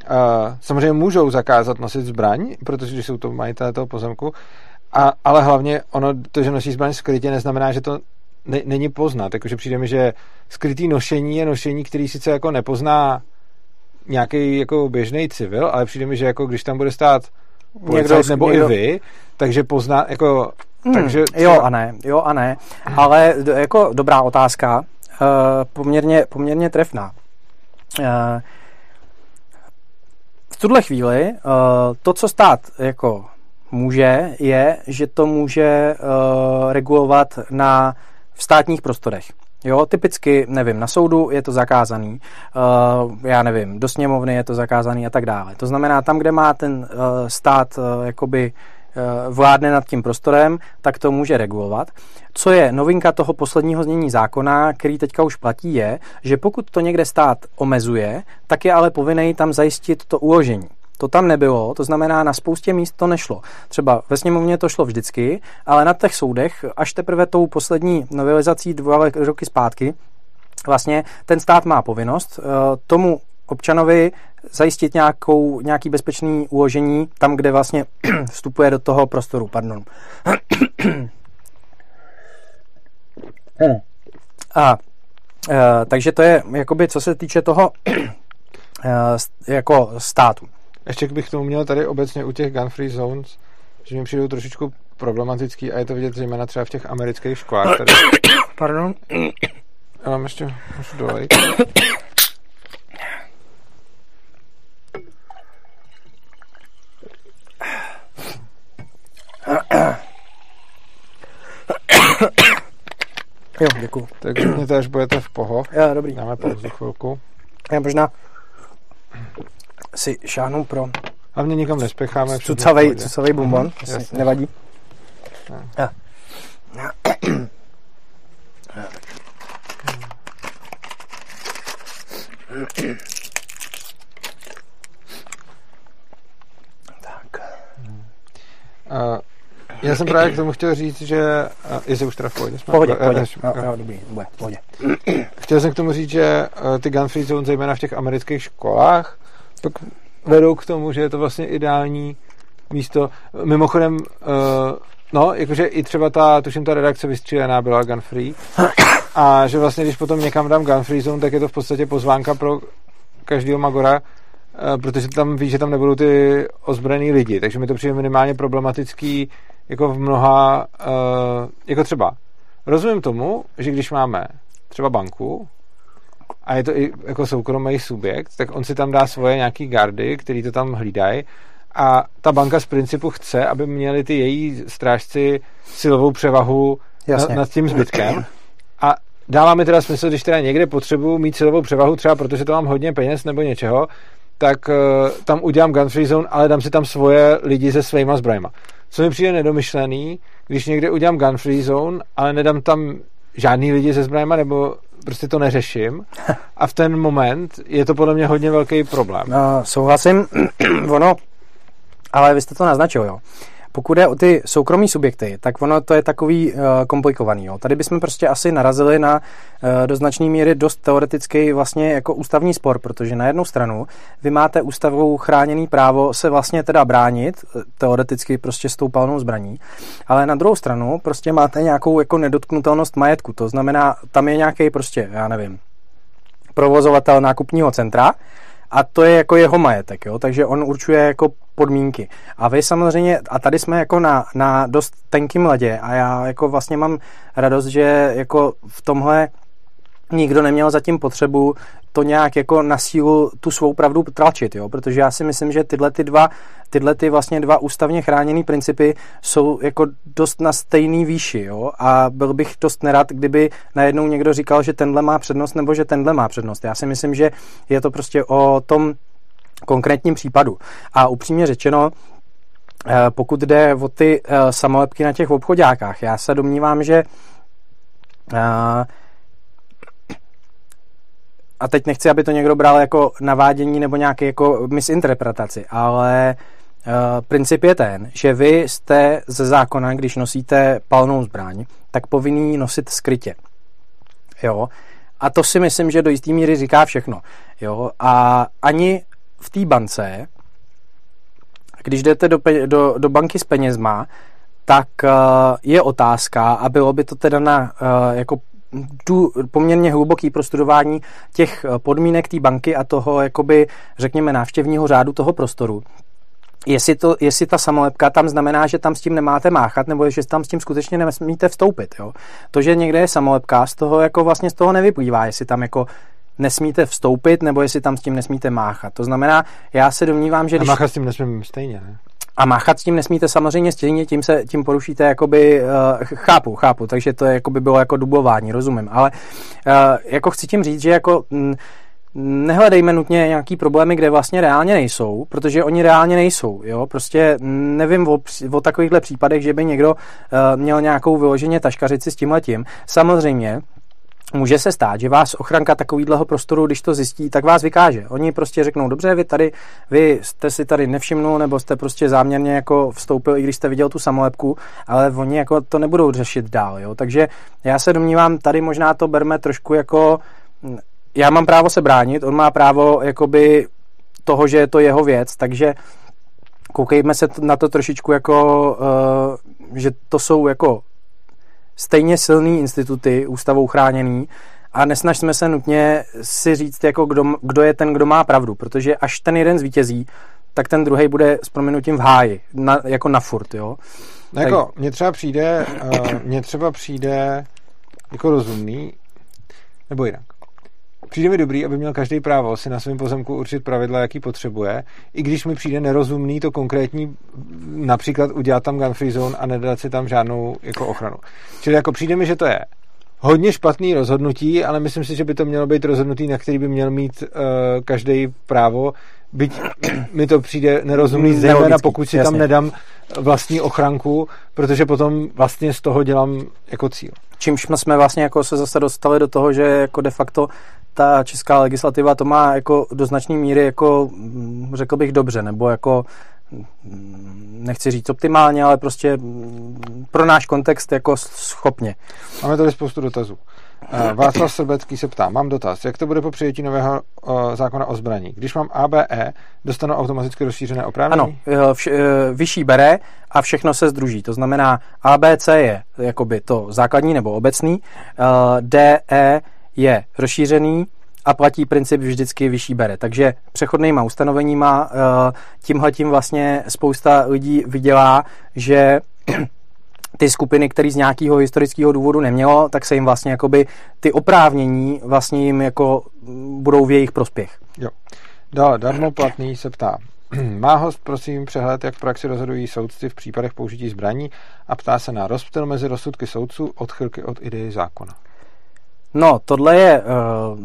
S1: Uh, samozřejmě můžou zakázat nosit zbraň, protože když jsou to majitelé toho pozemku, a, ale hlavně ono, to, že nosí zbraň skrytě, neznamená, že to ne, není poznat. Jakože přijde mi, že skrytý nošení je nošení, který sice jako nepozná nějaký jako běžný civil, ale přijde mi, že jako když tam bude stát policajt nebo někdo... i vy, takže pozná, jako
S2: Hmm, takže třeba... Jo a ne, jo a ne, ale jako dobrá otázka, uh, poměrně, poměrně trefná. Uh, tuhle chvíli uh, to, co stát jako může, je, že to může uh, regulovat na v státních prostorech. Jo, typicky, nevím, na soudu je to zakázaný, uh, já nevím, do sněmovny je to zakázaný a tak dále. To znamená, tam, kde má ten uh, stát uh, jakoby vládne nad tím prostorem, tak to může regulovat. Co je novinka toho posledního znění zákona, který teďka už platí, je, že pokud to někde stát omezuje, tak je ale povinný tam zajistit to uložení. To tam nebylo, to znamená, na spoustě míst to nešlo. Třeba ve sněmovně to šlo vždycky, ale na těch soudech, až teprve tou poslední novelizací dva roky zpátky, vlastně ten stát má povinnost eh, tomu občanovi zajistit nějakou, nějaký bezpečný uložení tam, kde vlastně vstupuje do toho prostoru. Pardon. A e, takže to je, jakoby, co se týče toho e, jako státu.
S1: Ještě bych tomu měl tady obecně u těch gun free zones, že mi přijdou trošičku problematický a je to vidět zejména třeba v těch amerických školách. Tady.
S2: Pardon?
S1: Já mám ještě, můžu dolejt.
S2: Jo, děkuji.
S1: Tak řekněte, až budete v poho.
S2: Jo, dobrý.
S1: Dáme pauzu chvilku.
S2: Já možná si šáhnu pro...
S1: Hlavně nikam nespěcháme.
S2: Cucavej, cucavej bonbon, mm, nevadí. Ja.
S1: Tak. Uh, já jsem právě k tomu chtěl říct, že... Uh, jestli už teda v pohodě
S2: jsme. Pohodě, pohodě. Uh, jo, jo, dobrý, bude, pohodě.
S1: Chtěl jsem k tomu říct, že uh, ty gun free zone, zejména v těch amerických školách, tak vedou k tomu, že je to vlastně ideální místo. Mimochodem, uh, no, jakože i třeba ta, tuším, ta redakce vystřílená byla gun free. A že vlastně, když potom někam dám gun free zone, tak je to v podstatě pozvánka pro každého magora, uh, protože tam ví, že tam nebudou ty ozbrojený lidi. Takže mi to přijde minimálně problematický jako v mnoha, uh, jako třeba rozumím tomu, že když máme třeba banku, a je to i jako soukromý subjekt, tak on si tam dá svoje nějaký gardy, který to tam hlídají a ta banka z principu chce, aby měli ty její strážci silovou převahu Jasně. nad tím zbytkem a dává mi teda smysl, když teda někde potřebuji mít silovou převahu, třeba protože to mám hodně peněz nebo něčeho, tak uh, tam udělám gun free zone, ale dám si tam svoje lidi se svýma zbrojma. Co mi přijde nedomyšlený, když někde udělám gun free zone, ale nedám tam žádný lidi se zbrojma, nebo prostě to neřeším a v ten moment je to podle mě hodně velký problém.
S2: No, souhlasím, ono, ale vy jste to naznačil, jo. Pokud je o ty soukromí subjekty, tak ono to je takový uh, komplikovaný. Jo. Tady bychom prostě asi narazili na uh, do značné míry dost teoretický vlastně jako ústavní spor, protože na jednu stranu vy máte ústavou chráněný právo se vlastně teda bránit, eh, teoreticky prostě s tou palnou zbraní, ale na druhou stranu prostě máte nějakou jako nedotknutelnost majetku. To znamená, tam je nějaký prostě, já nevím, provozovatel nákupního centra, a to je jako jeho majetek, jo? takže on určuje jako podmínky. A vy samozřejmě, a tady jsme jako na, na dost tenkým ledě a já jako vlastně mám radost, že jako v tomhle nikdo neměl zatím potřebu to nějak jako na sílu tu svou pravdu tlačit, jo? protože já si myslím, že tyhle ty dva, tyhle ty vlastně dva ústavně chráněné principy jsou jako dost na stejný výši jo? a byl bych dost nerad, kdyby najednou někdo říkal, že tenhle má přednost nebo že tenhle má přednost. Já si myslím, že je to prostě o tom konkrétním případu. A upřímně řečeno, eh, pokud jde o ty eh, samolepky na těch obchodákách, já se domnívám, že eh, a teď nechci, aby to někdo bral jako navádění nebo nějaké jako misinterpretaci, ale uh, princip je ten, že vy jste ze zákona, když nosíte palnou zbraň, tak povinný nosit skrytě. Jo? A to si myslím, že do jistý míry říká všechno. Jo? A ani v té bance, když jdete do, do, do banky s penězma, tak uh, je otázka, a bylo by to teda na uh, jako tu poměrně hluboký prostudování těch eh, podmínek té banky a toho, jakoby, řekněme, návštěvního řádu toho prostoru. Jestli, to, jestli ta samolepka tam znamená, že tam s tím nemáte máchat, nebo že tam s tím skutečně nesmíte vstoupit. Jo? To, že někde je samolepka, z toho jako vlastně z toho nevyplývá, jestli tam jako nesmíte vstoupit, nebo jestli tam s tím nesmíte máchat. To znamená, já se domnívám, že
S1: když... A máchat s tím nesmím stejně, ne?
S2: A máchat s tím nesmíte samozřejmě stejně, tím se tím porušíte, jakoby, uh, chápu, chápu, takže to je, jakoby bylo jako dublování, rozumím, ale uh, jako chci tím říct, že jako m, nehledejme nutně nějaký problémy, kde vlastně reálně nejsou, protože oni reálně nejsou, jo, prostě nevím o, o takovýchhle případech, že by někdo uh, měl nějakou vyloženě taškařici s tímhletím. Samozřejmě, může se stát, že vás ochranka takovýhleho prostoru, když to zjistí, tak vás vykáže. Oni prostě řeknou, dobře, vy tady, vy jste si tady nevšimnul, nebo jste prostě záměrně jako vstoupil, i když jste viděl tu samolepku, ale oni jako to nebudou řešit dál, jo. Takže já se domnívám, tady možná to berme trošku jako, já mám právo se bránit, on má právo jakoby toho, že je to jeho věc, takže koukejme se na to trošičku jako, uh, že to jsou jako stejně silný instituty, ústavou chráněný, a nesnažme se nutně si říct, jako kdo, kdo je ten, kdo má pravdu, protože až ten jeden zvítězí, tak ten druhý bude s proměnutím v háji, na, jako na furt, jo.
S1: No jako, mně třeba přijde, uh, mně třeba přijde jako rozumný, nebo jinak. Přijde mi dobrý, aby měl každý právo si na svém pozemku určit pravidla, jaký potřebuje, i když mi přijde nerozumný to konkrétní, například udělat tam gun free zone a nedat si tam žádnou jako ochranu. Čili jako přijde mi, že to je hodně špatný rozhodnutí, ale myslím si, že by to mělo být rozhodnutí, na který by měl mít uh, každý právo, byť mi to přijde nerozumný, zejména pokud si jasně. tam nedám vlastní ochranku, protože potom vlastně z toho dělám jako cíl.
S2: Čímž jsme vlastně jako se zase dostali do toho, že jako de facto ta česká legislativa to má jako do značné míry jako mm, řekl bych dobře, nebo jako mm, nechci říct optimálně, ale prostě mm, pro náš kontext jako schopně.
S1: Máme tady spoustu dotazů. Eh, Václav Srbecký se ptá, mám dotaz, jak to bude po přijetí nového uh, zákona o zbraní? Když mám ABE, dostanu automaticky rozšířené oprávnění?
S2: Ano, eh, vš, vyšší bere a všechno se združí. To znamená, ABC je jakoby to základní nebo obecný, DE je rozšířený a platí princip vždycky vyšší bere. Takže přechodnýma ustanoveníma tímhle tím vlastně spousta lidí vydělá, že ty skupiny, které z nějakého historického důvodu nemělo, tak se jim vlastně jakoby ty oprávnění vlastně jim jako budou v jejich prospěch.
S1: Jo. Dále, darmo platný se ptá. Má host, prosím, přehled, jak v praxi rozhodují soudci v případech použití zbraní a ptá se na rozptyl mezi rozsudky soudců, odchylky od ideí zákona.
S2: No, tohle je, uh,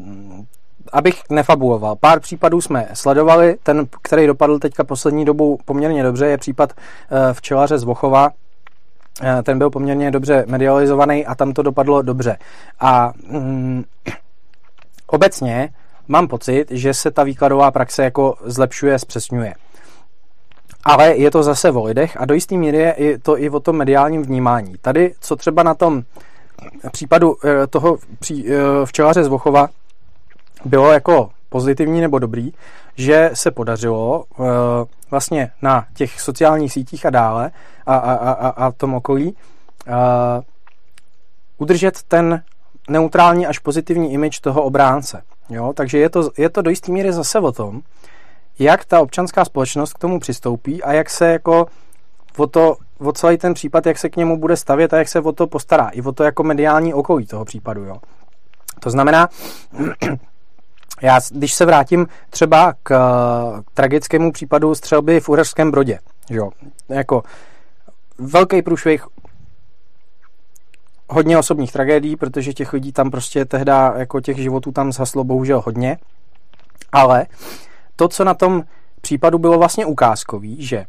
S2: abych nefabuloval, pár případů jsme sledovali, ten, který dopadl teďka poslední dobu poměrně dobře, je případ uh, včelaře z Vochova, Eh, ten byl poměrně dobře medializovaný a tam to dopadlo dobře. A mm, obecně mám pocit, že se ta výkladová praxe jako zlepšuje, zpřesňuje. Ale je to zase o lidech a do jisté míry je to i o tom mediálním vnímání. Tady, co třeba na tom případu eh, toho eh, včelaře z Vochova bylo jako pozitivní nebo dobrý, že se podařilo uh, vlastně na těch sociálních sítích a dále a, a, a, a tom okolí udržet ten neutrální až pozitivní image toho obránce. Jo? Takže je to, je to do jisté míry zase o tom, jak ta občanská společnost k tomu přistoupí a jak se jako o, to, o celý ten případ, jak se k němu bude stavět a jak se o to postará. I o to jako mediální okolí toho případu. Jo? To znamená, já, když se vrátím třeba k, k tragickému případu střelby v Uherském Brodě, jo, jako velký průšvih, hodně osobních tragédií, protože těch lidí tam prostě tehdy, jako těch životů tam zhaslo bohužel hodně, ale to, co na tom případu bylo vlastně ukázkový, že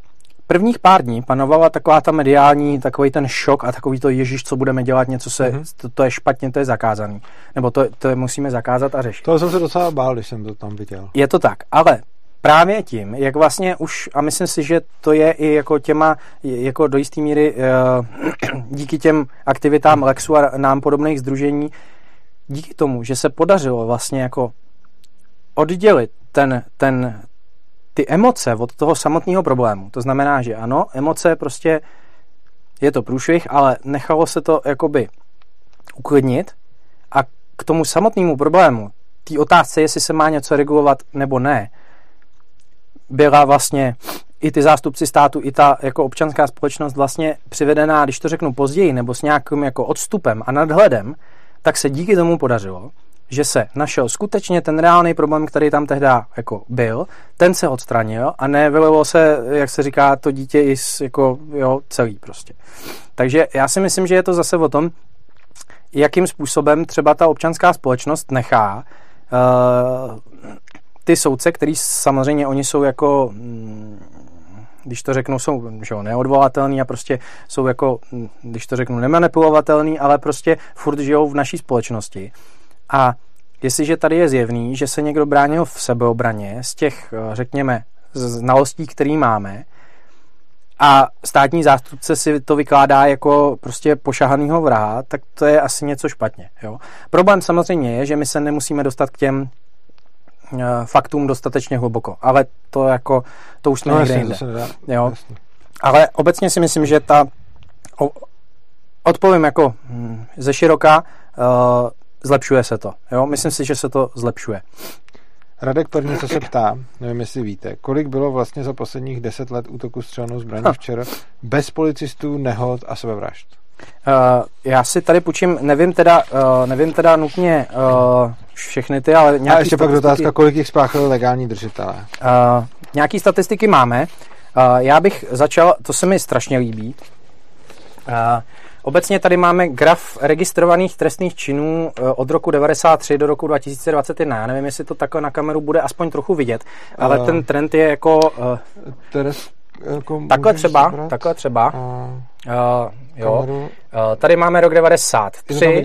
S2: prvních pár dní panovala taková ta mediální, takový ten šok a takový to ježiš, co budeme dělat, něco se, mm-hmm. to, to, je špatně, to je zakázaný. Nebo to, to musíme zakázat a řešit.
S1: To jsem se docela bál, když jsem to tam viděl.
S2: Je to tak, ale právě tím, jak vlastně už, a myslím si, že to je i jako těma, jako do jisté míry díky těm aktivitám Lexu a nám podobných združení, díky tomu, že se podařilo vlastně jako oddělit ten, ten, ty emoce od toho samotného problému. To znamená, že ano, emoce prostě je to průšvih, ale nechalo se to jakoby uklidnit a k tomu samotnému problému, té otázce, jestli se má něco regulovat nebo ne, byla vlastně i ty zástupci státu, i ta jako občanská společnost vlastně přivedená, když to řeknu později, nebo s nějakým jako odstupem a nadhledem, tak se díky tomu podařilo, že se našel skutečně ten reálný problém, který tam tehdy jako byl, ten se odstranil a nevylilo se, jak se říká, to dítě i jako, jo, celý prostě. Takže já si myslím, že je to zase o tom, jakým způsobem třeba ta občanská společnost nechá uh, ty soudce, který samozřejmě oni jsou jako mm, když to řeknu, jsou že jo, neodvolatelný a prostě jsou jako, mm, když to řeknu, nemanipulovatelný, ale prostě furt žijou v naší společnosti. A jestliže tady je zjevný, že se někdo bránil v sebeobraně z těch, eh, řekněme, znalostí, který máme, a státní zástupce si to vykládá jako prostě pošahanýho vraha, tak to je asi něco špatně. Jo? Problém samozřejmě je, že my se nemusíme dostat k těm uh, faktům dostatečně hluboko, ale to jako, to už jsme no, někde jinde. Jo? Ale obecně si myslím, že ta odpovím jako hm, ze široka, uh, zlepšuje se to. Jo? Myslím si, že se to zlepšuje.
S1: Radek Pernice se ptá, nevím, jestli víte, kolik bylo vlastně za posledních deset let útoku střelnou zbraní včera bez policistů, nehod a sebevražd?
S2: Uh, já si tady půjčím, nevím teda, uh, nevím teda nutně uh, všechny ty, ale nějaký
S1: A ještě pak dotázka, kolik jich spáchali legální držitelé?
S2: Uh, nějaký statistiky máme. Uh, já bych začal, to se mi strašně líbí. Uh, Obecně tady máme graf registrovaných trestných činů eh, od roku 93 do roku 2021. Já nevím, jestli to takhle na kameru bude aspoň trochu vidět, ale uh, ten trend je jako... Uh,
S1: Teres, jako
S2: takhle třeba, zabrat? takhle třeba. Uh, uh, jo. Uh, tady máme rok 93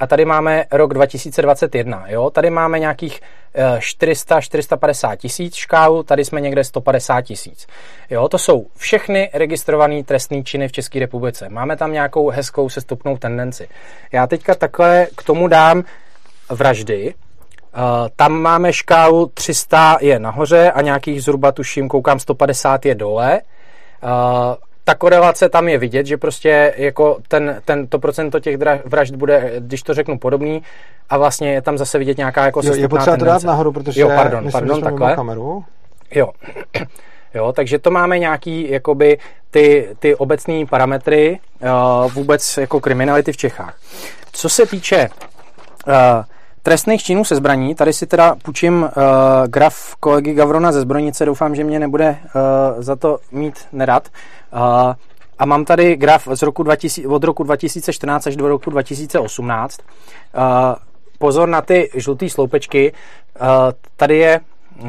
S2: a tady máme rok 2021. Jo. Tady máme nějakých 400-450 tisíc škálu, tady jsme někde 150 tisíc. Jo, to jsou všechny registrované trestné činy v České republice. Máme tam nějakou hezkou sestupnou tendenci. Já teďka takhle k tomu dám vraždy. Uh, tam máme škálu 300 je nahoře a nějakých zhruba tuším, koukám 150 je dole. Uh, ta korelace tam je vidět, že prostě jako ten, ten, to procento těch vražd bude, když to řeknu, podobný a vlastně je tam zase vidět nějaká jako
S1: jo, Je potřeba to dát nahoru, protože
S2: jo, pardon, myslím, pardon, takhle.
S1: kameru.
S2: Jo. Jo, takže to máme nějaký jakoby ty, ty obecné parametry uh, vůbec jako kriminality v Čechách. Co se týče uh, trestných činů se zbraní, tady si teda půjčím uh, graf kolegy Gavrona ze zbrojnice, doufám, že mě nebude uh, za to mít nerad. Uh, a mám tady graf z roku 2000, od roku 2014 až do roku 2018. Uh, pozor na ty žluté sloupečky. Uh, tady je, uh,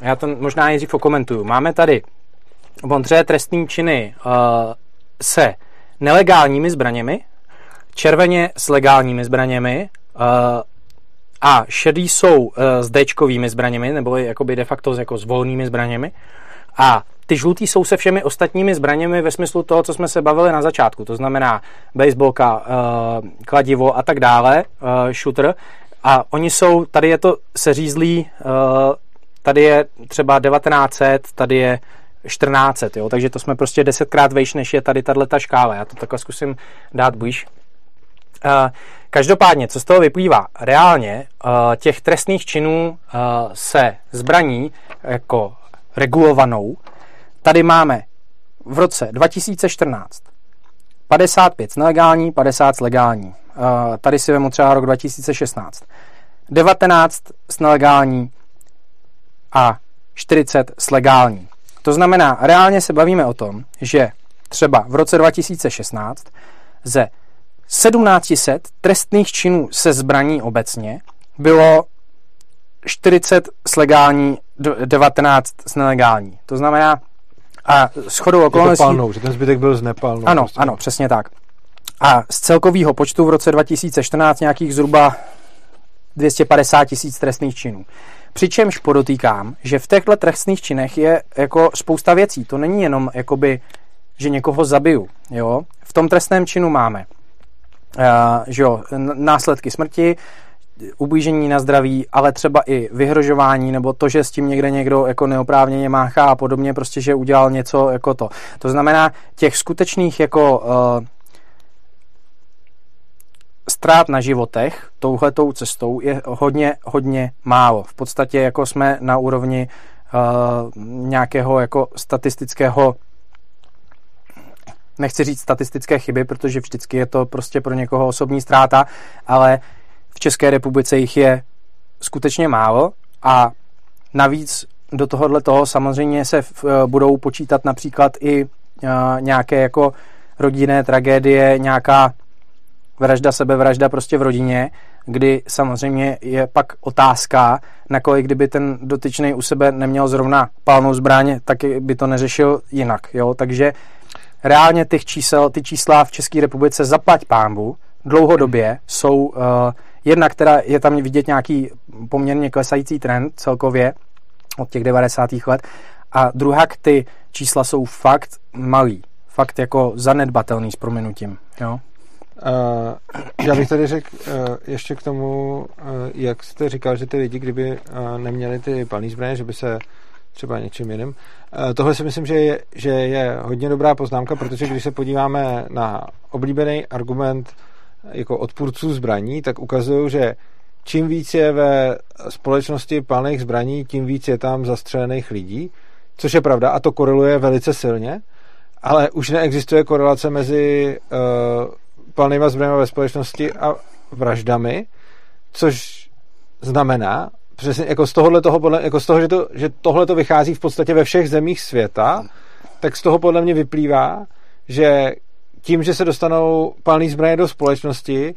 S2: já to možná nejdřív okomentuju. Máme tady modře trestní činy uh, se nelegálními zbraněmi, červeně s legálními zbraněmi a šedý jsou uh, s Dčkovými zbraněmi, nebo jakoby de facto jako s volnými zbraněmi. A ty žlutý jsou se všemi ostatními zbraněmi ve smyslu toho, co jsme se bavili na začátku. To znamená baseballka, uh, kladivo a tak dále, uh, shooter. A oni jsou, tady je to seřízlý, tady je třeba 1900, tady je 1400, jo? takže to jsme prostě desetkrát vejš, než je tady tato škála. Já to takhle zkusím dát blíž. Uh, každopádně, co z toho vyplývá? Reálně uh, těch trestných činů uh, se zbraní jako regulovanou Tady máme v roce 2014 55 nelegální, 50 legální. Uh, tady si vemu třeba rok 2016. 19 s nelegální a 40 s legální. To znamená, reálně se bavíme o tom, že třeba v roce 2016 ze 1700 trestných činů se zbraní obecně bylo 40 s legální, 19 s nelegální. To znamená, a shodou okolností...
S1: palnou, že ten zbytek byl z nepalnou.
S2: Ano, prostě. ano, přesně tak. A z celkového počtu v roce 2014 nějakých zhruba 250 tisíc trestných činů. Přičemž podotýkám, že v těchto trestných činech je jako spousta věcí. To není jenom jakoby, že někoho zabiju. Jo? V tom trestném činu máme že jo, následky smrti, ublížení na zdraví, ale třeba i vyhrožování, nebo to, že s tím někde někdo jako neoprávněně máchá a podobně, prostě, že udělal něco jako to. To znamená, těch skutečných jako uh, ztrát na životech touhletou cestou je hodně, hodně málo. V podstatě jako jsme na úrovni uh, nějakého jako statistického nechci říct statistické chyby, protože vždycky je to prostě pro někoho osobní ztráta, ale České republice jich je skutečně málo a navíc do tohohle toho samozřejmě se v, eh, budou počítat například i uh, nějaké jako rodinné tragédie, nějaká vražda, sebevražda prostě v rodině, kdy samozřejmě je pak otázka, nakolik kdyby ten dotyčný u sebe neměl zrovna palnou zbraň, tak by to neřešil jinak, jo, takže reálně těch čísel, ty čísla v České republice zaplať pámbu dlouhodobě jsou uh, jedna, která je tam vidět nějaký poměrně klesající trend celkově od těch 90. let a druhá, ty čísla jsou fakt malý, fakt jako zanedbatelný s prominutím, jo.
S1: Uh, já bych tady řekl uh, ještě k tomu, uh, jak jste říkal, že ty lidi, kdyby uh, neměli ty palní zbraně, že by se třeba něčím jiným. Uh, tohle si myslím, že je, že je hodně dobrá poznámka, protože když se podíváme na oblíbený argument jako odpůrců zbraní, tak ukazují, že čím víc je ve společnosti palných zbraní, tím víc je tam zastřelených lidí, což je pravda a to koreluje velice silně, ale už neexistuje korelace mezi uh, palnýma zbraněma ve společnosti a vraždami, což znamená, přesně jako z tohohle toho, podle, jako z toho, že, to, že tohle to vychází v podstatě ve všech zemích světa, tak z toho podle mě vyplývá, že tím, že se dostanou palný zbraně do společnosti,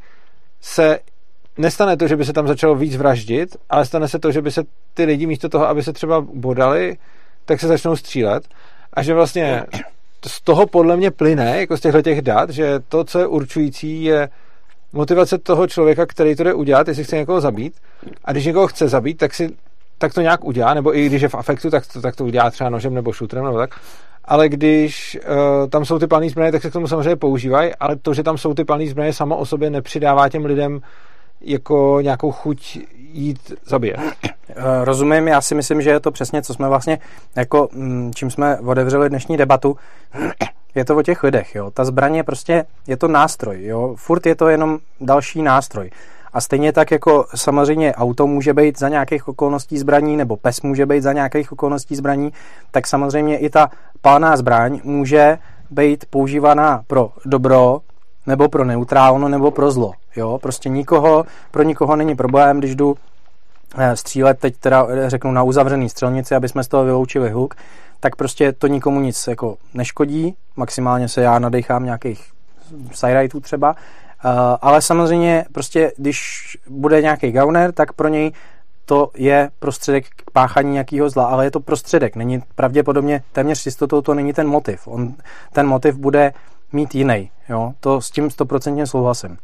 S1: se nestane to, že by se tam začalo víc vraždit, ale stane se to, že by se ty lidi místo toho, aby se třeba bodali, tak se začnou střílet. A že vlastně z toho podle mě plyne, jako z těchto těch dat, že to, co je určující, je motivace toho člověka, který to jde udělat, jestli chce někoho zabít. A když někoho chce zabít, tak si tak to nějak udělá, nebo i když je v afektu, tak to, tak to udělá třeba nožem nebo šutrem nebo tak. Ale když uh, tam jsou ty palné zbraně, tak se k tomu samozřejmě používají, ale to, že tam jsou ty palné zbraně, samo o sobě nepřidává těm lidem jako nějakou chuť jít zabíjet.
S2: Eh, rozumím, já si myslím, že je to přesně, co jsme vlastně, jako mm, čím jsme otevřeli dnešní debatu, je to o těch lidech, jo. Ta zbraň je prostě, je to nástroj, jo. Furt je to jenom další nástroj. A stejně tak jako samozřejmě auto může být za nějakých okolností zbraní, nebo pes může být za nějakých okolností zbraní, tak samozřejmě i ta palná zbraň může být používaná pro dobro, nebo pro neutrálno, nebo pro zlo. Jo? Prostě nikoho, pro nikoho není problém, když jdu střílet, teď teda řeknu na uzavřený střelnici, aby jsme z toho vyloučili hluk, tak prostě to nikomu nic jako neškodí, maximálně se já nadechám nějakých side třeba, uh, ale samozřejmě prostě, když bude nějaký gauner, tak pro něj to je prostředek k páchání nějakého zla, ale je to prostředek, není pravděpodobně téměř jistotou to není ten motiv. On, ten motiv bude mít jiný. Jo? To s tím stoprocentně souhlasím.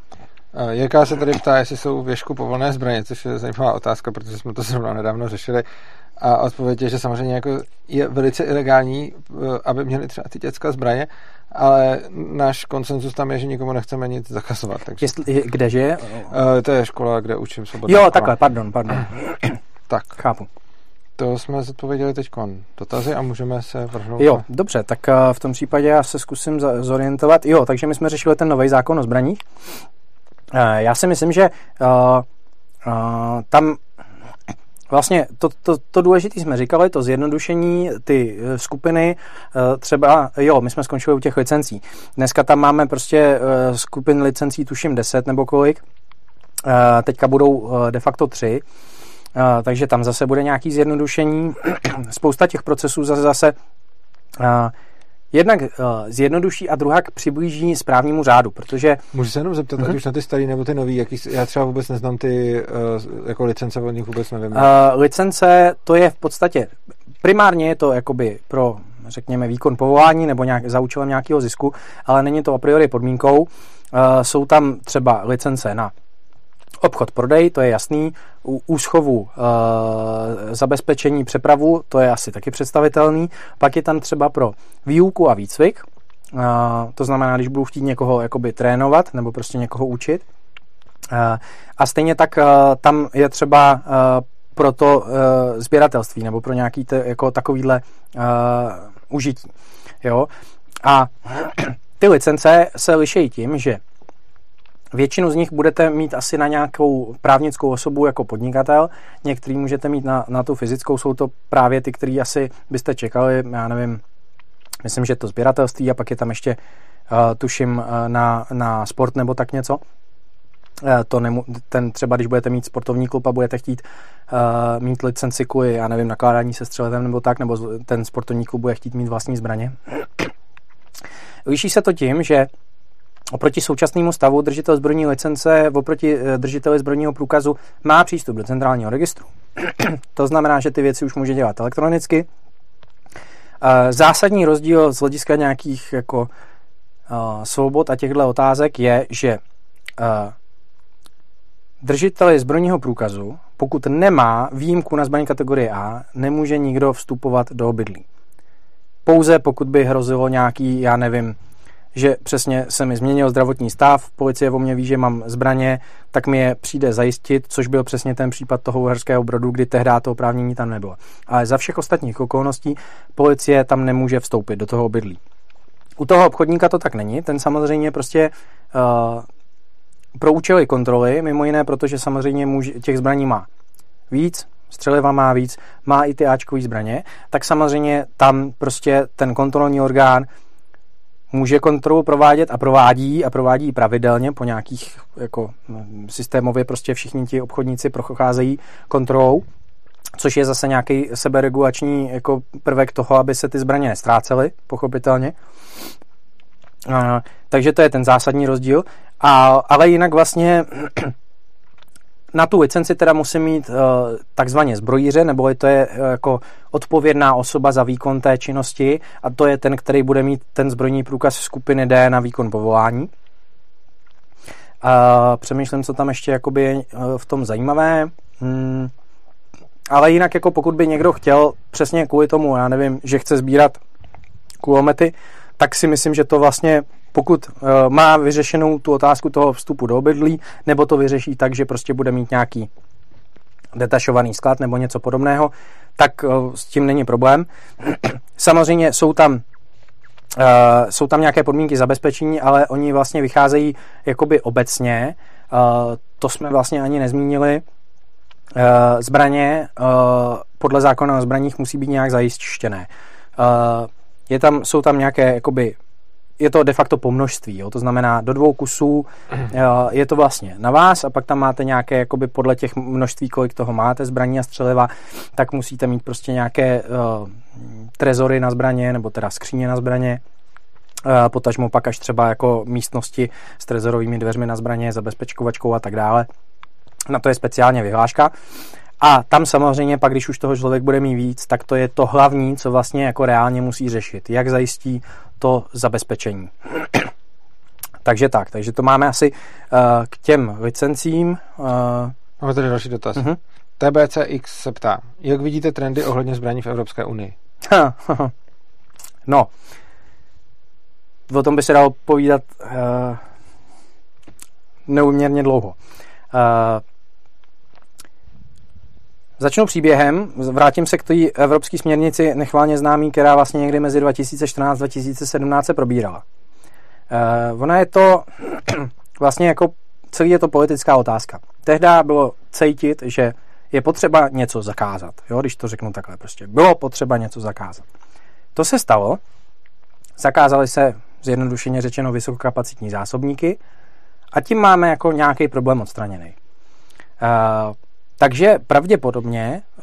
S1: Jaká se tady ptá, jestli jsou věšku povolné zbraně, což je zajímavá otázka, protože jsme to zrovna nedávno řešili. A odpověď je, že samozřejmě jako je velice ilegální, eh, aby měli třeba ty dětská zbraně, ale náš konsenzus tam je, že nikomu nechceme nic zakazovat. Takže...
S2: Jestli, kdeže?
S1: Uh, to je škola, kde učím
S2: svobodně. Jo, takhle, pardon, pardon.
S1: tak.
S2: Chápu.
S1: To jsme zodpověděli teď dotazy a můžeme se vrhnout.
S2: Jo, na... dobře, tak eh, v tom případě já se zkusím zorientovat. Jo, takže my jsme řešili ten nový zákon o zbraních. Eh, já si myslím, že uh, uh, tam Vlastně to, to, to důležité jsme říkali, to zjednodušení, ty skupiny, třeba, jo, my jsme skončili u těch licencí. Dneska tam máme prostě skupin licencí, tuším 10 nebo kolik, teďka budou de facto 3, takže tam zase bude nějaký zjednodušení. Spousta těch procesů zase, zase jednak uh, zjednoduší a druhá přiblíží správnímu řádu, protože...
S1: Můžu se jenom zeptat, uh-huh. ať mhm. už na ty starý nebo ty nový, jaký, já třeba vůbec neznám ty uh, jako licence, od nich vůbec nevím. Uh,
S2: licence, to je v podstatě, primárně je to jakoby pro řekněme výkon povolání nebo nějak, za účelem nějakého zisku, ale není to a priori podmínkou. Uh, jsou tam třeba licence na Obchod, prodej, to je jasný. U úschovu e, zabezpečení přepravu, to je asi taky představitelný. Pak je tam třeba pro výuku a výcvik, e, to znamená, když budu chtít někoho jakoby trénovat nebo prostě někoho učit. E, a stejně tak e, tam je třeba e, pro to e, sběratelství nebo pro nějaký te, jako takovýhle e, užití. Jo? A ty licence se liší tím, že Většinu z nich budete mít asi na nějakou právnickou osobu jako podnikatel, některý můžete mít na, na tu fyzickou, jsou to právě ty, který asi byste čekali, já nevím, myslím, že to sběratelství a pak je tam ještě, uh, tuším, uh, na, na sport nebo tak něco. Eh, to nemu, ten třeba, když budete mít sportovní klub a budete chtít uh, mít licenci kvůli, já nevím, nakládání se střeletem nebo tak, nebo ten sportovní klub bude chtít mít vlastní zbraně. Liší se to tím, že Oproti současnému stavu držitel zbrojní licence oproti eh, držiteli zbrojního průkazu má přístup do centrálního registru. to znamená, že ty věci už může dělat elektronicky. Zásadní rozdíl z hlediska nějakých jako svobod a těchto otázek je, že držiteli zbrojního průkazu, pokud nemá výjimku na zbraní kategorie A, nemůže nikdo vstupovat do obydlí. Pouze pokud by hrozilo nějaký, já nevím, že přesně se mi změnil zdravotní stav, policie o mě ví, že mám zbraně, tak mi je přijde zajistit, což byl přesně ten případ toho uherského brodu, kdy tehdy to oprávnění tam nebylo. Ale za všech ostatních okolností policie tam nemůže vstoupit do toho obydlí. U toho obchodníka to tak není, ten samozřejmě prostě uh, pro účely kontroly, mimo jiné, protože samozřejmě muž, těch zbraní má víc, střeliva má víc, má i ty Ačkové zbraně, tak samozřejmě tam prostě ten kontrolní orgán může kontrolu provádět a provádí a provádí pravidelně po nějakých jako systémově prostě všichni ti obchodníci procházejí kontrolou, což je zase nějaký seberegulační jako prvek toho, aby se ty zbraně nestrácely, pochopitelně. A, takže to je ten zásadní rozdíl. A, ale jinak vlastně na tu licenci teda musí mít uh, takzvaně zbrojíře, nebo to je uh, jako odpovědná osoba za výkon té činnosti a to je ten, který bude mít ten zbrojní průkaz skupiny D na výkon povolání. Uh, přemýšlím, co tam ještě jakoby je uh, v tom zajímavé. Hmm. Ale jinak, jako pokud by někdo chtěl přesně kvůli tomu, já nevím, že chce sbírat kulomety, tak si myslím, že to vlastně pokud uh, má vyřešenou tu otázku toho vstupu do obydlí, nebo to vyřeší tak, že prostě bude mít nějaký detašovaný sklad nebo něco podobného, tak uh, s tím není problém. Samozřejmě jsou tam uh, jsou tam nějaké podmínky zabezpečení, ale oni vlastně vycházejí jakoby obecně. Uh, to jsme vlastně ani nezmínili. Uh, zbraně uh, podle zákona o zbraních musí být nějak zajištěné. Uh, je tam, jsou tam nějaké jakoby je to de facto po množství, jo? to znamená do dvou kusů mhm. je to vlastně na vás a pak tam máte nějaké, jakoby podle těch množství, kolik toho máte, zbraní a střeliva, tak musíte mít prostě nějaké uh, trezory na zbraně, nebo teda skříně na zbraně, uh, potažmo pak až třeba jako místnosti s trezorovými dveřmi na zbraně, zabezpečkovačkou a tak dále. Na to je speciálně vyhláška. A tam samozřejmě pak, když už toho člověk bude mít víc, tak to je to hlavní, co vlastně jako reálně musí řešit. Jak zajistí to zabezpečení. takže tak, takže to máme asi uh, k těm licencím. Uh,
S1: máme tady další dotaz. Uh-huh. TBCX se ptá, jak vidíte trendy ohledně zbraní v Evropské unii?
S2: no, o tom by se dalo povídat uh, neuměrně dlouho. Uh, Začnu příběhem, vrátím se k té evropské směrnici nechválně známý, která vlastně někdy mezi 2014 a 2017 se probírala. Uh, ona je to vlastně jako celý je to politická otázka. Tehdy bylo cítit, že je potřeba něco zakázat, jo, když to řeknu takhle prostě. Bylo potřeba něco zakázat. To se stalo, zakázali se zjednodušeně řečeno vysokokapacitní zásobníky a tím máme jako nějaký problém odstraněný. Uh, takže pravděpodobně eh,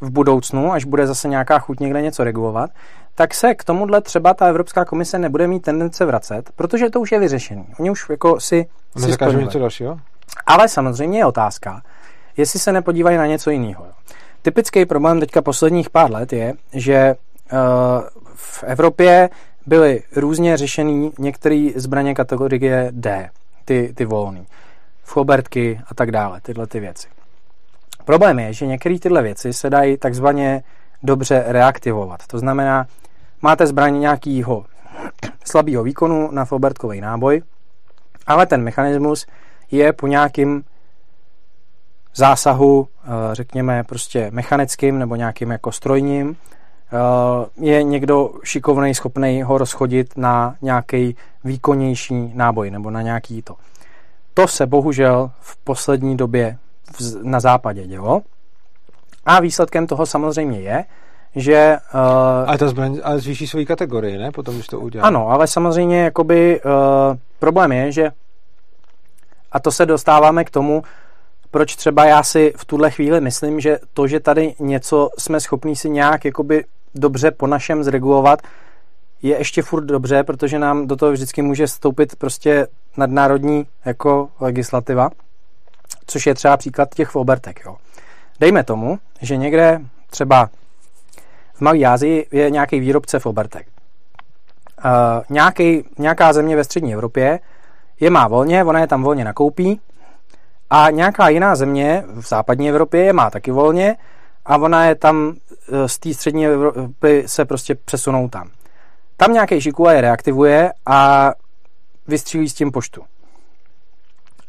S2: v budoucnu, až bude zase nějaká chuť někde něco regulovat, tak se k tomuhle třeba ta Evropská komise nebude mít tendence vracet, protože to už je vyřešený. Oni už jako si...
S1: si něco dalšího?
S2: Ale samozřejmě je otázka, jestli se nepodívají na něco jiného. Typický problém teďka posledních pár let je, že uh, v Evropě byly různě řešený některé zbraně kategorie D, ty, ty volný, flobertky a tak dále, tyhle ty věci. Problém je, že některé tyhle věci se dají takzvaně dobře reaktivovat. To znamená, máte zbraň nějakého slabého výkonu na Fobertkový náboj, ale ten mechanismus je po nějakým zásahu, eh, řekněme, prostě mechanickým nebo nějakým jako strojním, eh, je někdo šikovný, schopný ho rozchodit na nějaký výkonnější náboj nebo na nějaký to. To se bohužel v poslední době na západě dělo. A výsledkem toho samozřejmě je, že...
S1: Uh, ale ta zbraň ale zvýší svoji kategorii, ne? Potom, když to udělá.
S2: Ano, ale samozřejmě jakoby uh, problém je, že A to se dostáváme k tomu, proč třeba já si v tuhle chvíli myslím, že to, že tady něco jsme schopní si nějak jakoby dobře po našem zregulovat, je ještě furt dobře, protože nám do toho vždycky může vstoupit prostě nadnárodní jako legislativa, což je třeba příklad těch Volbertek. Jo. Dejme tomu, že někde třeba v Malé Ázii je nějaký výrobce Volbertek. Uh, nějaký, nějaká země ve střední Evropě je má volně, ona je tam volně nakoupí a nějaká jiná země v západní Evropě je má taky volně a ona je tam e, z té střední Evropy se prostě přesunou tam. Tam nějaký šikula je reaktivuje a vystřílí s tím poštu.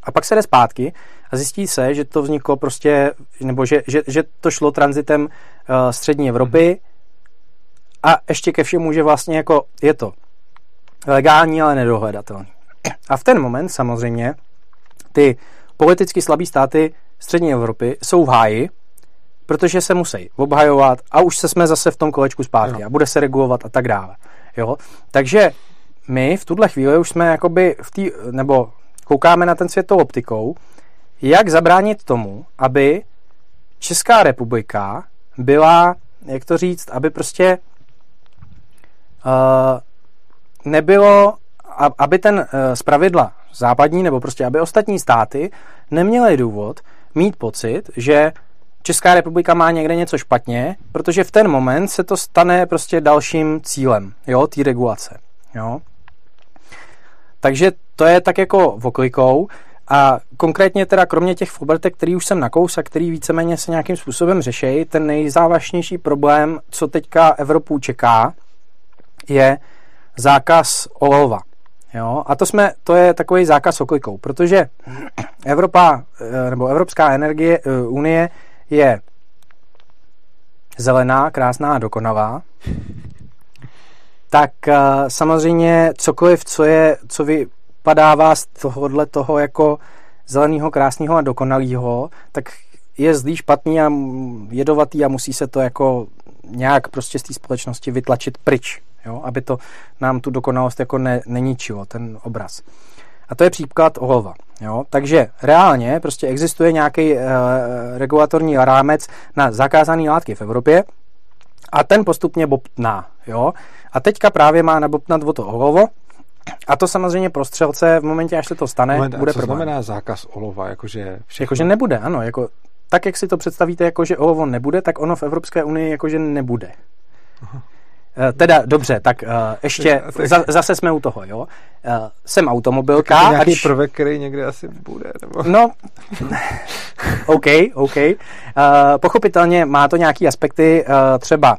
S2: A pak se jde zpátky a zjistí se, že to vzniklo prostě, nebo že, že, že to šlo transitem uh, střední Evropy a ještě ke všemu, že vlastně jako je to legální, ale nedohledatelný. A v ten moment samozřejmě ty politicky slabý státy střední Evropy jsou v háji, protože se musí obhajovat a už se jsme zase v tom kolečku zpátky jo. a bude se regulovat a tak dále. Jo? Takže my v tuhle chvíli už jsme jakoby v tý, nebo koukáme na ten svět tou optikou, jak zabránit tomu, aby Česká republika byla, jak to říct, aby prostě uh, nebylo, aby ten uh, zpravidla západní, nebo prostě aby ostatní státy neměly důvod mít pocit, že Česká republika má někde něco špatně, protože v ten moment se to stane prostě dalším cílem, jo, té regulace, jo. Takže to je tak jako voklikou a konkrétně teda kromě těch fobertek, který už jsem nakous a který víceméně se nějakým způsobem řeší, ten nejzávažnější problém, co teďka Evropu čeká, je zákaz olova. Jo? A to, jsme, to je takový zákaz oklikou, protože Evropa, eh, nebo Evropská energie, eh, unie je zelená, krásná a dokonalá, tak uh, samozřejmě cokoliv, co je, co vypadává z tohohle toho jako zeleného, krásného a dokonalého, tak je zlý, špatný a jedovatý a musí se to jako nějak prostě z té společnosti vytlačit pryč, jo? aby to nám tu dokonalost jako ne, neničilo, ten obraz. A to je příklad olova. Jo? Takže reálně prostě existuje nějaký e, regulatorní rámec na zakázané látky v Evropě a ten postupně bobtná. Jo? A teďka právě má nabobtnat o to olovo, a to samozřejmě pro střelce v momentě, až se to stane, Moment, bude
S1: co
S2: problém.
S1: znamená zákaz olova? Jakože,
S2: všechno... jakože nebude, ano. Jako, tak, jak si to představíte, jako že olovo nebude, tak ono v Evropské unii jakože nebude. Aha. Eh, teda dobře, tak uh, ještě za, zase jsme u toho, jo. Uh, jsem automobilka.
S1: Tak nějaký ač... prvek, který někde asi bude, nebo...
S2: No, OK, OK. Uh, pochopitelně má to nějaký aspekty, uh, třeba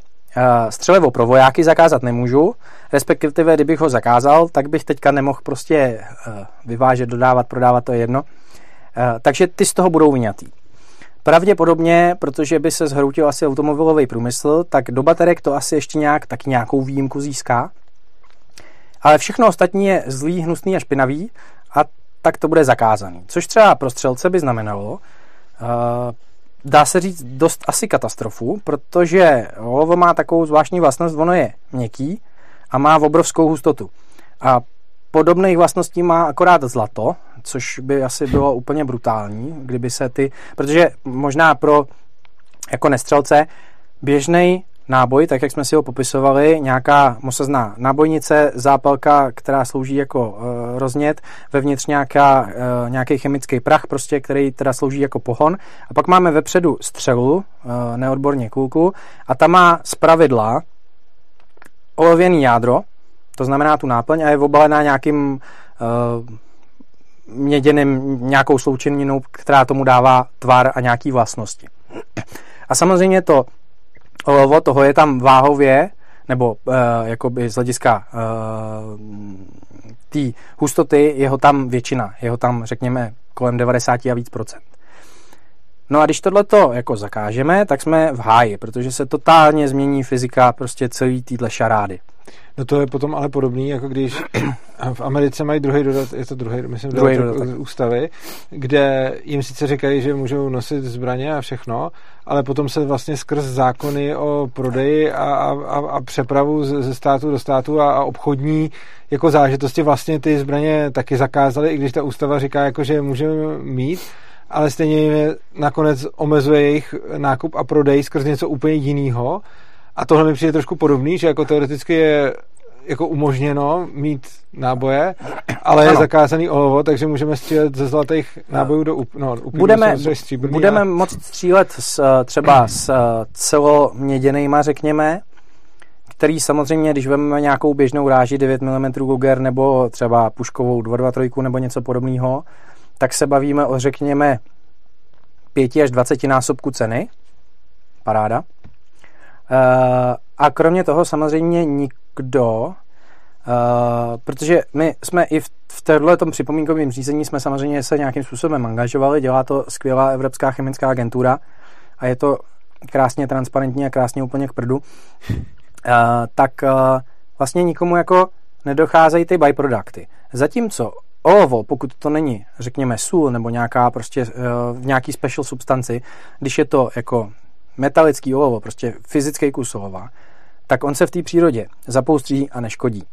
S2: střelevo pro vojáky zakázat nemůžu, respektive kdybych ho zakázal, tak bych teďka nemohl prostě uh, vyvážet, dodávat, prodávat, to je jedno. Uh, takže ty z toho budou vyňatý. Pravděpodobně, protože by se zhroutil asi automobilový průmysl, tak do baterek to asi ještě nějak, tak nějakou výjimku získá. Ale všechno ostatní je zlý, hnusný a špinavý a tak to bude zakázaný. Což třeba pro střelce by znamenalo, dá se říct, dost asi katastrofu, protože olovo má takovou zvláštní vlastnost, ono je měkký a má obrovskou hustotu. A podobných vlastností má akorát zlato, což by asi bylo úplně brutální, kdyby se ty, protože možná pro jako nestřelce běžný náboj, tak jak jsme si ho popisovali, nějaká mosazná nábojnice, zápalka, která slouží jako uh, roznět, vevnitř nějaká, uh, nějaký chemický prach, prostě, který teda slouží jako pohon. A pak máme vepředu střelu, uh, neodborně kulku, a ta má z pravidla olověný jádro, to znamená tu náplň a je obalená nějakým uh, měděným nějakou sloučeninou, která tomu dává tvar a nějaký vlastnosti. A samozřejmě to olovo, toho je tam váhově, nebo uh, jakoby z hlediska uh, té hustoty, jeho tam většina, jeho tam řekněme kolem 90 a víc procent. No a když tohleto jako zakážeme, tak jsme v háji, protože se totálně změní fyzika prostě celý týhle šarády.
S1: No to je potom ale podobný, jako když v Americe mají druhý dodat, je to druhý, myslím,
S2: Druhý
S1: dodatek
S2: dodatek.
S1: ústavy, kde jim sice říkají, že můžou nosit zbraně a všechno, ale potom se vlastně skrz zákony o prodeji a, a, a, a přepravu ze státu do státu a, a obchodní jako zážitosti vlastně ty zbraně taky zakázali, i když ta ústava říká, jako, že je můžeme mít, ale stejně jim je nakonec omezuje jejich nákup a prodej skrz něco úplně jiného. A tohle mi přijde trošku podobný, že jako teoreticky je jako umožněno mít náboje, ale je
S2: Ano.
S1: zakázaný olovo, takže můžeme střílet ze zlatých nábojů do up, no, upíru
S2: budeme, budeme
S1: a-
S2: moct střílet s, eh, třeba s eh, celoměděnejma, řekněme, který samozřejmě, když vezmeme nějakou běžnou ráži 9 mm Guger nebo třeba puškovou 223 nebo něco podobného, tak se bavíme o řekněme 5 až 20 násobku ceny. Paráda. Eh, A kromě toho samozřejmě nikdo, Uh, protože my jsme i v, v téhle tom připomínkovém řízení jsme samozřejmě se nějakým způsobem angažovali, dělá to skvělá Evropská chemická agentura a je to krásně transparentní a krásně úplně k prdu, uh, tak vlastně nikomu jako nedocházejí ty byprodukty. Zatímco olovo, pokud to není, řekněme, sůl nebo nějaká prostě uh, nějaký special substanci, když je to jako metalický olovo, prostě fyzický kus olova, tak on se v té přírodě zapoustří a neškodí.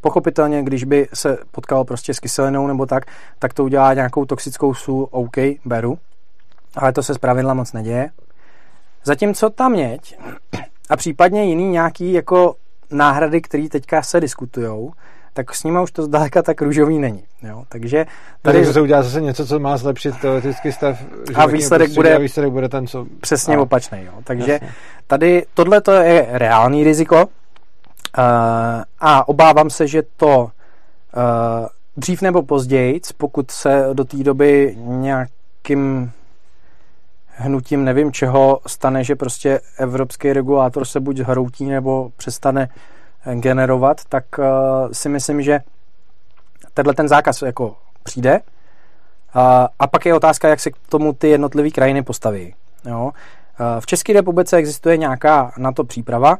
S2: Pochopitelně, když by se potkal prostě s kyselinou nebo tak, tak to udělá nějakou toxickou sůl, OK, beru, ale to se zpravidla moc neděje. Zatímco ta měď a případně jiný nějaký jako náhrady, které teďka se diskutujou, tak s nimi už to zdaleka tak růžový není. Jo? Takže
S1: Tady
S2: tady
S1: se udělá zase něco, co má zlepšit teoretický stav životního
S2: výsledek bude-
S1: a výsledek bude ten, co...
S2: přesně
S1: a-
S2: opačný. Jo? Takže
S1: Jasně.
S2: tady tohle to je reálný riziko uh, a obávám se, že to uh, dřív nebo později, pokud se do té doby nějakým hnutím nevím čeho stane, že prostě evropský regulátor se buď zhroutí nebo přestane eh, generovat, tak uh, si myslím, že tenhle ten zákaz jako přijde. A, a pak je otázka, jak se k tomu ty jednotlivé krajiny postaví. Jo? Eh, V České republice existuje nějaká na to příprava.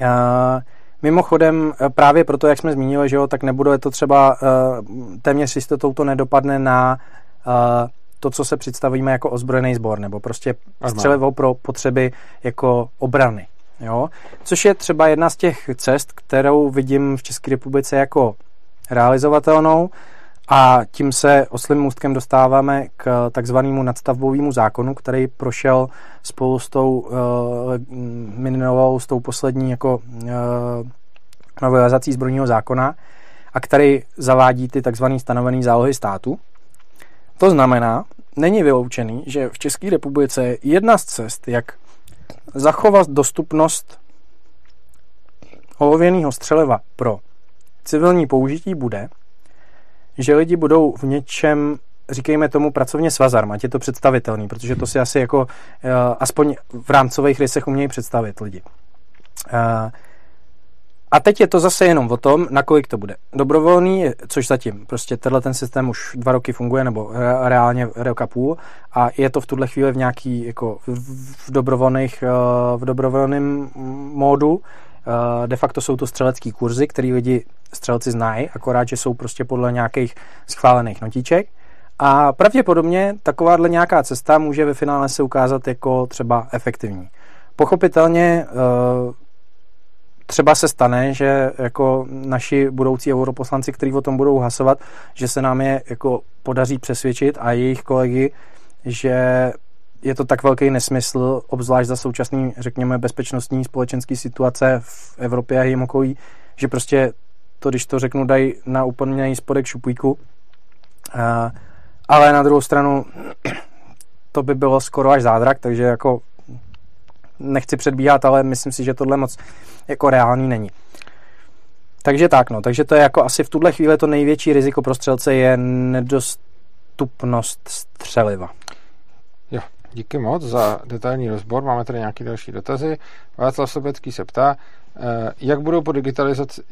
S2: Eh, Mimochodem, eh, právě proto, jak jsme zmínili, že jo, tak nebude to třeba eh, téměř jistotou to nedopadne na eh, to, co se představíme jako ozbrojený sbor, nebo prostě střelivo pro potřeby jako obrany. Jo? Což je třeba jedna z těch cest, kterou vidím v České republice jako realizovatelnou a tím se oslým můstkem dostáváme k takzvanému nadstavbovému zákonu, který prošel spolu s tou uh, minulou, s tou poslední jako uh, novelizací zbrojního zákona a který zavádí ty takzvané stanovené zálohy státu. To znamená, není vyloučený, že v České republice je jedna z cest, jak zachovat dostupnost olověného střeliva pro civilní použití bude, že lidi budou v něčem, říkejme tomu, pracovně svazarm, ať je to představitelný, protože to si asi jako uh, aspoň v rámcových rysech umějí představit lidi. Uh, a teď je to zase jenom o tom, nakolik to bude dobrovolný, což zatím prostě tenhle ten systém už dva roky funguje, nebo re- reálně rok a půl a je to v tuhle chvíli v nějaký jako v, v dobrovolných, eh, v dobrovolném módu. Eh, De facto jsou to střelecký kurzy, který lidi střelci znají, akorát, že jsou prostě podle nějakých schválených notíček. A pravděpodobně takováhle nějaká cesta může ve finále se ukázat jako třeba efektivní. Pochopitelně eh, třeba se stane, že jako naši budoucí europoslanci, kteří o tom budou hlasovat, že se nám je jako podaří přesvědčit a jejich kolegy, že je to tak velký nesmysl, obzvlášť za současný, řekněme, bezpečnostní společenský situace v Evropě a jejím okolí, že prostě to, když to řeknu, dají na úplně spodek šupíku. Uh, ale na druhou stranu to by bylo skoro až zádrak, takže jako nechci předbíhat, ale myslím si, že tohle moc jako reálný není. Takže tak, no, takže to je jako asi v tuhle chvíli to největší riziko pro střelce je nedostupnost střeliva.
S1: Jo, díky moc za detailní rozbor. Máme tady nějaké další dotazy. Václav Sobecký se ptá, eh, jak budou po digitalizaci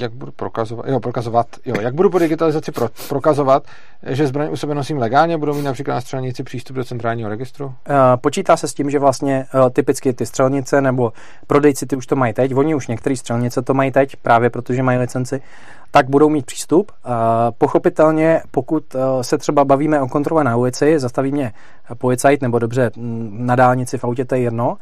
S1: jak budu prokazovat, jo, prokazovat, jo, jak budu po digitalizaci pro, prokazovat, že zbraň u sebe nosím legálně, budou mít například na střelnici přístup do centrálního registru?
S2: Eh, počítá se s tím, že vlastně eh, typicky ty střelnice nebo prodejci ty už to mají teď, oni už některé střelnice to mají teď, právě protože mají licenci, tak budou mít přístup. Eh, pochopitelně, pokud se třeba bavíme o kontrole na ulici, zastaví mě policajt nebo dobře na dálnici v autě, to je jedno,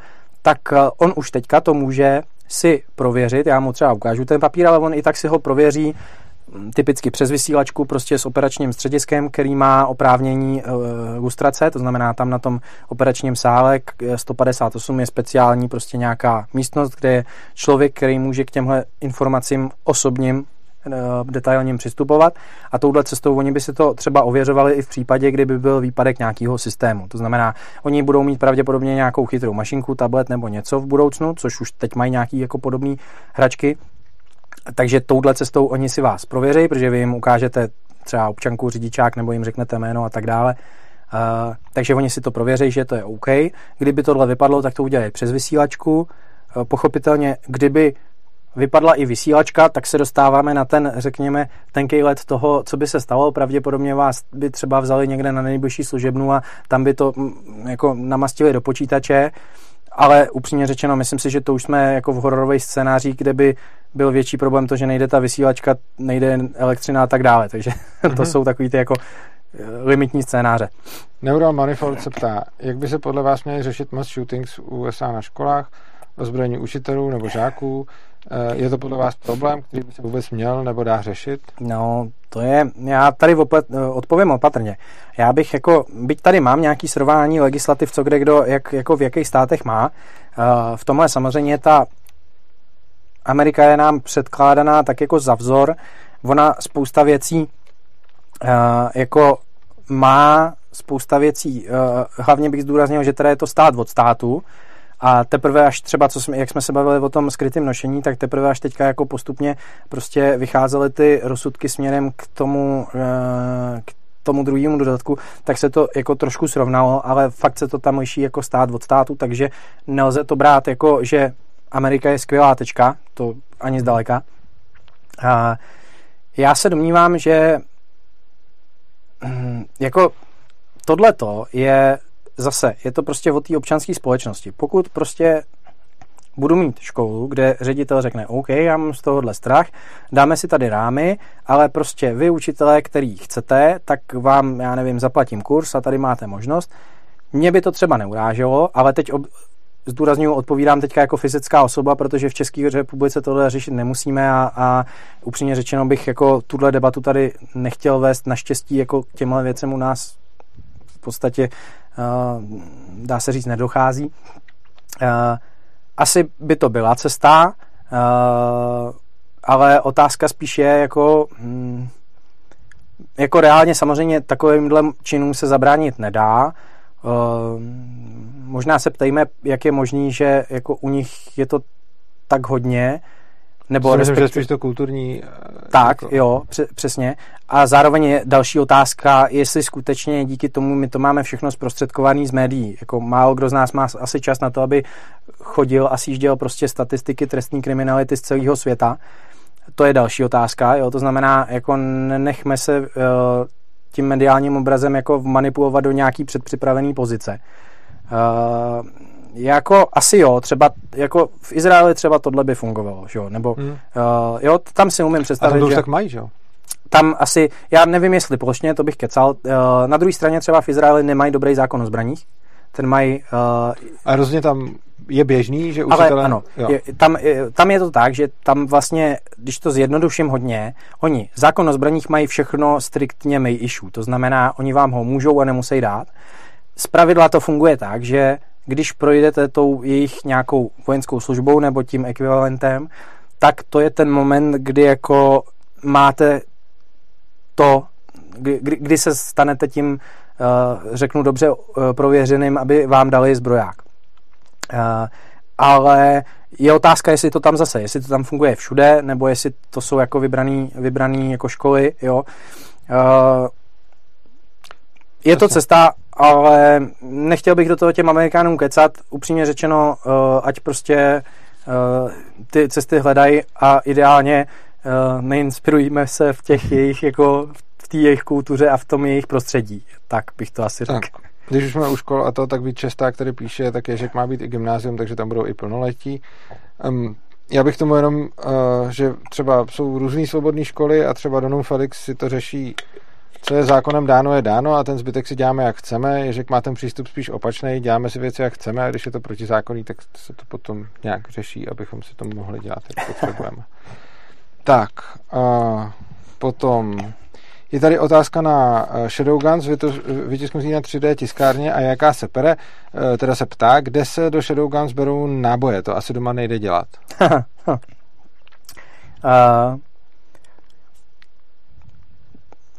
S2: tak on už teďka to může si prověřit, já mu třeba ukážu ten papír, ale on i tak si ho prověří mm, typicky přes vysílačku, prostě s operačním střediskem, který má oprávnění e, lustrace, to znamená tam na tom operačním sále 158 je speciální prostě nějaká místnost, kde je člověk, který může k těmhle informacím osobním Eh, detailním přistupovat a touhle cestou oni by si to třeba ověřovali i v případě, kdyby byl výpadek nějakého systému. To znamená, oni budou mít pravděpodobně nějakou chytrou mašinku, tablet nebo něco v budoucnu, což už teď mají nějaký jako podobné hračky, takže touhle cestou oni si vás prověří, protože vy jim ukážete třeba občanku, řidičák nebo jim řeknete jméno a tak dále. Uh, takže oni si to prověří, že to je OK. Kdyby tohle vypadlo, tak to udělají přes vysílačku. Uh, pochopitelně, kdyby vypadla i vysílačka, tak se dostáváme na ten, řekněme, tenkej let toho, co by se stalo. Pravděpodobně vás by třeba vzali někde na nejbližší služebnu a tam by to mm, jako namastili do počítače, ale upřímně řečeno, myslím si, že to už jsme jako v hororových scénářích, kde by byl větší problém to, že nejde ta vysílačka, nejde elektřina a tak dále. Takže mm-hmm. to mhm. jsou takový ty jako eh, limitní scénáře.
S1: Neural Manifold se ptá, jak by se podle vás měly řešit mass shootings v USA na školách, ozbrojení učitelů nebo žáků, je to podle vás problém, který by se vůbec měl nebo dá řešit?
S2: No, to je, já tady oplet, eh, odpovím opatrně. Já bych jako, byť tady mám nějaký srovnání legislativ, co kde kdo, jak, jako v jakých státech má, eh, v tomhle samozřejmě ta Amerika je nám předkládaná tak jako za vzor, ona spousta věcí jako má spousta věcí, hlavně bych zdůraznil, že teda je to stát od státu, a teprve až třeba, co jsme, jak jsme se bavili o tom skrytém nošení, tak teprve až teďka jako postupně prostě vycházely ty rozsudky směrem k tomu, eh, k tomu druhému dodatku, tak se to jako trošku srovnalo, ale fakt se to tam liší jako stát od státu, takže nelze to brát jako, že Amerika je skvělá tečka, to ani zdaleka. A já se domnívám, že hm, jako tohleto je zase, je to prostě o té občanské společnosti. Pokud prostě budu mít školu, kde ředitel řekne, OK, já mám z tohohle strach, dáme si tady rámy, ale prostě vy učitelé, který chcete, tak vám, já nevím, zaplatím kurz a tady máte možnost. Mě by to třeba neuráželo, ale teď ob- zdůraznuju, odpovídám teďka jako fyzická osoba, protože v České republice tohle řešit nemusíme a, a upřímně řečeno bych jako tuhle debatu tady nechtěl vést. Naštěstí jako těmhle věcem u nás v podstatě dá se říct, nedochází. Eh, asi by to byla cesta, eh, ale otázka spíš je jako hm, jako reálně samozřejmě takovýmhle činům se zabránit nedá. Možná se ptejme, jak je možný, že jako u nich je to tak hodně,
S1: nebo Myslím, respektive... že to kulturní... Eh,
S2: tak, jako... jo, přesně. A zároveň je další otázka, jestli skutečně díky tomu my to máme všechno zprostředkovaný z médií. Jako málo kdo z nás má asi čas na to, aby chodil a sjížděl prostě statistiky trestní kriminality z celého světa. To je další otázka, jo, to znamená, jako nechme se uh, tím mediálním obrazem jako manipulovat do nějaký předpřipravený pozice. Uh, jako asi jo, třeba jako v Izraeli třeba tohle by fungovalo, že jo, nebo hmm. uh, jo, tam si umím představit, A
S1: tam
S2: to
S1: už že tak mají, že jo?
S2: Tam asi, já nevím, jestli plošně, to bych kecal. Uh, na druhé straně třeba v Izraeli nemají dobrý zákon o zbraních. Ten mají... Uh,
S1: a rozhodně tam je běžný, že
S2: učitelé... Ale ano, je, tam, je, tam je to tak, že tam vlastně, když to zjednoduším hodně, oni zákon o zbraních mají všechno striktně may issue, to znamená, oni vám ho můžou a nemusí dát. Z pravidla to funguje tak, že když projdete tou jejich nějakou vojenskou službou nebo tím ekvivalentem, tak to je ten moment, kdy jako máte to, kdy, kdy se stanete tím, uh, řeknu dobře, uh, prověřeným, aby vám dali zbroják. Uh, ale je otázka, jestli to tam zase, jestli to tam funguje všude, nebo jestli to jsou jako vybraný, vybraný jako školy, jo. Je to cesta, ale nechtěl bych do toho těm Amerikánům kecat. Upřímně řečeno, uh, ať prostě uh, ty cesty hledají a ideálně neinspirujeme se v těch jejich, jako v té jejich kultuře a v tom jejich prostředí. Tak bych to asi řekl.
S1: Když už jsme u škol a to, tak víc Čestá, který píše, tak Ježek má být i gymnázium, takže tam budou i plnoletí. Um, já bych tomu jenom, uh, že třeba jsou různé svobodné školy a třeba Donum Felix si to řeší co je zákonem dáno, je dáno a ten zbytek si děláme, jak chceme. Ježek má ten přístup spíš opačný, děláme si věci, jak chceme a když je to protizákonný, tak se to potom nějak řeší, abychom si to mohli dělat, jak potřebujeme. Tak, a potom je tady otázka na eh, Shadowguns, vytisknutý na 3D tiskárně a jaká se pere, eh, teda se ptá, kde se do Shadowguns berou náboje, to asi doma nejde dělat. uh,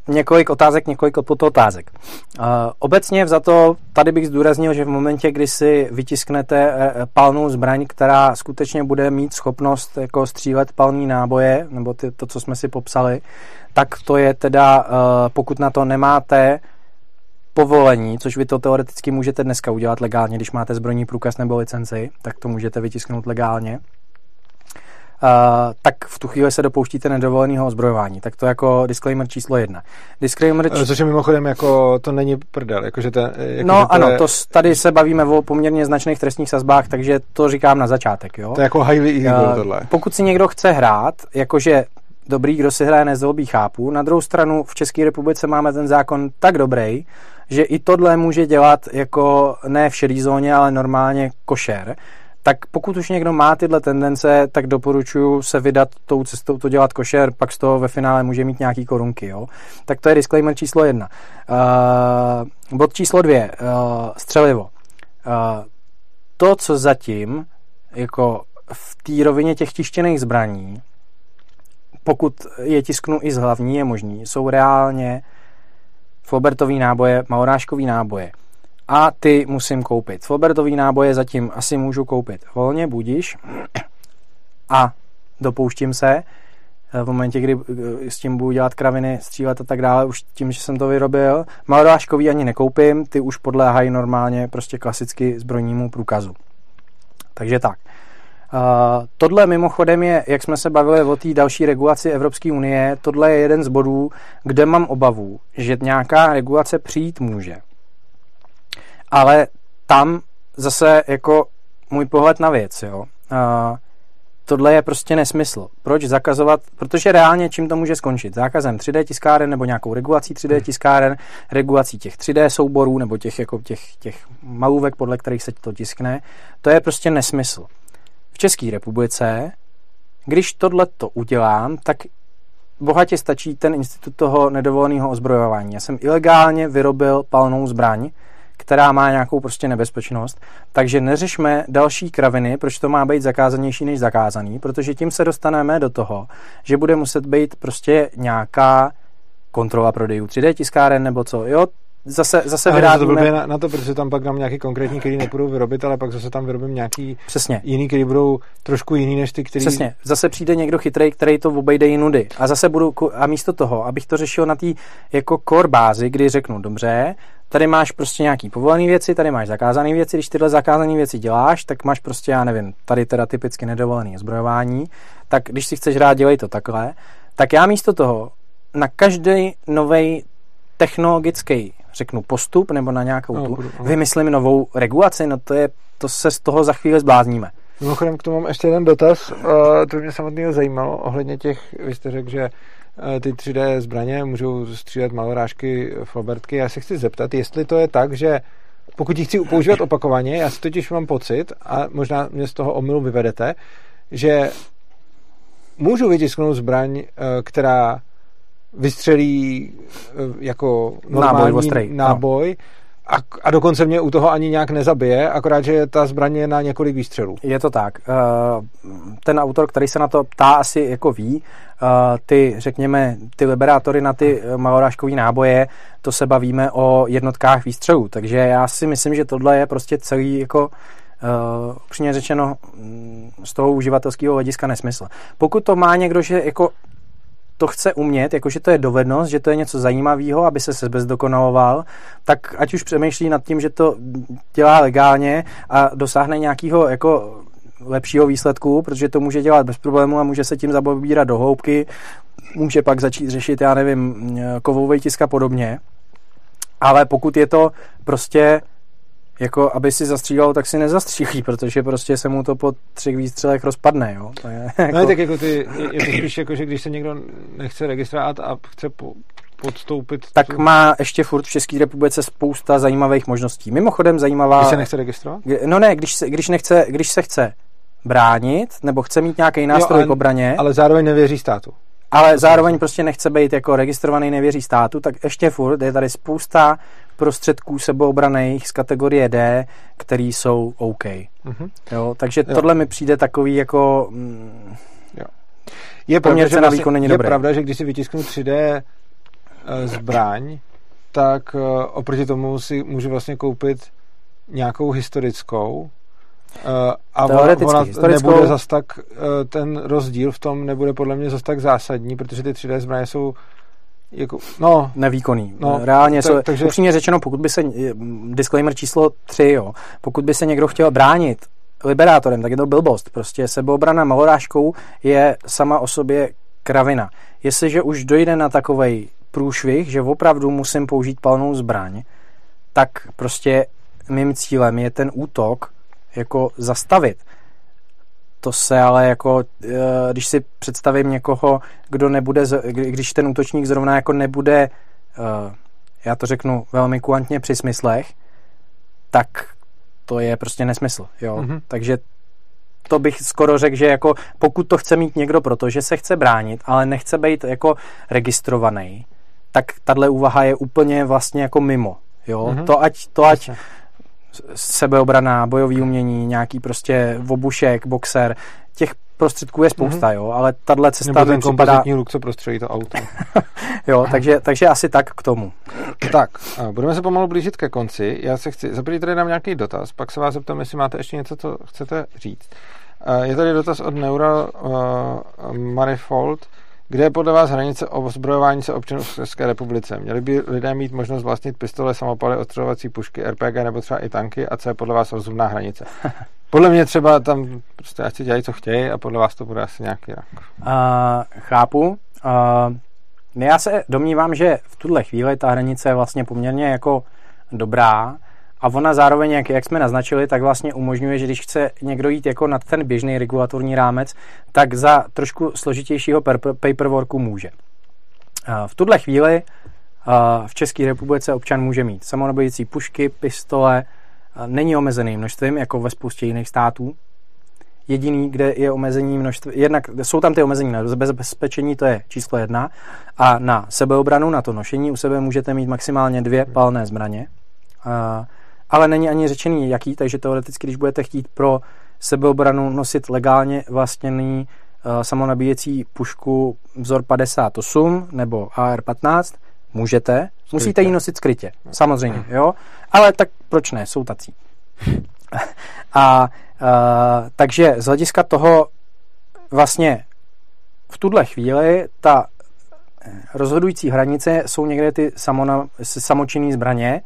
S2: několik otázek, několik podotázek. Uh, obecně za to tady bych zdůraznil, že v momentě, kdy si vytisknete uh, palnou zbraň, která skutečně bude mít schopnost jako střílet palní náboje, nebo ty, to, co jsme si popsali, tak to je teda, uh, pokud na to nemáte povolení, což vy to teoreticky můžete dneska udělat legálně, když máte zbrojní průkaz nebo licenci, tak to můžete vytisknout legálně tak v tu chvíli se dopouštíte nedovoleného ozbrojování. Tak to jako disclaimer číslo jedna. Disclaimer
S1: č... Což je mimochodem jako to není prdel. Jako, že to, jako,
S2: no
S1: že to
S2: ano,
S1: je...
S2: to tady se bavíme o poměrně značných trestních sazbách, takže to říkám na začátek. Jo?
S1: To je jako highly illegal uh, tohle.
S2: Pokud si někdo chce hrát, jakože dobrý, kdo si hraje nezlobí, chápu. Na druhou stranu v České republice máme ten zákon tak dobrý, že i tohle může dělat jako ne v šedý zóně, ale normálně košer tak pokud už někdo má tyhle tendence, tak doporučuji se vydat tou cestou, to dělat košer, pak z toho ve finále může mít nějaký korunky, jo. Tak to je disclaimer číslo jedna. Uh, bod číslo dvě, uh, střelivo. Uh, to, co zatím, jako v té rovině těch tištěných zbraní, pokud je tisknu i z hlavní, je možný, jsou reálně flobertový náboje, malorážkový náboje a ty musím koupit. Flobertový náboje zatím asi můžu koupit volně, budíš a dopouštím se eh, v momentě, kdy eh, s tím budu dělat kraviny, střílet a tak dále, už tím, že jsem to vyrobil. Malorážkový ani nekoupím, ty už podléhají normálně prostě klasicky zbrojnímu průkazu. Takže tak. Uh, tohle mimochodem je, jak jsme se bavili o té další regulaci Evropské unie, tohle je jeden z bodů, kde mám obavu, že nějaká regulace přijít může ale tam zase jako můj pohled na věc, jo. Uh, tohle je prostě nesmysl. Proč zakazovat? Protože reálně čím to může skončit? Zákazem 3D tiskáren nebo nějakou regulací 3D hmm. tiskáren, regulací těch 3D souborů nebo těch, jako těch, těch malůvek, podle kterých se to tiskne. To je prostě nesmysl. V České republice, když tohle to udělám, tak bohatě stačí ten institut toho nedovoleného ozbrojování. Já jsem ilegálně vyrobil palnou zbraň, která má nějakou prostě nebezpečnost. Takže neřešme další kraviny, proč to má být zakázanější než zakázaný, protože tím se dostaneme do toho, že bude muset být prostě nějaká kontrola prodejů 3D tiskáren nebo co. Jo, zase, zase vyrábíme...
S1: To na, na, to, protože tam pak mám nějaký konkrétní, který nebudou vyrobit, ale pak zase tam vyrobím nějaký
S2: Přesně.
S1: jiný, který budou trošku jiný než ty, který...
S2: Přesně. Zase přijde někdo chytrý, který to obejde jinudy. A zase budu, a místo toho, abych to řešil na té jako core bázi, kdy řeknu, dobře, tady máš prostě nějaký povolené věci, tady máš zakázané věci, když tyhle zakázané věci děláš, tak máš prostě, já nevím, tady teda typicky nedovolené zbrojování, tak když si chceš rád, dělej to takhle, tak já místo toho na každý nový technologický, řeknu, postup nebo na nějakou no, tu, budu, no. vymyslím novou regulaci, no to je, to se z toho za chvíli zblázníme.
S1: Mimochodem k tomu mám ještě jeden dotaz, uh, to mě samotného zajímalo, ohledně těch, vy jste řekl, že ty 3D zbraně můžou střílet malorážky, flobertky. Já se chci zeptat, jestli to je tak, že pokud ji chci používat opakovaně, já si totiž mám pocit, a možná mě z toho omylu vyvedete, že můžu vytisknout zbraň, eh, která vystřelí eh, jako normální náboj, ostrý, náboj no a, a dokonce mě u toho ani nějak nezabije, akorát, že ta zbraň je na několik výstřelů.
S2: Je to tak. Eh, ten autor, který se na to ptá, asi jako ví, eh, ty, řekněme, ty liberátory na ty malorážkové náboje, to se bavíme o jednotkách výstřelů, takže já si myslím, že tohle je prostě celý jako Uh, upřímně řečeno mm, z toho uživatelského hlediska nesmysl. Pokud to má někdo, že jako to chce umět, jakože to je dovednost, že to je něco zajímavého, aby se sebe zdokonaloval, tak ať už přemýšlí nad tím, že to dělá legálně a dosáhne nějakého jako lepšího výsledku, protože to může dělat bez problému a může se tím zabobírat do hloubky, může pak začít řešit, já nevím, kovový tisk a podobně. Ale pokud je to prostě jako aby si zastřílel, tak si nezastřílí, protože prostě se mu to po třech výstřelech rozpadne, jo. To je,
S1: jako... No tak jako ty, je to spíš jako, že když se někdo nechce registrovat a chce po, podstoupit...
S2: Tak tu... má ještě furt v České republice spousta zajímavých možností. Mimochodem zajímavá...
S1: Když se nechce registrovat?
S2: No ne, když se, když nechce, když se chce bránit, nebo chce mít nějaký nástroj jo, ale, k obraně...
S1: Ale zároveň nevěří státu
S2: ale zároveň prostě nechce být jako registrovaný nevěří státu, tak ještě furt je tady spousta prostředků seboobraných z kategorie D, který jsou OK. Mm-hmm. Jo, takže jo. tohle mi přijde takový jako... Mm, jo.
S1: Je pravda, že vlastně, není je dobré. pravda, že když si vytisknu 3D eh, zbraň, tak eh, oproti tomu si můžu vlastně koupit nějakou historickou, Uh, a ona, ona historickou... nebude zas tak, uh, ten rozdíl v tom nebude podle mě zas tak zásadní, protože ty 3D zbraně jsou jako, no,
S2: nevýkonný. No, Reálně, tak, so, takže... upřímně řečeno, pokud by se, disclaimer číslo 3, jo, pokud by se někdo chtěl bránit liberátorem, tak je to blbost. Prostě sebeobrana malorážkou je sama o sobě kravina. Jestliže už dojde na takovej průšvih, že opravdu musím použít palnou zbraň, tak prostě mým cílem je ten útok jako zastavit. To se ale jako, eh, když si představím někoho, kdo nebude, když ten útočník zrovna jako nebude, eh, já to řeknu velmi kuantně při smyslech, tak to je prostě nesmysl, jo. Mm-hmm. Takže to bych skoro řekl, že jako pokud to chce mít někdo, protože se chce bránit, ale nechce být jako registrovaný, tak tahle úvaha je úplně vlastně jako mimo. Jo? Mm-hmm. To ať, to ať sebeobrana, bojový umění, nějaký prostě obušek, boxer, těch prostředků je spousta, mm-hmm. jo, ale tahle cesta
S1: Nebo ten připadá... luk, co prostřelí to auto.
S2: jo, takže, takže asi tak k tomu.
S1: Tak, budeme se pomalu blížit ke konci. Já se chci, za tady dám nějaký dotaz, pak se vás zeptám, jestli máte ještě něco, co chcete říct. Je tady dotaz od Neuro uh, Manifold. Kde je podle vás hranice o ozbrojování se občanů v České republice? Měli by lidé mít možnost vlastnit pistole, samopaly, ostřelovací pušky, RPG nebo třeba i tanky? A co je podle vás rozumná hranice? Podle mě třeba tam prostě ať si dělají, co chtějí a podle vás to bude asi nějaký rak.
S2: Uh, chápu. Uh, já se domnívám, že v tuhle chvíli ta hranice je vlastně poměrně jako dobrá a ona zároveň, jak, jak jsme naznačili, tak vlastně umožňuje, že když chce někdo jít jako nad ten běžný regulatorní rámec, tak za trošku složitějšího paperworku může. V tuhle chvíli v České republice občan může mít samonabíjecí pušky, pistole, není omezený množstvím, jako ve spoustě jiných států. Jediný, kde je omezení množství, jednak jsou tam ty omezení na bezpečení, to je číslo jedna, a na sebeobranu, na to nošení u sebe můžete mít maximálně dvě palné zbraně ale není ani řečený jaký, takže teoreticky, když budete chtít pro sebeobranu nosit legálně vlastněný uh, samonabíjecí pušku vzor 58 nebo AR-15, můžete, skrytě. musíte ji nosit skrytě, samozřejmě, jo, ale tak proč ne, jsou tací. A uh, takže z hlediska toho vlastně v tuhle chvíli ta rozhodující hranice jsou někde ty samona, samočinné zbraně,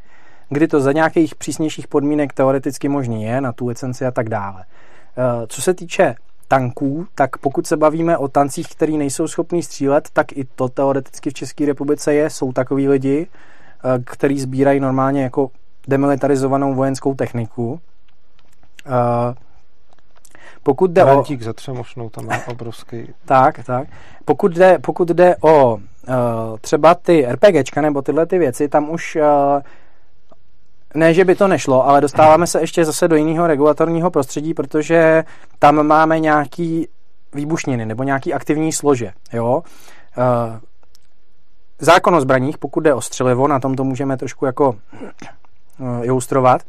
S2: kdy to za nějakých přísnějších podmínek teoreticky možný je, na tu licenci a tak dále. Eh, co se týče tanků, tak pokud se bavíme o tancích, který nejsou schopní střílet, tak i to teoreticky v České republice je. Jsou takový lidi, eh, kteří sbírají normálně jako demilitarizovanou vojenskou techniku. Eh, pokud jde
S1: Valentík o... za třemošnou tam má obrovský...
S2: tak, tak. Pokud jde, pokud jde o uh, třeba ty RPGčka nebo tyhle ty věci, tam už uh, ne, že by to nešlo, ale dostáváme se ještě zase do jiného regulatorního prostředí, protože tam máme nějaký výbušniny nebo nějaký aktivní slože. Jo? Uh, zákon o zbraních, pokud jde o střelivo, na tom to můžeme trošku jako uh, ilustrovat.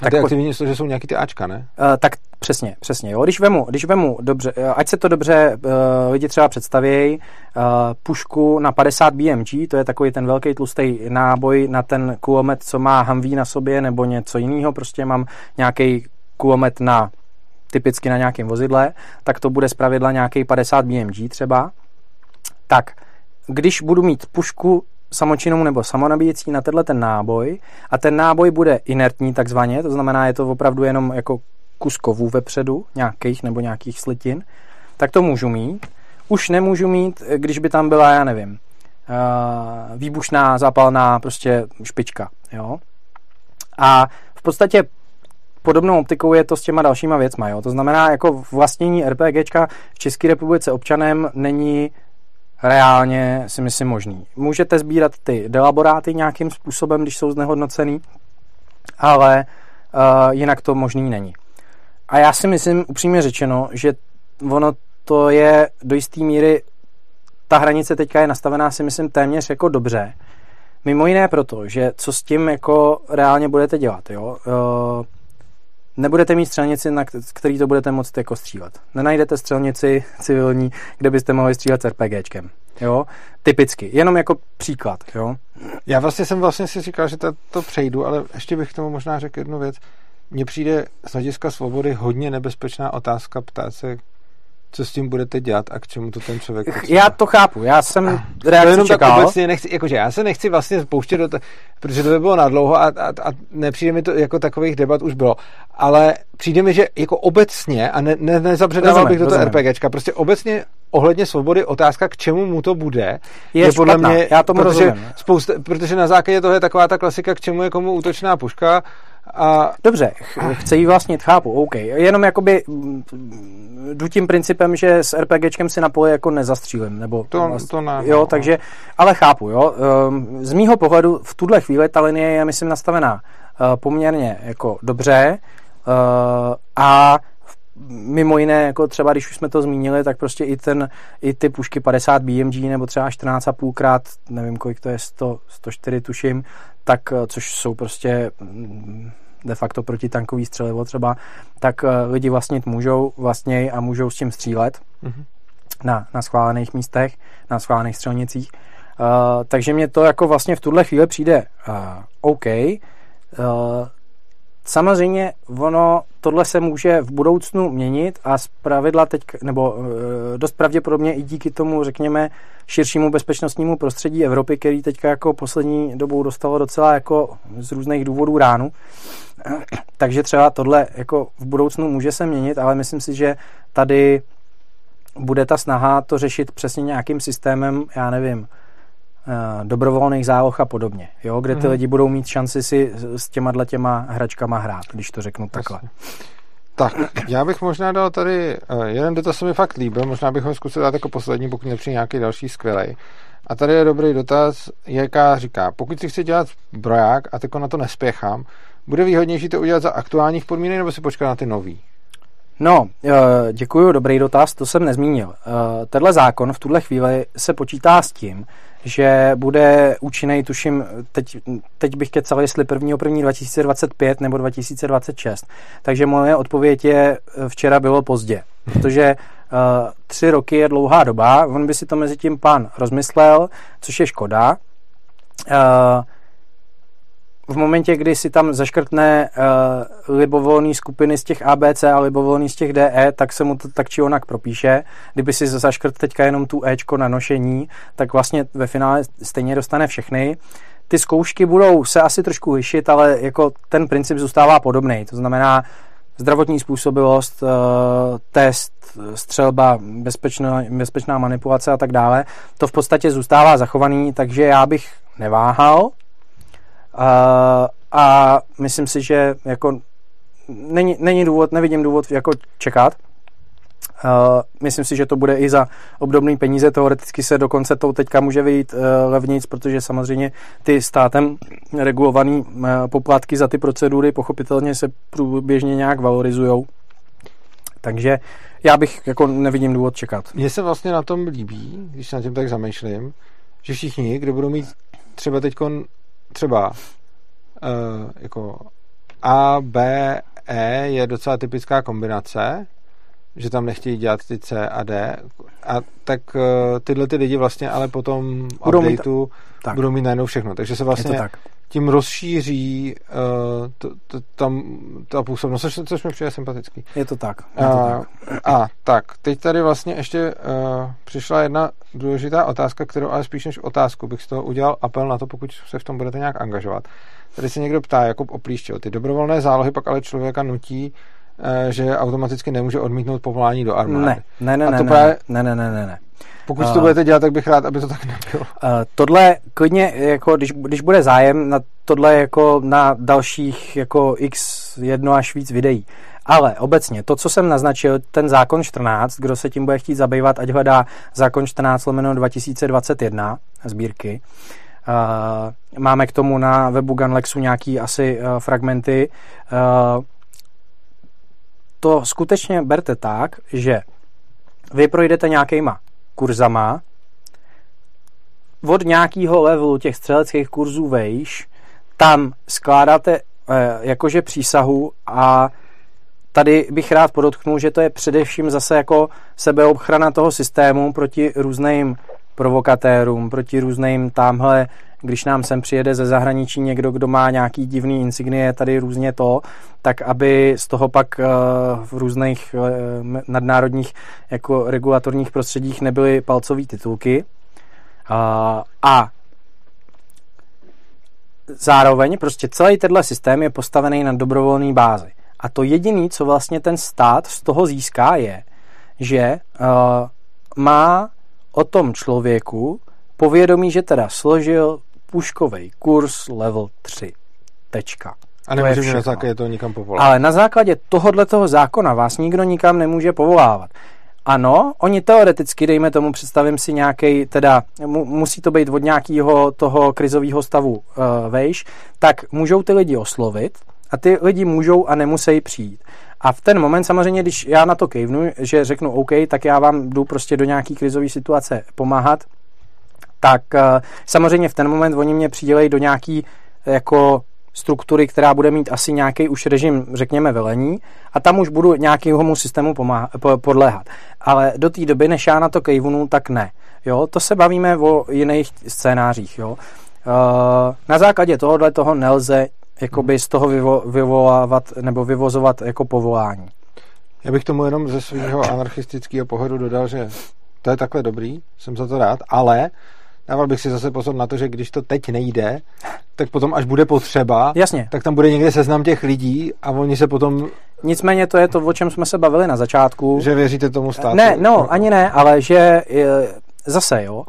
S1: Tak ty aktivní slože jsou nějaký ty Ačka, ne?
S2: Uh, tak přesně, přesně. Jo. Když vemu, když vemu dobře, ať se to dobře uh, lidi třeba představějí, uh, pušku na 50 BMG, to je takový ten velký tlustý náboj na ten kulomet, co má Humvee na sobě, nebo něco jiného, prostě mám nějaký kulomet na typicky na nějakém vozidle, tak to bude zpravidla nějaký 50 BMG třeba. Tak, když budu mít pušku samočinnou nebo samonabíjecí na tenhle ten náboj a ten náboj bude inertní takzvaně, to znamená, je to opravdu jenom jako kus kovů vepředu, nějakých nebo nějakých slitin, tak to můžu mít. Už nemůžu mít, když by tam byla, já nevím, uh, výbušná, zápalná prostě špička. Jo? A v podstatě podobnou optikou je to s těma dalšíma věcma. Jo? To znamená, jako vlastnění RPGčka v České republice občanem není reálně si myslím možný. Můžete sbírat ty delaboráty nějakým způsobem, když jsou znehodnocený, ale uh, jinak to možný není. A já si myslím, upřímně řečeno, že ono to je do jisté míry, ta hranice teďka je nastavená si myslím téměř jako dobře. Mimo jiné proto, že co s tím jako reálně budete dělat, jo? Uh, nebudete mít střelnici, na který to budete moct jako střílet. Nenajdete střelnici civilní, kde byste mohli střílet s RPGčkem. Jo? Typicky. Jenom jako příklad. Jo?
S1: Já vlastně jsem vlastně si říkal, že to, přejdu, ale ještě bych k tomu možná řekl jednu věc. Mně přijde z hlediska svobody hodně nebezpečná otázka ptát se, co s tím budete dělat a k čemu to ten člověk
S2: potřeba. Já to chápu, já jsem reakci jenom čekal. Tak obecně
S1: nechci, jakože já se nechci vlastně pouštět do toho, protože to by bylo nadlouho a, a, a nepřijde mi to, jako takových debat už bylo, ale přijde mi, že jako obecně, a ne, ne, nezabředával bych do toho RPGčka, prostě obecně ohledně svobody otázka, k čemu mu to bude,
S2: je, je podle mě, já tomu protože, rozumím.
S1: Spousta, protože na základě toho je taková ta klasika, k čemu je komu útočná puška, a...
S2: Dobře, chce jí vlastnit, chápu, OK. Jenom jakoby mm, jdu tím principem, že s RPGčkem si na poli jako nezastřílim, nebo
S1: to, vlast... to ne,
S2: jo, no. takže, ale chápu, jo. Ehm, z mýho pohledu v tuhle chvíli ta linie je, myslím, nastavená eh, poměrně jako dobře eh, a mimo jiné, jako třeba když už jsme to zmínili, tak prostě i, ten, i ty pušky 50 BMG nebo třeba 14,5 krát, nevím kolik to je, 100, 104 tuším, tak eh, což jsou prostě mm, de facto protitankový střelivo třeba, tak eh, lidi vlastnit můžou vlastně a můžou s tím střílet mm-hmm. na, na schválených místech, na schválených střelnicích. Uh, takže mě to jako vlastně v tuhle chvíli přijde uh, OK. Uh, Samozřejmě ono, tohle se může v budoucnu měnit a z pravidla teď, nebo e, dost pravděpodobně i díky tomu, řekněme, širšímu bezpečnostnímu prostředí Evropy, který teďka jako poslední dobou dostalo docela jako z různých důvodů ránu. Takže třeba tohle jako v budoucnu může se měnit, ale myslím si, že tady bude ta snaha to řešit přesně nějakým systémem, já nevím, Eh, dobrovolných záloh a podobně, jo, kde ty mm. lidi budou mít šanci si s těma těma hračkama hrát, když to řeknu takhle.
S1: Tak, já bych možná dal tady, uh, jeden dotaz se mi fakt líbil, možná bych ho zkusil dát jako poslední, pokud nepřijde nějaký další skvělej. A tady je dobrý dotaz, jaká říká, pokud si chci dělat broják a tako na to nespěchám, bude výhodnější to udělat za aktuálních podmínek nebo si počkat na ty nový?
S2: No, eh, děkuji, dobrý dotaz, to jsem nezmínil. Tenhle zákon v tuhle chvíli se počítá s tím, že bude účinný, tuším, teď, teď bych kecal, jestli 1. 1. 2025 nebo 2026. Takže moje odpověď je, včera bylo pozdě, protože uh, tři roky je dlouhá doba, on by si to mezi tím pán rozmyslel, což je škoda. Uh, v momentě, kdy si tam zaškrtne uh, libovolný skupiny z těch ABC a libovolný z těch DE, tak se mu to tak či onak propíše. Kdyby si zaškrt teďka jenom tu Ečko na nošení, tak vlastně ve finále stejně dostane všechny. Ty zkoušky budou se asi trošku lišit, ale jako ten princip zůstává podobný. To znamená zdravotní způsobilost, uh, test, střelba, bezpečná, bezpečná manipulace a tak dále. To v podstatě zůstává zachovaný, takže já bych neváhal, a, a myslím si, že jako není, není důvod, nevidím důvod jako čekat. Uh, myslím si, že to bude i za obdobné peníze. Teoreticky se dokonce to teďka může vyjít uh, levnic, protože samozřejmě ty státem regulované uh, poplatky za ty procedury pochopitelně se průběžně nějak valorizují. Takže já bych jako nevidím důvod čekat.
S1: Mně se vlastně na tom líbí, když na tím tak zamýšlím, že všichni, kdo budou mít třeba teď třeba uh, jako A, B, E je docela typická kombinace, že tam nechtějí dělat ty C a D. A tak uh, tyhle ty lidi vlastně ale potom budou updateu mít, tak. budou mít najednou všechno. Takže se vlastně tak. Tím rozšíří uh, tam ta působnost, což, což mi přijde sympatický.
S2: Je to tak. Je to uh,
S1: tak. A tak, teď tady vlastně ještě uh, přišla jedna důležitá otázka, kterou ale spíš než otázku bych z toho udělal apel na to, pokud se v tom budete nějak angažovat. Tady se někdo ptá, jako oplíštěl, ty dobrovolné zálohy pak ale člověka nutí že automaticky nemůže odmítnout povolání do armády.
S2: Ne, ne, ne,
S1: A to
S2: ne,
S1: právě-
S2: ne, ne, ne, ne, ne.
S1: Pokud
S2: A-
S1: to budete dělat, tak bych rád, aby to tak nebylo.
S2: Uh, tohle klidně, jako když, když bude zájem na tohle jako na dalších jako x jedno až víc videí. Ale obecně, to, co jsem naznačil, ten zákon 14, kdo se tím bude chtít zabývat, ať hledá zákon 14 lomeno 2021 sbírky. Uh, máme k tomu na webu Gunlexu nějaký asi uh, fragmenty. Uh, to skutečně berte tak, že vy projdete nějakýma kurzama, od nějakého levelu těch střeleckých kurzů vejš, tam skládáte eh, jakože přísahu a tady bych rád podotknul, že to je především zase jako sebeobchrana toho systému proti různým provokatérům, proti různým tamhle, když nám sem přijede ze zahraničí někdo, kdo má nějaký divný insignie, tady různě to, tak aby z toho pak eh, v různých eh, nadnárodních jako regulatorních prostředích nebyly palcové titulky. A, zároveň prostě celý tenhle systém je postavený na dobrovolné bázi. A to jediné, co vlastně ten stát z toho získá, je, že uh, má o tom člověku povědomí, že teda složil puškový kurz level 3. Tečka.
S1: A
S2: To je
S1: nemůže mě na základě toho nikam povolat.
S2: Ale na základě tohohle toho zákona vás nikdo nikam nemůže povolávat. Ano, oni teoreticky, dejme tomu, představím si nějaký, teda mu, musí to být od nějakého toho krizového stavu uh, vejš, tak můžou ty lidi oslovit a ty lidi můžou a nemusí přijít. A v ten moment samozřejmě, když já na to kejvnu, že řeknu OK, tak já vám jdu prostě do nějaký krizové situace pomáhat, tak uh, samozřejmě v ten moment oni mě přidělejí do nějaký jako struktury, která bude mít asi nějaký už režim, řekněme, velení a tam už budu nějakému systému pomáhat, po, podléhat. Ale do té doby, než já na to kejvunu, tak ne. Jo, to se bavíme o jiných scénářích. Jo. Uh, na základě tohohle toho nelze jakoby z toho vyvo, vyvolávat nebo vyvozovat jako povolání.
S1: Já bych tomu jenom ze svého anarchistického pohledu dodal, že to je takhle dobrý, jsem za to rád, ale dával bych si zase pozor na to, že když to teď nejde, tak potom, až bude potřeba,
S2: Jasně.
S1: tak tam bude někde seznam těch lidí a oni se potom,
S2: Nicméně to je to, o čem jsme se bavili na začátku.
S1: že věříte tomu státu.
S2: Ne, no, ani ne, ale že e, zase, jo,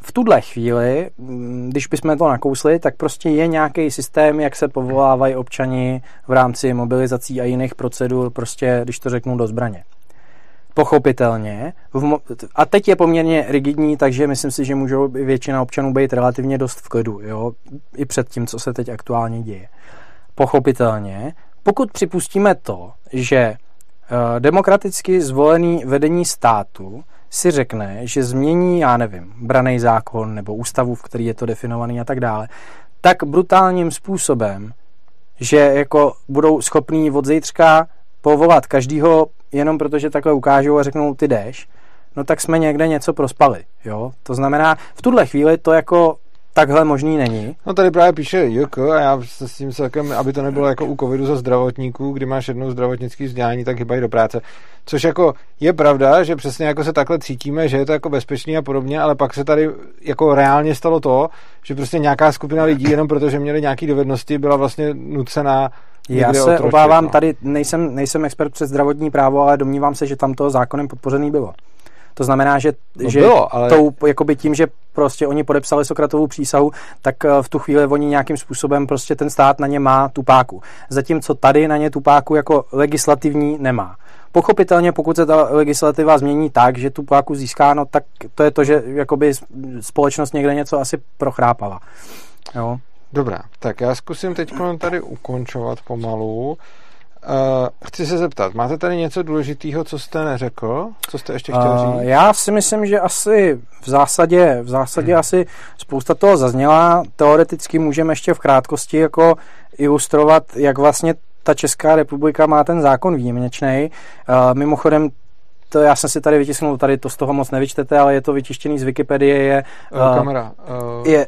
S2: v tuhle chvíli, mm, když bychom to nakousli, tak prostě je nějaký systém, jak se povolávají občani v rámci mobilizací a jiných procedur, prostě, když to řeknu, do zbraně. Pochopitelně. A teď je poměrně rigidní, takže myslím si, že můžou většina občanů být relativně dost v klidu, jo, i před tím, co se teď aktuálně děje. Pochopitelně, pokud připustíme to, že eh, demokraticky zvolený vedení státu si řekne, že změní, já nevím, braný zákon nebo ústavu, v který je to definovaný a tak dále, tak brutálním způsobem, že jako budou schopní od zítřka povolat každýho jenom protože takhle ukážou a řeknou ty jdeš, no tak jsme někde něco prospali, jo. To znamená, v tuhle chvíli to jako takhle možný není.
S1: No tady právě píše JK a já se s tím celkem, aby to nebylo jako u covidu za zdravotníků, kdy máš jednou zdravotnický vzdělání, tak chybají do práce. Což jako je pravda, že přesně jako se takhle cítíme, že je to jako bezpečný a podobně, ale pak se tady jako reálně stalo to, že prostě nějaká skupina lidí, jenom protože měli nějaké dovednosti, byla vlastně nucená
S2: Já se
S1: otročit,
S2: obávám,
S1: no.
S2: tady nejsem, nejsem expert přes zdravotní právo, ale domnívám se, že tam to zákonem podpořený bylo. To znamená, že,
S1: No
S2: že
S1: bylo, ale-
S2: tou, jakoby tím, že prostě oni podepsali Sokratovou přísahu, tak eh, v tu chvíli oni nějakým způsobem prostě ten stát na ně má tu páku. Zatímco tady na ně tu páku jako legislativní nemá. Pochopitelně, pokud se ta legislativa změní tak, že tu páku získá, no tak to je to, že jakoby společnost někde něco asi prochrápala. Jo.
S1: Dobrá, tak já zkusím teď tady ukončovat pomalu. Uh, chci se zeptat, máte tady něco důležitého, co jste neřekl? Co jste ještě chtěl
S2: Uh,
S1: říct?
S2: já si myslím, že asi v zásadě, v zásadě hmm. asi spousta toho zazněla. Teoreticky můžeme ještě v krátkosti jako ilustrovat, jak vlastně ta Česká republika má ten zákon výjimečný. Uh, mimochodem, to já jsem si tady vytisknul, tady to z toho moc nevyčtete, ale je to vytištěný z Wikipedie, je,
S1: Uh, kamera. Uh,
S2: je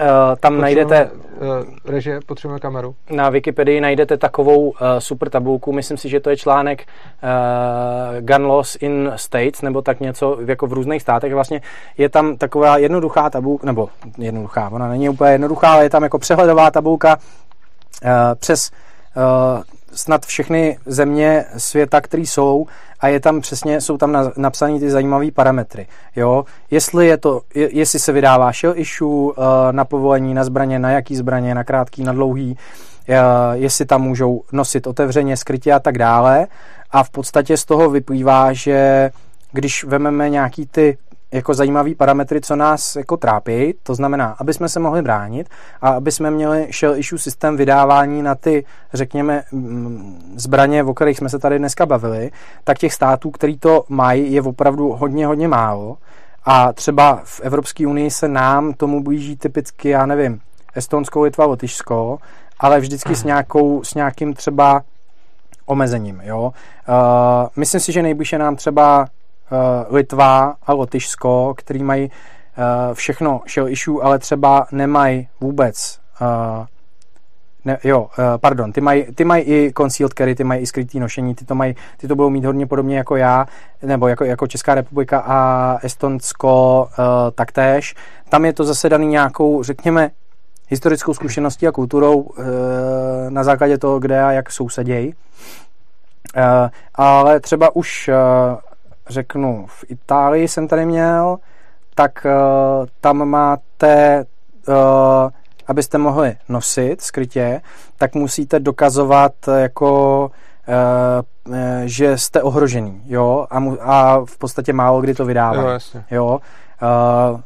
S2: uh, tam najdete
S1: Uh, režie, potřebujeme kameru.
S2: na Wikipedii najdete takovou uh, super tabulku, myslím si, že to je článek uh, Gun Laws in States, nebo tak něco jako v různých státech. Vlastně je tam taková jednoduchá tabulka, nebo jednoduchá, ona není úplně jednoduchá, ale je tam jako přehledová tabulka uh, přes uh, snad všechny země světa, které jsou a je tam přesně, jsou tam napsané ty zajímavé parametry. Jo? Jestli, je to, je, jestli se vydává shell issue uh, na povolení na zbraně, na jaký zbraně, na krátký, na dlouhý, uh, jestli tam můžou nosit otevřeně, skrytě a tak dále. A v podstatě z toho vyplývá, že když vememe nějaký ty jako zajímavý parametry, co nás jako trápí, to znamená, aby jsme se mohli bránit a aby jsme měli shell issue systém vydávání na ty, řekněme, mm, zbraně, o kterých jsme se tady dneska bavili, tak těch států, který to mají, je opravdu hodně, hodně málo. A třeba v Evropské unii se nám tomu blíží typicky, já nevím, Estonsko, Litva, Lotyšsko, ale vždycky s, nějakou, s nějakým třeba omezením. Jo? Uh, myslím si, že nejbližší nám třeba Litva a Lotyšsko, který mají uh, všechno shell issue, ale třeba nemají vůbec uh, ne, jo, pardon, ty mají, ty mají i concealed carry, ty mají i skrytý nošení, ty to, mají, ty to budou mít hodně podobně jako já, nebo jako, jako Česká republika a Estonsko uh, taktéž. Tam je to zase daný nějakou, řekněme, historickou zkušeností a kulturou uh, na základě toho, kde a jak sousedějí. Uh, ale třeba už uh, řeknu, v Itálii jsem tady měl, tak uh, tam máte, uh, abyste mohli nosit skrytě, tak musíte dokazovat jako Uh, že jste ohrožený, jo, a, mu, a v podstatě málo kdy to vydává. Jo, jo. Uh,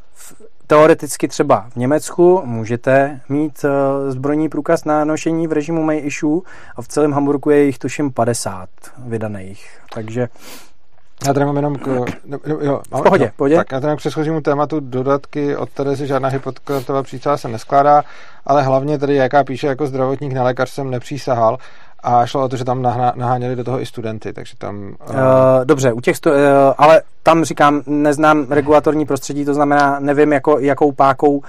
S2: teoreticky třeba v Německu můžete mít uh, zbrojní průkaz na nošení v režimu May issue a v celém Hamburgu je jich tuším 50 vydaných. Takže
S1: já tady mám jenom k, no, jo,
S2: mám, v pohodě, no, pohodě.
S1: Tak já tady k předchozímu tématu dodatky od Terezy žádná hypokrtová přísala se neskládá, ale hlavně tady, jaká píše jako zdravotník na lékař jsem nepřísahal a šlo o to, že tam naháněli do toho i studenty, takže tam...
S2: Uh... Uh, dobře, u těch stu, uh, ale tam říkám, neznám regulatorní prostředí, to znamená, nevím, jako, jakou, pákou, uh,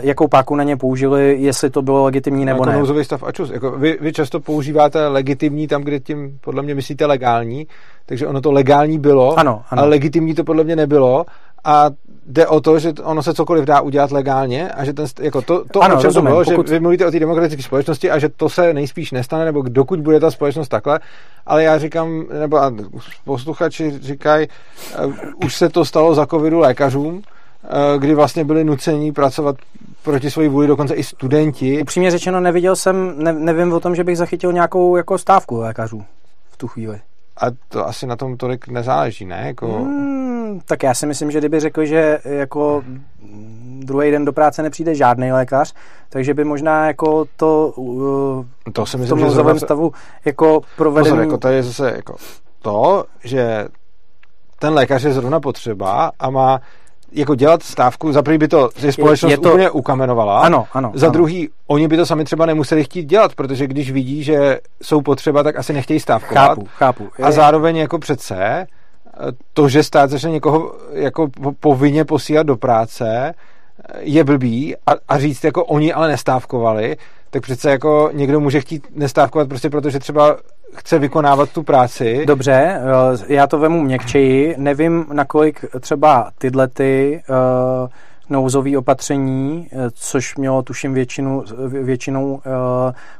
S2: jakou páku na ně použili, jestli to bylo legitimní nebo
S1: jako
S2: ne.
S1: Nouzový stav ačus. Jako vy, vy často používáte legitimní tam, kde tím podle mě myslíte legální, takže ono to legální bylo,
S2: ano, ano.
S1: ale legitimní to podle mě nebylo a jde o to, že ono se cokoliv dá udělat legálně a že ten, jako to, to
S2: ano, rozumím,
S1: to bylo,
S2: pokud...
S1: že vy mluvíte o té demokratické společnosti a že to se nejspíš nestane, nebo dokud bude ta společnost takhle, ale já říkám, nebo posluchači říkají, uh, už se to stalo za covidu lékařům, uh, kdy vlastně byli nuceni pracovat proti svoji vůli dokonce i studenti.
S2: Upřímně řečeno, neviděl jsem, ne, nevím o tom, že bych zachytil nějakou jako stávku lékařů v tu chvíli.
S1: A to asi na tom tolik nezáleží, ne? Jako...
S2: Hmm, tak já si myslím, že kdyby řekl, že jako druhý den do práce nepřijde žádný lékař, takže by možná jako to, uh,
S1: to si
S2: myslím, v tom nouzovém stavu jako provedený... Pozor,
S1: jako to je zase jako to, že ten lékař je zrovna potřeba a má jako dělat stávku, za prvý by to je společnost je, je to... úplně ukamenovala.
S2: Ano, ano.
S1: Za
S2: ano.
S1: druhý, oni by to sami třeba nemuseli chtít dělat, protože když vidí, že jsou potřeba, tak asi nechtějí stávkovat.
S2: Chápu, chápu.
S1: Je, a zároveň jako přece to, že stát začne někoho jako povinně posílat do práce, je blbý a, a říct, jako oni ale nestávkovali, tak přece jako někdo může chtít nestávkovat prostě protože třeba chce vykonávat tu práci.
S2: Dobře, eh, já to vemu měkčeji. Nevím, nakolik třeba tyhle ty uh, nouzové opatření, eh, což mělo tuším většinu, většinou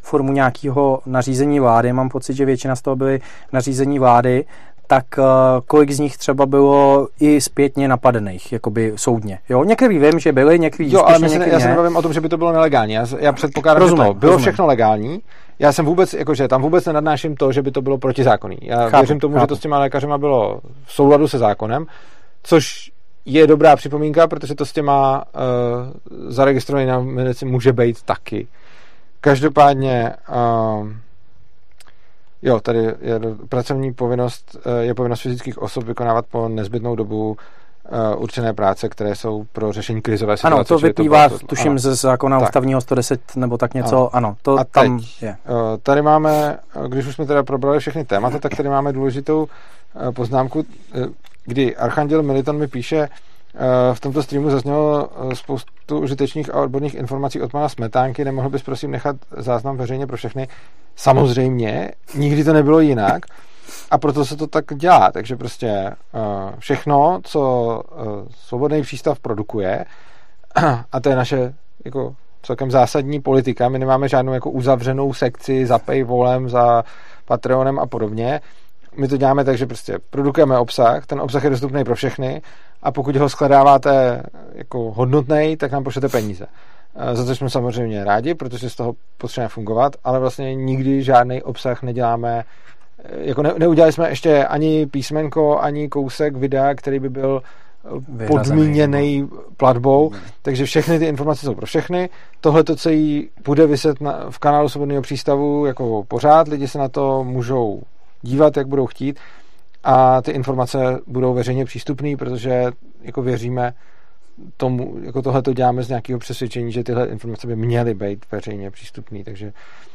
S2: formu nějakého nařízení vlády. Mám pocit, že většina z toho byly nařízení vlády, tak uh, kolik z nich třeba bylo i zpětně napadených, jakoby soudně. Jo, některý vím, že byli, některý
S1: Jo, ale myslím, já se nebavím o tom, že by to bylo nelegální. Já, já předpokládám, rozumím, že to bylo rozumím. všechno legální. Já jsem vůbec, jakože tam vůbec nenadnáším to, že by to bylo protizákonný. Já chápu, věřím tomu, chápu. že to s těma lékařema bylo v souladu se zákonem, což je dobrá připomínka, protože to s těma uh, zaregistrovanými medici může být taky. Každopádně uh, Jo, tady je pracovní povinnost, eh, je povinnost fyzických osob vykonávat po nezbytnou dobu uh, určené práce, které jsou pro řešení krizové situace.
S2: Ano, to vyplývá, to, tuším, ano. ze zákona tak. ústavního 110 nebo tak něco, ano, ano to A tam teď, je. Uh,
S1: tady máme, když už jsme teda probrali všechny témata, tak tady máme důležitou poznámku, kdy Archanděl Militon mi píše, v tomto streamu zaznělo spoustu užitečných a odborných informací od pana Smetánky. Nemohl bys prosím nechat záznam veřejně pro všechny? Samozřejmě, nikdy to nebylo jinak a proto se to tak dělá. Takže prostě všechno, co svobodný přístav produkuje, a to je naše jako celkem zásadní politika. My nemáme žádnou jako uzavřenou sekci za paywallem, za Patreonem a podobně. My to děláme tak, že prostě produkujeme obsah, ten obsah je dostupný pro všechny a pokud ho skladáváte jako hodnotný, tak nám pošlete peníze. Eh, za to jsme samozřejmě rádi, protože z toho potřebujeme fungovat, ale vlastně nikdy žádný obsah neděláme eh, jako ne, neudělali jsme ještě ani písmenko, ani kousek videa, který by byl eh, podmíněný platbou, hmm. takže všechny ty informace jsou pro všechny. Tohle to celý bude vyset na, v kanálu Svobodného přístavu jako pořád, lidi se na to můžou dívat, jak budou chtít. A ty informace budou veřejně přístupné, protože jako věříme tomu, jako tohle to děláme z nějakého přesvědčení, že tyhle informace by měly být veřejně přístupné, takže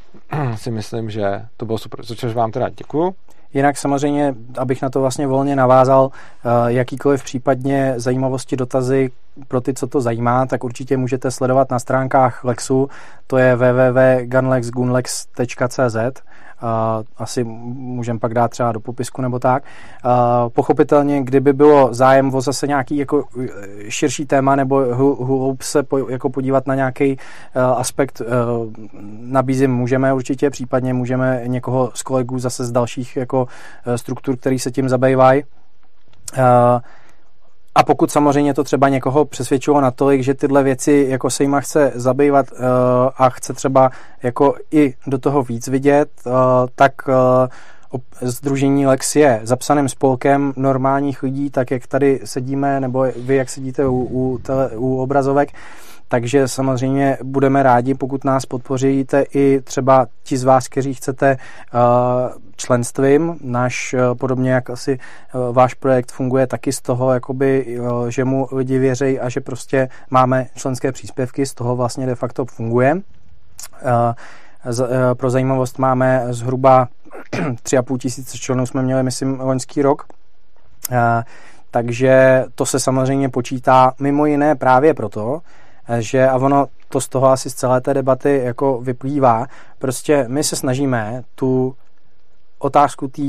S1: si myslím, že to bylo super, za což vám teda děkuju.
S2: Jinak samozřejmě, abych na to vlastně volně navázal, eh, jakýkoliv případně zajímavosti, dotazy pro ty, co to zajímá, tak určitě můžete sledovat na stránkách Lexu, to je www.gunlexgunlex.cz asi můžeme pak dát třeba do popisku nebo tak. Pochopitelně, kdyby bylo zájem o zase nějaký jako e, širší téma nebo hloub se jako podívat na nějaký e, aspekt, e, nabízím můžeme určitě, případně můžeme někoho z kolegů zase z dalších jako struktur, který se tím zabývají. A pokud samozřejmě to třeba někoho přesvědčilo natolik, že tyhle věci jako se jima chce zabývat uh, a chce třeba jako i do toho víc vidět, uh, tak Združení Lex je zapsaným spolkem normálních lidí, tak jak tady sedíme, nebo vy jak sedíte u, u, tele, u obrazovek, takže samozřejmě budeme rádi, pokud nás podpoříte i třeba ti z vás, kteří chcete uh, členstvím. Náš, uh, podobně jak asi uh, váš projekt funguje taky z toho, jakoby, že mu lidi věří a že prostě máme členské příspěvky, z toho vlastně de facto funguje. Pro zajímavost máme zhruba 3,5 tisíce členů jsme měli, myslím, loňský rok. Takže to se samozřejmě počítá mimo jiné právě proto, že a ono to z toho asi z celé té debaty jako vyplývá. Prostě my se snažíme tu otázku té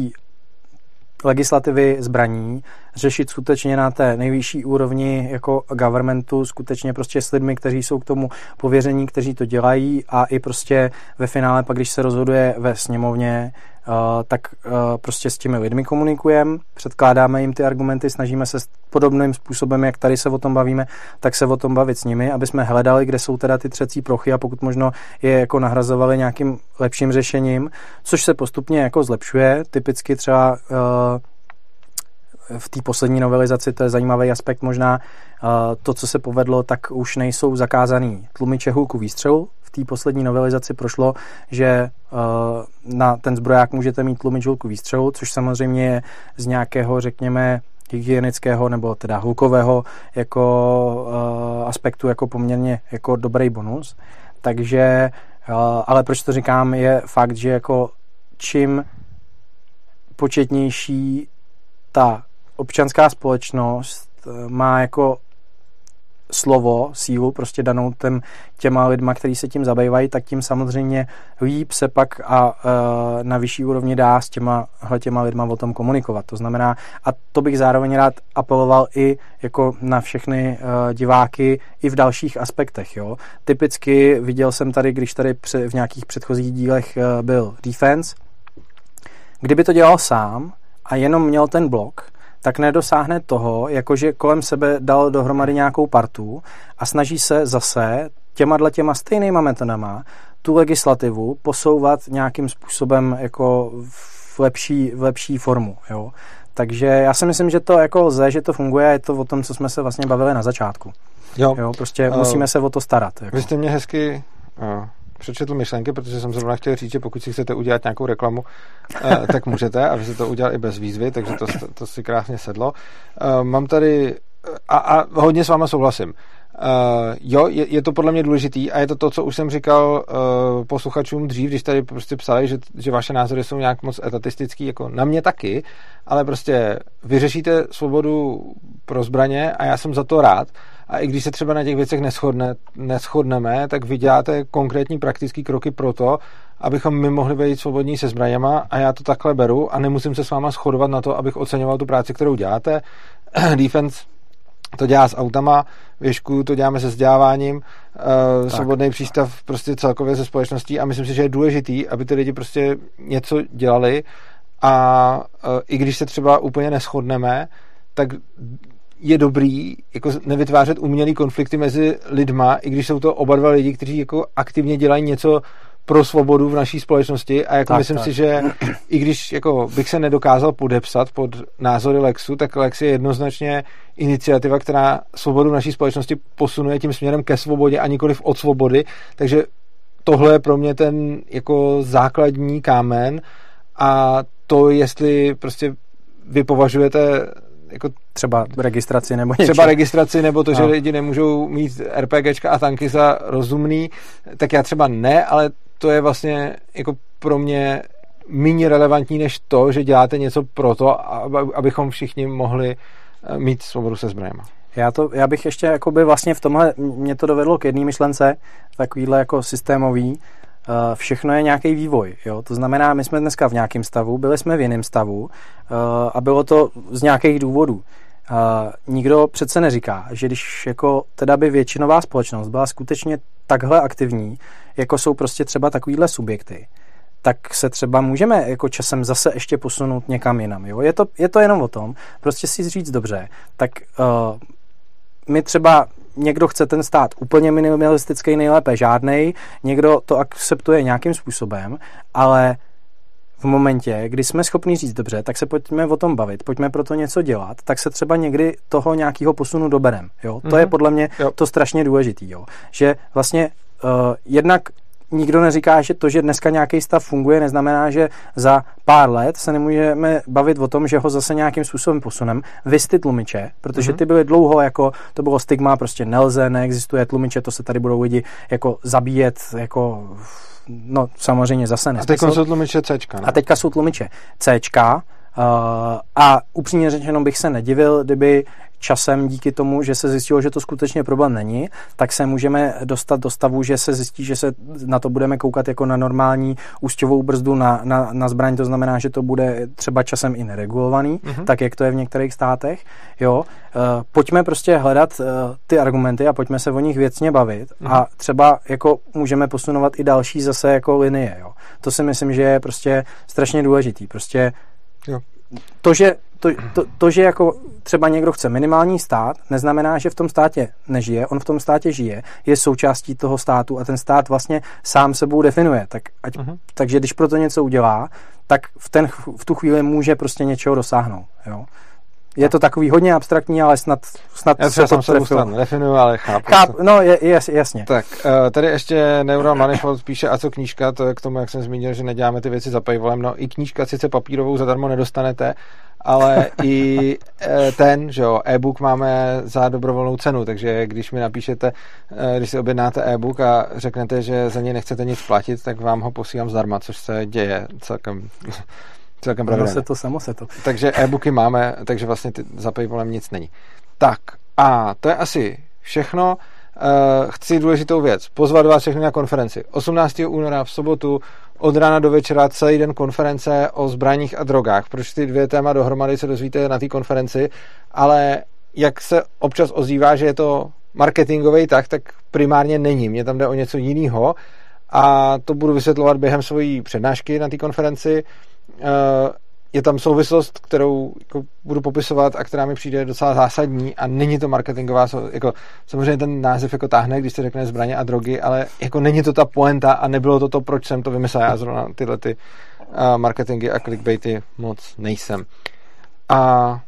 S2: legislativy zbraní řešit skutečně na té nejvyšší úrovni jako governmentu, skutečně prostě s lidmi, kteří jsou k tomu pověření, kteří to dělají a i prostě ve finále pak, když se rozhoduje ve sněmovně, uh, tak uh, prostě s těmi lidmi komunikujeme, předkládáme jim ty argumenty, snažíme se podobným způsobem, jak tady se o tom bavíme, tak se o tom bavit s nimi, aby jsme hledali, kde jsou teda ty třecí prochy a pokud možno je jako nahrazovali nějakým lepším řešením, což se postupně jako zlepšuje. Typicky třeba uh, v té poslední novelizaci, to je zajímavý aspekt možná, to, co se povedlo, tak už nejsou zakázaný tlumiče hůlku výstřelu. V té poslední novelizaci prošlo, že na ten zbroják můžete mít tlumič hůlku výstřelu, což samozřejmě je z nějakého, řekněme, hygienického nebo teda hlukového jako uh, aspektu jako poměrně jako dobrý bonus. Takže, ale proč to říkám, je fakt, že jako čím početnější ta občanská společnost eh, má jako slovo, sílu prostě danou těm, těma lidma, kteří se tím zabývají, tak tím samozřejmě líp se pak a e, na vyšší úrovni dá s těma, těma lidma o tom komunikovat. To znamená, a to bych zároveň rád apeloval i jako na všechny e, diváky i v dalších aspektech. Jo. Typicky viděl jsem tady, když tady pře, v nějakých předchozích dílech e, byl Defense, kdyby to dělal sám a jenom měl ten blok, tak nedosáhne toho, jakože kolem sebe dal dohromady nějakou partu a snaží se zase těma dle těma stejnýma metodama tu legislativu posouvat nějakým způsobem jako v lepší, v lepší formu. Jo? Takže já si myslím, že to jako lze, že to funguje a je to o tom, co jsme se vlastně bavili na začátku. Jo. jo prostě uh, musíme se o to starat.
S1: Jako. Vy jste mě hezky uh, přečetl myšlenky, protože jsem zrovna chtěl říct, že pokud si chcete udělat nějakou reklamu, uh, tak můžete a vy jste to udělal i bez výzvy, takže to, to si krásně sedlo. Uh, mám tady a, a hodně s váma souhlasím. Uh, jo, je, je to podle mě důležitý a je to to, co už jsem říkal uh, posluchačům dřív, když tady prostě psali, že, že vaše názory jsou nějak moc etatistický, jako na mě taky, ale prostě vyřešíte svobodu pro zbraně a já jsem za to rád a i když se třeba na těch věcech neschodne, neschodneme, tak vy děláte konkrétní praktické kroky pro to, abychom my mohli být svobodní se zbraněma a já to takhle beru a nemusím se s váma shodovat na to, abych oceňoval tu práci, kterou děláte. Defense to dělá s autama, věšku to děláme se vzděláváním, uh, svobodný přístav prostě celkově ze společností a myslím si, že je důležitý, aby ty lidi prostě něco dělali a uh, i když se třeba úplně neschodneme, tak je dobrý jako nevytvářet umělý konflikty mezi lidma, i když jsou to oba dva lidi, kteří jako aktivně dělají něco pro svobodu v naší společnosti. A jako tak, myslím tak. si, že i když jako bych se nedokázal podepsat pod názory Lexu, tak Lex je jednoznačně iniciativa, která svobodu naší společnosti posunuje tím směrem ke svobodě a nikoliv od svobody, takže tohle je pro mě ten jako základní kámen. A to, jestli prostě vy považujete jako
S2: třeba registraci nebo
S1: něco. Třeba registraci nebo to, že no. lidi nemůžou mít RPGčka a tanky za rozumný, tak já třeba ne, ale to je vlastně jako pro mě méně relevantní než to, že děláte něco pro to, abychom všichni mohli eh, mít svobodu se zbraněma.
S2: Já, to, já bych ještě jakoby vlastně v tomhle, mě to dovedlo k jedné myšlence, takovýhle jako systémový, všechno je nějaký vývoj. Jo? To znamená, my jsme dneska v nějakém stavu, byli jsme v jiném stavu eh, a bylo to z nějakých důvodů. Nikdo přece neříká, že když jako teda by většinová společnost byla skutečně takhle aktivní, jako jsou prostě třeba takovýhle subjekty, tak se třeba můžeme jako časem zase ještě posunout někam jinam. Jo? Je, to, je to jenom o tom, prostě si říct dobře, tak uh, my třeba někdo chce ten stát úplně minimalistický, nejlépe žádnej, někdo to akceptuje nějakým způsobem, ale v momentě, kdy jsme schopni říct dobře, tak se pojďme o tom bavit, pojďme pro to něco dělat, tak se třeba někdy toho nějakého posunu doberem. Jo? To mm-hmm. je mhm. podle mě jo. to strašně důležitý. Jo? Že vlastně uh, jednak nikdo neříká, že to, že dneska nějaký stav funguje, neznamená, že za pár let se nemůžeme bavit o tom, že ho zase nějakým způsobem posunem. Vy ty tlumiče, protože mhm. ty byly dlouho jako, to bylo stigma, prostě nelze, neexistuje tlumiče, to se tady budou lidi jako zabíjet, jako no samozřejmě zase
S1: nesmysl. A teď jsou tlumiče C.
S2: Ne? A teďka jsou tlumiče C. Uh, a upřímně řečeno bych se nedivil, kdyby časem díky tomu, že se zjistilo, že to skutečně problém není, tak se můžeme dostat do stavu, že se zjistí, že se na to budeme koukat jako na normální ústěvou brzdu na, na, na zbraň, to znamená, že to bude třeba časem i neregulovaný, mm-hmm. tak jak to je v některých státech. Jo, uh, pojďme prostě hledat uh, ty argumenty a pojďme se o nich věcně bavit mm-hmm. a třeba jako můžeme posunovat i další zase jako linie. Jo. To si myslím, že je prostě strašně důležitý. Prostě jo. To, že to, to, to, že jako třeba někdo chce minimální stát, neznamená, že v tom státě nežije, on v tom státě žije, je součástí toho státu a ten stát vlastně sám sebou definuje. Tak ať, uh-huh. Takže když pro to něco udělá, tak v, ten, v tu chvíli může prostě něčeho dosáhnout. Jo? Je to takový hodně abstraktní, ale snad, snad
S1: Já se to trefil. nedefinuju, ale chápu.
S2: Cháp, no, je, je, jasně.
S1: Tak, uh, tady ještě Neural Manifold píše, a co knížka, to je k tomu, jak jsem zmínil, že neděláme ty věci za paywallem. No, i knížka sice papírovou zadarmo nedostanete, ale i uh, ten, že jo, e-book máme za dobrovolnou cenu, takže když mi napíšete, uh, když si objednáte e-book a řeknete, že za něj nechcete nic platit, tak vám ho posílám zdarma, což se děje celkem celkem pravidelně.
S2: se to, samo se to.
S1: Takže e-booky máme, takže vlastně ty, za Paypalem nic není. Tak a to je asi všechno. Uh, chci důležitou věc. Pozvat vás všechny na konferenci. 18. února v sobotu od rána do večera celý den konference o zbraních a drogách. Proč ty dvě téma dohromady se dozvíte na té konferenci, ale jak se občas ozývá, že je to marketingový tak, tak primárně není. Mně tam jde o něco jiného a to budu vysvětlovat během svojí přednášky na té konferenci. Eh, je tam souvislost, kterou jako budu popisovat a která mi přijde docela zásadní a není to marketingová, jako samozřejmě ten název jako táhne, když se řekne zbraně a drogy, ale jako není to ta poenta a nebylo to to, proč jsem to vymyslel. Já zrovna tyhle ty uh, marketingy a clickbaity moc nejsem. A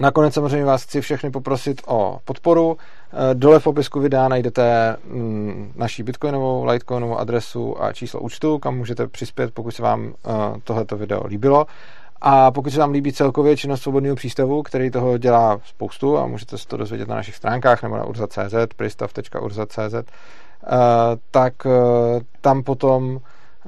S1: Nakonec samozřejmě vás chci všechny poprosit o podporu. Eh, dole v popisku videa najdete mm, naší bitcoinovou, litecoinovou adresu a číslo účtu, kam můžete přispět, pokud se vám eh, tohleto video líbilo. A pokud se vám líbí celkově činnost svobodného přístavu, který toho dělá spoustu a můžete se to dozvědět na našich stránkách nebo na urza.cz, pristav.urza.cz, eh, tak tam potom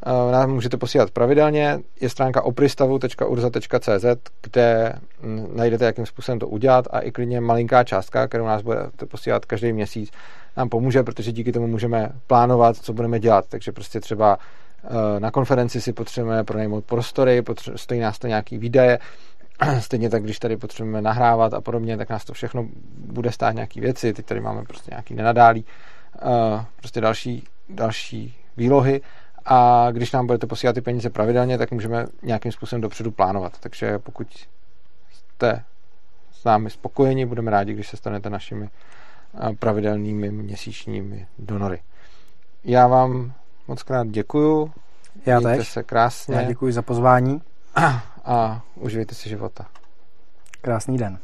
S1: nám můžete posílat pravidelně. Je stránka opristavu.urza.cz, kde hm, najdete, jakým způsobem to udělat a i klidně malinká částka, kterou nás budete posílat každý měsíc, nám pomůže, protože díky tomu můžeme plánovat, co budeme dělat. Takže prostě třeba eh, na konferenci si potřebujeme pronajmout prostory, stojí nás to nějaký výdaje, Stejně tak, když tady potřebujeme nahrávat a podobně, tak nás to všechno bude stát nějaký věci. Teď tady máme prostě nějaký nenadálý prostě další, další výlohy a když nám budete posílat ty peníze pravidelně, tak můžeme nějakým způsobem dopředu plánovat. Takže pokud jste s námi spokojeni, budeme rádi, když se stanete našimi pravidelnými měsíčními donory. Já vám moc krát děkuju.
S2: Já
S1: Mějte
S2: tež.
S1: se krásně.
S2: Já děkuji za pozvání.
S1: A užijte si života.
S2: Krásný den.